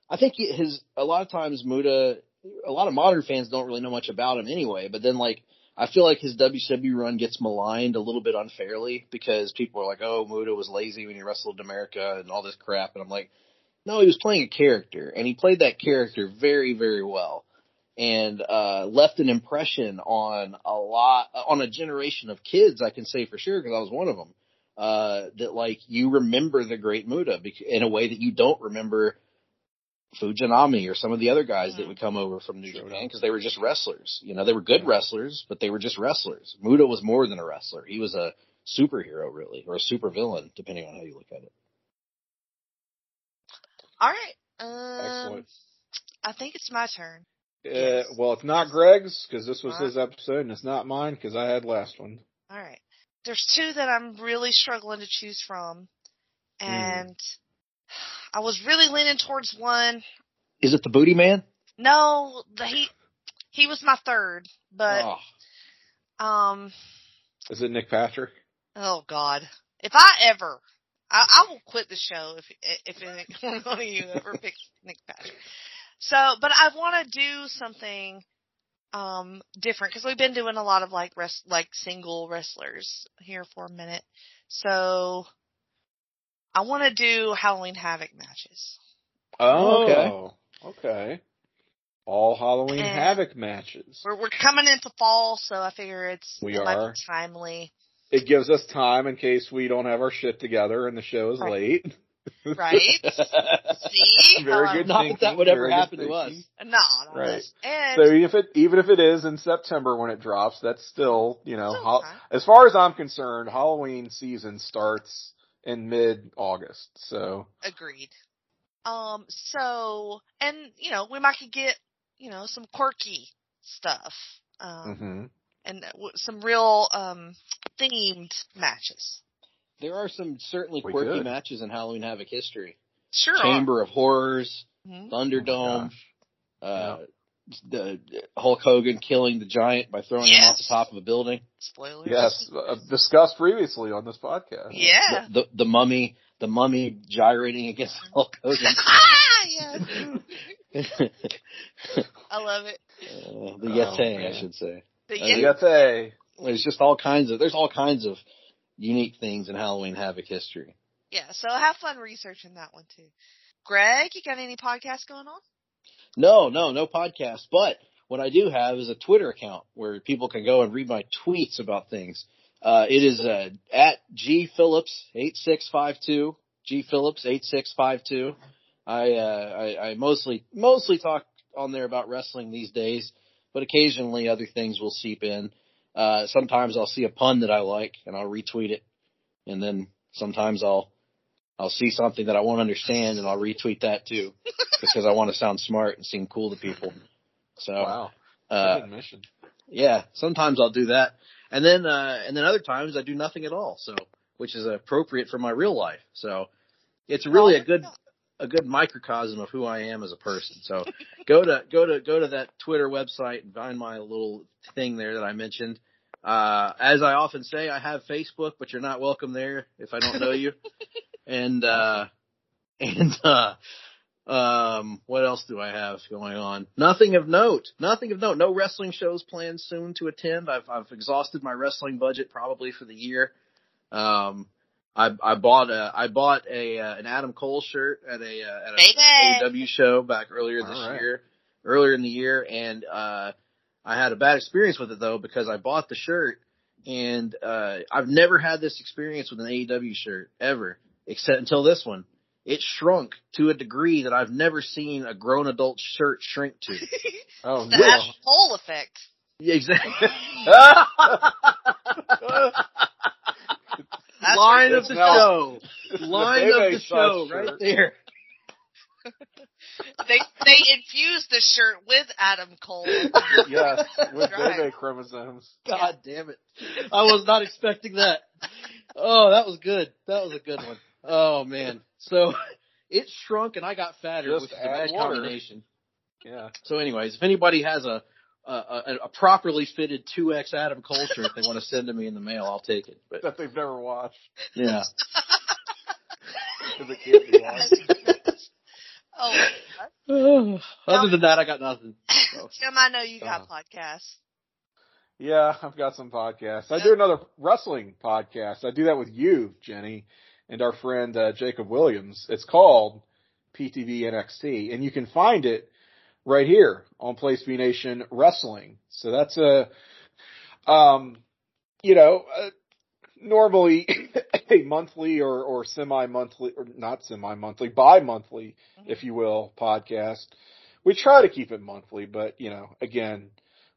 I think his a lot of times Muta, a lot of modern fans don't really know much about him anyway. But then like I feel like his WCW run gets maligned a little bit unfairly because people are like, oh, Muta was lazy when he wrestled America and all this crap, and I'm like, no, he was playing a character and he played that character very very well. And uh, left an impression on a lot, on a generation of kids. I can say for sure because I was one of them uh, that like you remember the Great Muta in a way that you don't remember Fujinami or some of the other guys that Mhm. would come over from New Sure Japan because they were just wrestlers. You know, they were good wrestlers, but they were just wrestlers. Muta was more than a wrestler. He was a superhero, really, or a supervillain, depending on how you look at it. All right. Um, Excellent. I think it's my turn. Uh, Yes. well, it's not Greg's because this was Alright. his episode, and it's not mine because I had last one. All right. There's two that I'm really struggling to choose from, and I was really leaning towards one. Is it the Booty Man? No, the, he he was my third, but oh, um, Is it Nick Patrick? oh God, if I ever, I, I will quit the show if if any [LAUGHS] one of you ever picks Nick Patrick. So, but I want to do something um different because we've been doing a lot of like rest like single wrestlers here for a minute. So I want to do Halloween Havoc matches. Oh, okay. Oh, okay. All Halloween And- Havoc matches. We're we're coming into fall, so I figure it's We it are. timely, It gives us time in case we don't have our shit together and the show is Right. late. right? [LAUGHS] See, Very How good I'm- Not that that would ever happen to us. No, no, Right. And So if it even if it is in September when it drops, that's still you know Still ho- as far as I'm concerned, Halloween season starts in mid August. So Agreed. Um, so, and, you know, we might could get, you know, some quirky stuff, um, mhm. and w- some real, um, themed matches. there are some certainly We quirky could. matches in Halloween Havoc history. Sure. Chamber of Horrors, Mhm. Thunderdome, Oh uh, the Hulk Hogan killing the giant by throwing him off the top of a building. Spoilers. Yes, uh, discussed previously on this podcast. Yeah. The, the the mummy, the mummy gyrating against [LAUGHS] Hulk Hogan. [LAUGHS] ah, yes. [LAUGHS] I love it. Uh, the Oh, Yeti, man. I should say. The Uh, Yeti- Yeti. There's just all kinds of there's all kinds of unique things in Halloween Havoc history. yeah, so have fun researching that one too. Greg, you got any podcasts going on? No, no, no podcast. But what I do have is a Twitter account where people can go and read my tweets about things. Uh, it is uh, at G Phillips eight six five two. G Phillips eight six five two. I, uh, I I mostly mostly talk on there about wrestling these days, but occasionally other things will seep in. Uh, sometimes I'll see a pun that I like and I'll retweet it, and then sometimes I'll I'll see something that I won't understand and I'll retweet that too [LAUGHS] because I want to sound smart and seem cool to people. So, Wow. uh, Good admission. yeah, sometimes I'll do that. And then, uh, and then other times I do nothing at all. So which is appropriate for my real life. So it's really a good a good microcosm of who I am as a person. So go to go to go to that Twitter website and find my little thing there that I mentioned. Uh, as I often say, I have Facebook, but you're not welcome there if I don't know you. [LAUGHS] and uh, [LAUGHS] and uh, um, what else do I have going on? Nothing of note. Nothing of note. No wrestling shows planned soon to attend. I've I've exhausted my wrestling budget probably for the year. Um, I I bought a I bought a uh, an Adam Cole shirt at a uh, at a AEW show back earlier this right. year, earlier in the year, and uh, I had a bad experience with it though because I bought the shirt and uh, I've never had this experience with an AEW shirt ever, except until this one. It shrunk to a degree that I've never seen a grown adult shirt shrink to. [LAUGHS] oh, the no. Cole effect. Yeah, exactly. [LAUGHS] [LAUGHS] Line of the show. Line of the show, right there. they they infused the shirt with Adam Cole. yes, with right. chromosomes. God damn it! I was not expecting that. Oh, that was good. That was a good one. Oh man. So [LAUGHS] it shrunk and I got fatter, Just which is a bad combination. Yeah. So, anyways, if anybody has a a, a properly fitted 2X Adam Cole shirt they want to send to me in the mail, I'll take it. But that they've never watched. Yeah. [LAUGHS] Because it can't be watched. [LAUGHS] oh. [SIGHS] Other than that, I got nothing. So. Jim, I know you got uh, podcasts. Yeah, I've got some podcasts. I do another wrestling podcast. I do that with you, Jenny, and our friend uh, Jacob Williams. It's called PTV NXT, and you can find it right here on Place to Be Nation Wrestling. So that's a, um, you know, uh, normally [COUGHS] a monthly or, or semi-monthly, or not semi-monthly, bi-monthly, mm-hmm. if you will, podcast. We try to keep it monthly, but you know, again,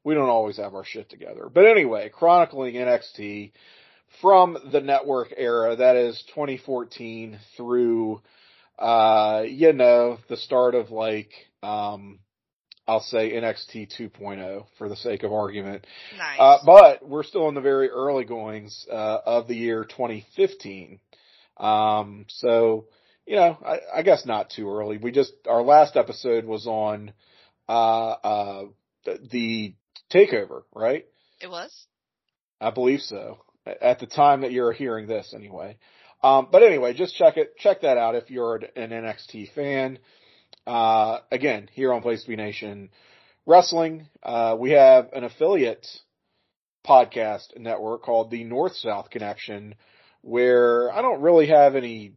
we don't always have our shit together. But anyway, chronicling NXT from the network era, that is 2014 through, uh, you know, the start of like, um, I'll say NXT 2.0 for the sake of argument. Nice. Uh, but we're still in the very early goings uh, of the year 2015. Um, so, you know, I, I, guess not too early. We just, our last episode was on uh, uh the takeover, right? It was? I believe so. At the time that you're hearing this, anyway. Um, but anyway, just check it, check that out if you're an NXT fan. Uh, again, here on Place to Be Nation Wrestling, uh, we have an affiliate podcast network called the North South Connection, where I don't really have any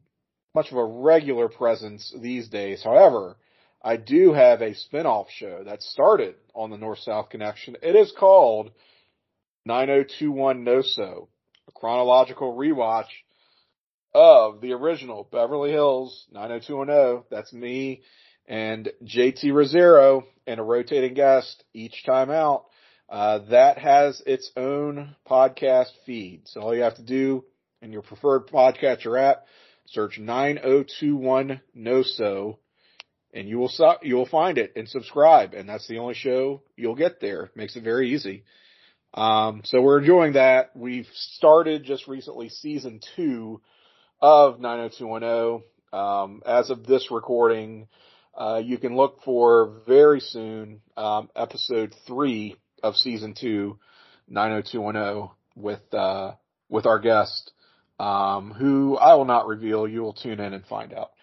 much of a regular presence these days. However, I do have a spin-off show that started on the North South Connection. It is called 9021 NoSo, a chronological rewatch of the original Beverly Hills 90210. That's me and JT Rosero and a rotating guest each time out. Uh, that has its own podcast feed. So all you have to do in your preferred podcatcher app, search 9021 NoSo and you will, you will find it and subscribe. And that's the only show you'll get there. Makes it very easy. Um, so we're enjoying that. We've started just recently season two of 90210. Um, as of this recording, uh, you can look for very soon um, episode three of season two, 90210, with uh, with our guest, um, who I will not reveal. You will tune in and find out. [LAUGHS]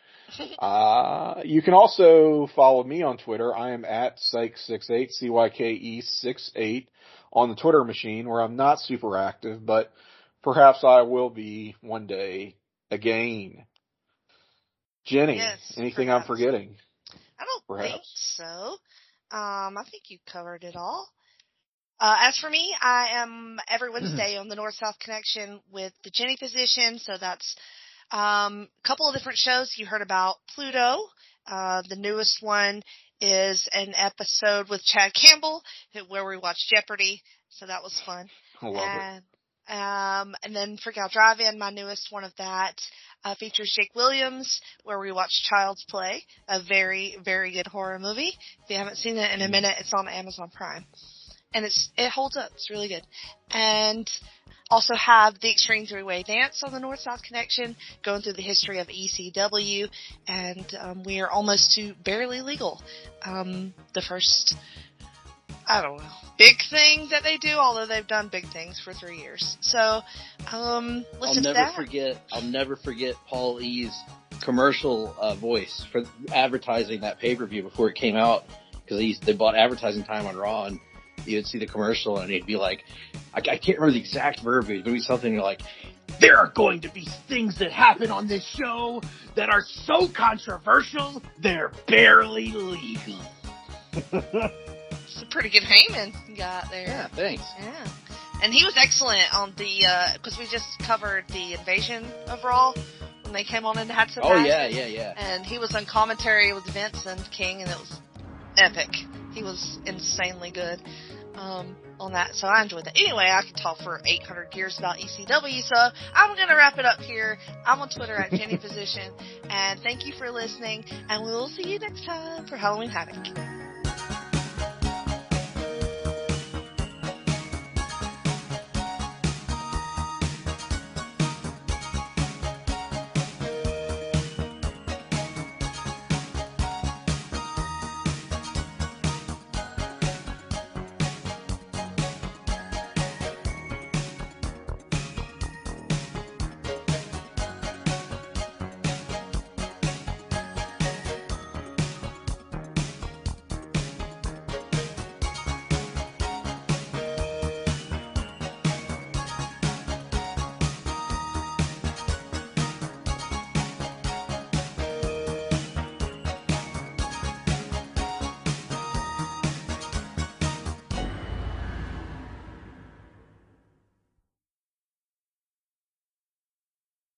Uh, you can also follow me on Twitter. I am at Cyke68, C-Y-K-E 68 on the Twitter machine where I'm not super active, but perhaps I will be one day again. Jenny, yes, anything perhaps. I'm forgetting? I don't Perhaps. think so. Um, I think you covered it all. Uh, as for me, I am every [CLEARS THROAT] Wednesday on the North South Connection with the Jenny Physician. So that's um, a couple of different shows. You heard about Pluto. Uh, the newest one is an episode with Chad Campbell where we watched Jeopardy. So that was fun. I love and, it. Um, and then Freak Out Drive-In, my newest one of that, uh, features Jake Williams, where we watch Child's Play, a very, very good horror movie. If you haven't seen it in a minute, it's on Amazon Prime. And it's it holds up. It's really good. And also have the Extreme Three Way Dance on the North South Connection, going through the history of ECW, and um, we are almost to barely legal. Um, the first, I don't know, big thing that they do, although they've done big things for three years. So, um, listen I'll to never that. forget. I'll never forget Paul E's commercial uh, voice for advertising that pay per view before it came out because they bought advertising time on Raw and you'd see the commercial and he'd be like, I, I can't remember the exact verbiage, but it'd be something like, there are going to be things that happen on this show that are so controversial, they're barely legal. It's a pretty good Heyman got there. Yeah, thanks. Yeah. And he was excellent on the, uh, because we just covered the invasion of Raw when they came on and had some Oh matches. yeah, yeah, yeah. And he was on commentary with Vince and King, and it was epic. He was insanely good um, on that, so I enjoyed that. Anyway, I could talk for 800 years about ECW, so I'm going to wrap it up here. I'm on Twitter at Jenny [LAUGHS] Position, and thank you for listening, and we'll see you next time for Halloween Havoc.